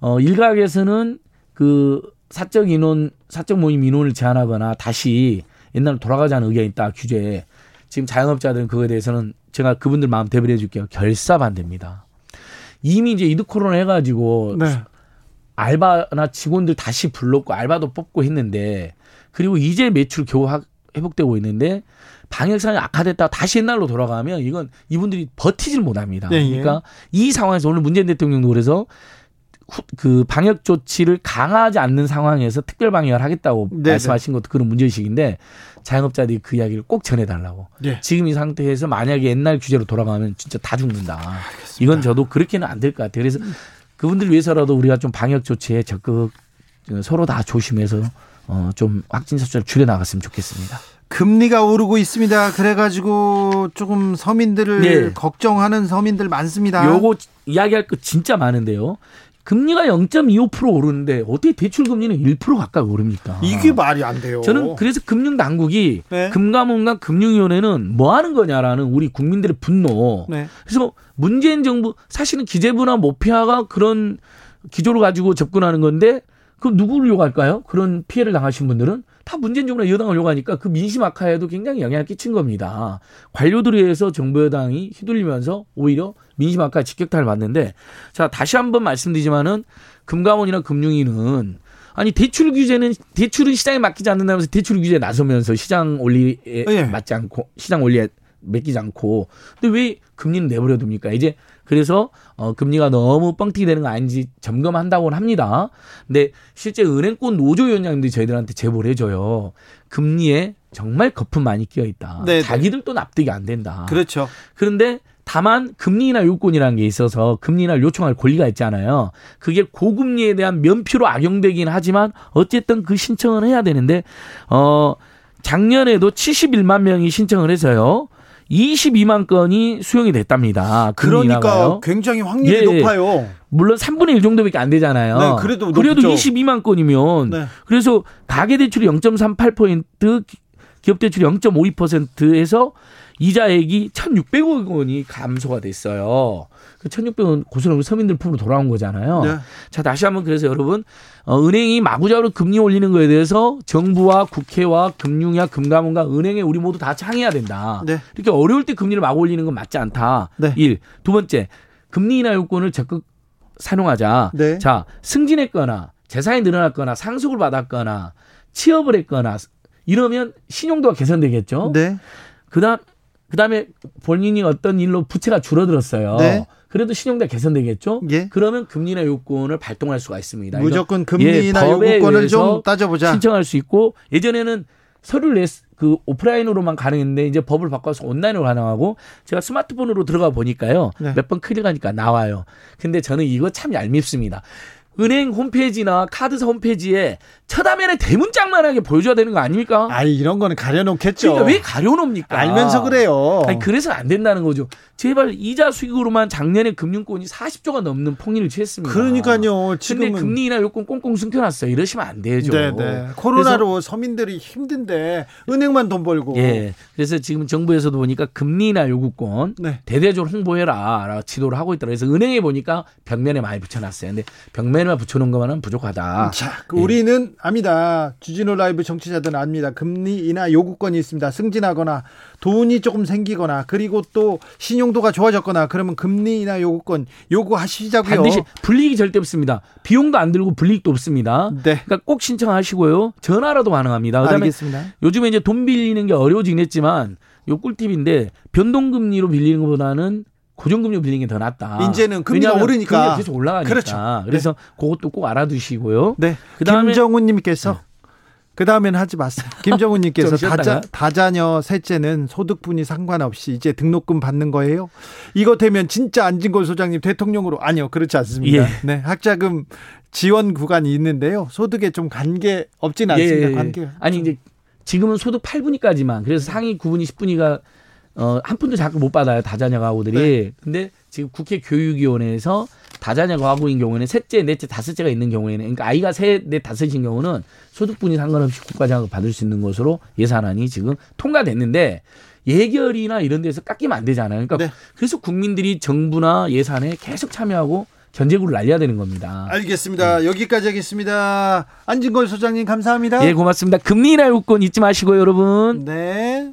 어 일각에서는 그 사적 인원, 사적 모임 인원을 제한하거나 다시 옛날로 돌아가자는 의견이 있다, 규제에. 지금 자영업자들은 그거에 대해서는 제가 그분들 마음 대변해 줄게요. 결사 반대입니다. 이미 이제 이드 코로나 해가지고 네. 알바나 직원들 다시 불렀고 알바도 뽑고 했는데 그리고 이제 매출 겨우 회복되고 있는데 방역 상황이 악화됐다가 다시 옛날로 돌아가면 이건 이분들이 버티질 못합니다. 네, 예. 그러니까 이 상황에서 오늘 문재인 대통령도 그래서 그 방역 조치를 강화하지 않는 상황에서 특별 방역을 하겠다고 네네. 말씀하신 것도 그런 문제의식인데 자영업자들이 그 이야기를 꼭 전해달라고. 네. 지금 이 상태에서 만약에 옛날 규제로 돌아가면 진짜 다 죽는다. 이건 저도 그렇게는 안 될 것 같아요. 그래서 그분들 위해서라도 우리가 좀 방역 조치에 적극 서로 다 조심해서 어, 좀 확진자 수를 줄여 나갔으면 좋겠습니다. 금리가 오르고 있습니다. 그래가지고 조금 서민들을 네. 걱정하는 서민들 많습니다. 요거 이야기할 거 진짜 많은데요. 금리가 0.25% 오르는데 어떻게 대출 금리는 1% 가까이 오릅니까? 이게 말이 안 돼요. 저는 그래서 금융 당국이 네. 금감원과 금융위원회는 뭐 하는 거냐라는 우리 국민들의 분노. 네. 그래서 문재인 정부 사실은 기재부나 모피아가 그런 기조를 가지고 접근하는 건데 그럼 누구를 요구할까요? 그런 피해를 당하신 분들은 다 문재인 정부나 여당을 요구하니까 그 민심 악화에도 굉장히 영향을 끼친 겁니다. 관료들에 의해서 정부 여당이 휘둘리면서 오히려 민심 악화 직격탄을 맞는데 자 다시 한번 말씀드리지만은 금감원이나 금융위는 아니 대출 규제는 대출은 시장에 맡기지 않는다면서 대출 규제에 나서면서 시장 원리에 예. 맞지 않고 시장 원리에 맡기지 않고 근데 왜 금리는 내버려 둡니까? 이제 그래서 어 금리가 너무 뻥튀기 되는 거 아닌지 점검한다고는 합니다. 근데 실제 은행권 노조위원장님들이 저희들한테 제보를 해줘요. 금리에 정말 거품 많이 끼어 있다. 네, 네. 자기들도 납득이 안 된다. 그렇죠. 그런데 다만 금리나 요건이라는 게 있어서 금리나 요청할 권리가 있잖아요. 그게 고금리에 대한 면피로 악용되긴 하지만 어쨌든 그 신청을 해야 되는데 어 작년에도 71만 명이 신청을 해서요. 22만 건이 수용이 됐답니다. 그러니까 인하가요. 굉장히 확률이 예. 높아요. 물론 3분의 1 정도밖에 안 되잖아요. 네, 그래도 그래도 높죠. 22만 건이면 네. 그래서 가계 대출이 0.38% 기업 대출이 0.52%에서 이자액이 1,600억 원이 감소가 됐어요. 그 1,600원 고스란히 서민들 품으로 돌아온 거잖아요. 네. 자, 다시 한번 그래서 여러분, 어, 은행이 마구잡이로 금리 올리는 거에 대해서 정부와 국회와 금융야, 금감원과 은행에 우리 모두 다 창의해야 된다. 네. 이렇게 어려울 때 금리를 막 올리는 건 맞지 않다. 네. 일. 두 번째, 금리 인하 요건을 적극 산용하자. 네. 자, 승진했거나 재산이 늘어났거나 상속을 받았거나 취업을 했거나 이러면 신용도가 개선되겠죠. 네. 그다음 그다음에 본인이 어떤 일로 부채가 줄어들었어요. 네. 그래도 신용도가 개선되겠죠. 예. 그러면 금리나 요건을 발동할 수가 있습니다. 무조건 금리나 예, 요건을 좀 따져보자. 신청할 수 있고 예전에는 서류를 냈, 그 오프라인으로만 가능했는데 이제 법을 바꿔서 온라인으로 가능하고 제가 스마트폰으로 들어가 보니까요 네. 몇번 클릭하니까 나와요. 근데 저는 이거 참 얄밉습니다. 은행 홈페이지나 카드사 홈페이지에 첫 화면에 대문짝만하게 보여줘야 되는 거 아닙니까? 아 이런 거는 가려놓겠죠. 그러니까 왜 가려놓습니까? 알면서 그래요. 아니 그래서 안 된다는 거죠. 제발 이자 수익으로만 작년에 금융권이 40조가 넘는 폭리를 취했습니다. 그러니까요. 근데 지금은 금리나 요건 꽁꽁 숨겨놨어요. 이러시면 안 되죠. 네네. 코로나로 서민들이 힘든데 은행만 돈 벌고. 예. 그래서 지금 정부에서도 보니까 금리나 요구권 네. 대대적으로 홍보해라 라고 지도를 하고 있더라고요. 그래서 은행에 보니까 벽면에 많이 붙여놨어요. 근데 벽면 에만 붙여놓은 것만은 부족하다. 자, 그 우리는 압니다. 주진우 라이브 정치자들은 압니다. 금리 인하 요구권이 있습니다. 승진하거나 돈이 조금 생기거나 그리고 또 신용도가 좋아졌거나 그러면 금리 인하 요구권 요구하시자고요. 반드시 불이익이 절대 없습니다. 비용도 안 들고 불이익도 없습니다. 네. 그러니까 꼭 신청하시고요. 전화라도 가능합니다. 그다음에 알겠습니다. 요즘에 이제 돈 빌리는 게 어려워지긴 했지만 요 꿀팁인데 변동금리로 빌리는 것보다는 고정금리로 빌리는 게 더 낫다. 이제는 금리가 오르니까. 금리가 계속 올라가니까. 그렇죠. 그래서 그것도 꼭 알아두시고요. 네. 그다음에 김정훈 님께서 그 다음에는 하지 마세요. 김정훈 님께서 좀 다자. 다자녀 셋째는 소득분이 상관없이 이제 등록금 받는 거예요. 이거 되면 진짜 안진걸 소장님 대통령으로 아니요 그렇지 않습니다. 예. 네 학자금 지원 구간이 있는데요. 소득에 좀 관계 없진 않습니다. 예. 관계. 아니 이제 지금은 소득 8분위까지만 그래서 상위 9분위 10분위가 어, 한 푼도 자꾸 못 받아요 다자녀 가구들이. 네. 근데 지금 국회 교육위원회에서 다자녀 가구인 경우에는 셋째, 넷째, 다섯째가 있는 경우에는 그러니까 아이가 셋, 넷, 다섯인 경우는 소득분이 상관없이 국가장학을 받을 수 있는 것으로 예산안이 지금 통과됐는데 예결이나 이런 데서 깎이면 안 되잖아요. 그러니까 네. 그래서 국민들이 정부나 예산에 계속 참여하고 견제구를 날려야 되는 겁니다. 알겠습니다. 여기까지 하겠습니다. 안진걸 소장님 감사합니다. 예, 고맙습니다. 금리 인하 요건 잊지 마시고요, 여러분. 네.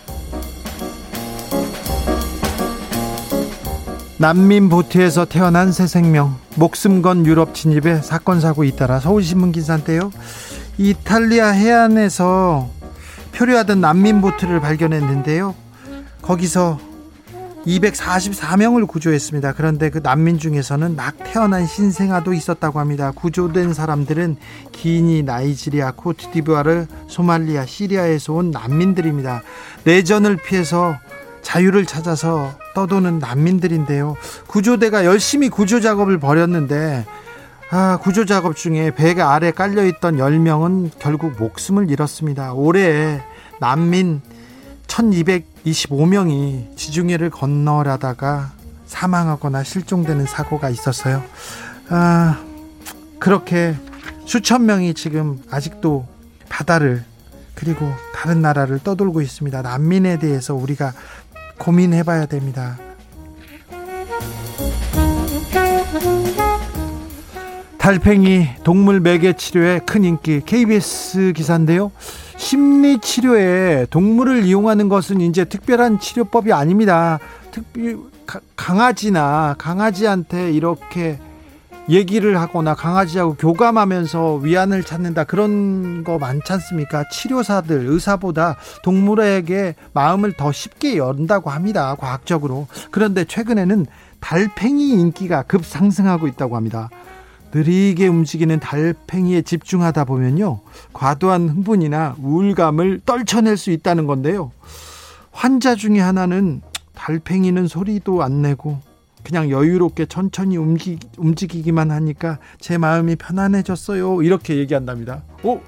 난민 보트에서 태어난 새 생명 목숨 건 유럽 진입에 사건 사고 잇따라 서울신문 기사인데요 이탈리아 해안에서 표류하던 난민 보트를 발견했는데요 거기서 244명을 구조했습니다. 그런데 그 난민 중에서는 막 태어난 신생아도 있었다고 합니다. 구조된 사람들은 기니, 나이지리아, 코트디부아르, 소말리아, 시리아에서 온 난민들입니다. 내전을 피해서 자유를 찾아서 떠도는 난민들인데요. 구조대가 열심히 구조 작업을 벌였는데 아, 구조 작업 중에 배가 아래 깔려 있던 10명은 결국 목숨을 잃었습니다. 올해 난민 1225명이 지중해를 건너라다가 사망하거나 실종되는 사고가 있었어요. 아, 그렇게 수천 명이 지금 아직도 바다를 그리고 다른 나라를 떠돌고 있습니다. 난민에 대해서 우리가 고민해 봐야 됩니다. 달팽이 동물 매개 치료에 큰 인기 KBS 기사인데요. 심리 치료에 동물을 이용하는 것은 이제 특별한 치료법이 아닙니다. 특히 강아지나 강아지한테 이렇게 얘기를 하거나 강아지하고 교감하면서 위안을 찾는다 그런 거 많지 않습니까? 치료사들 의사보다 동물에게 마음을 더 쉽게 연다고 합니다. 과학적으로. 그런데 최근에는 달팽이 인기가 급상승하고 있다고 합니다. 느리게 움직이는 달팽이에 집중하다 보면요. 과도한 흥분이나 우울감을 떨쳐낼 수 있다는 건데요. 환자 중에 하나는 달팽이는 소리도 안 내고 그냥 여유롭게 천천히 움직, 움직이기만 하니까 제 마음이 편안해졌어요. 이렇게 얘기한답니다. 오!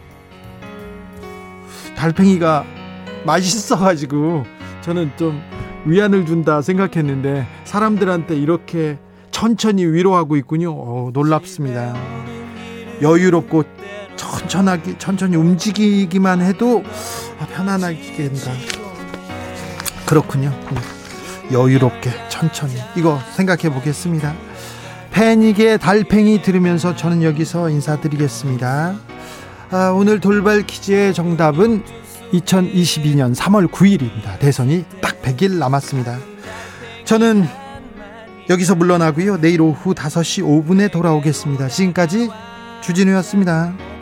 달팽이가 맛있어가지고 저는 좀 위안을 준다 생각했는데 사람들한테 이렇게 천천히 위로하고 있군요. 오, 놀랍습니다. 여유롭고 천천하게 천천히 움직이기만 해도 아, 편안하게 된다. 그렇군요. 여유롭게 천천히 이거 생각해 보겠습니다. 패닉의 달팽이 들으면서 저는 여기서 인사드리겠습니다. 아, 오늘 돌발 퀴즈의 정답은 2022년 3월 9일입니다. 대선이 딱 100일 남았습니다. 저는 여기서 물러나고요. 내일 오후 5시 5분에 돌아오겠습니다. 지금까지 주진우였습니다.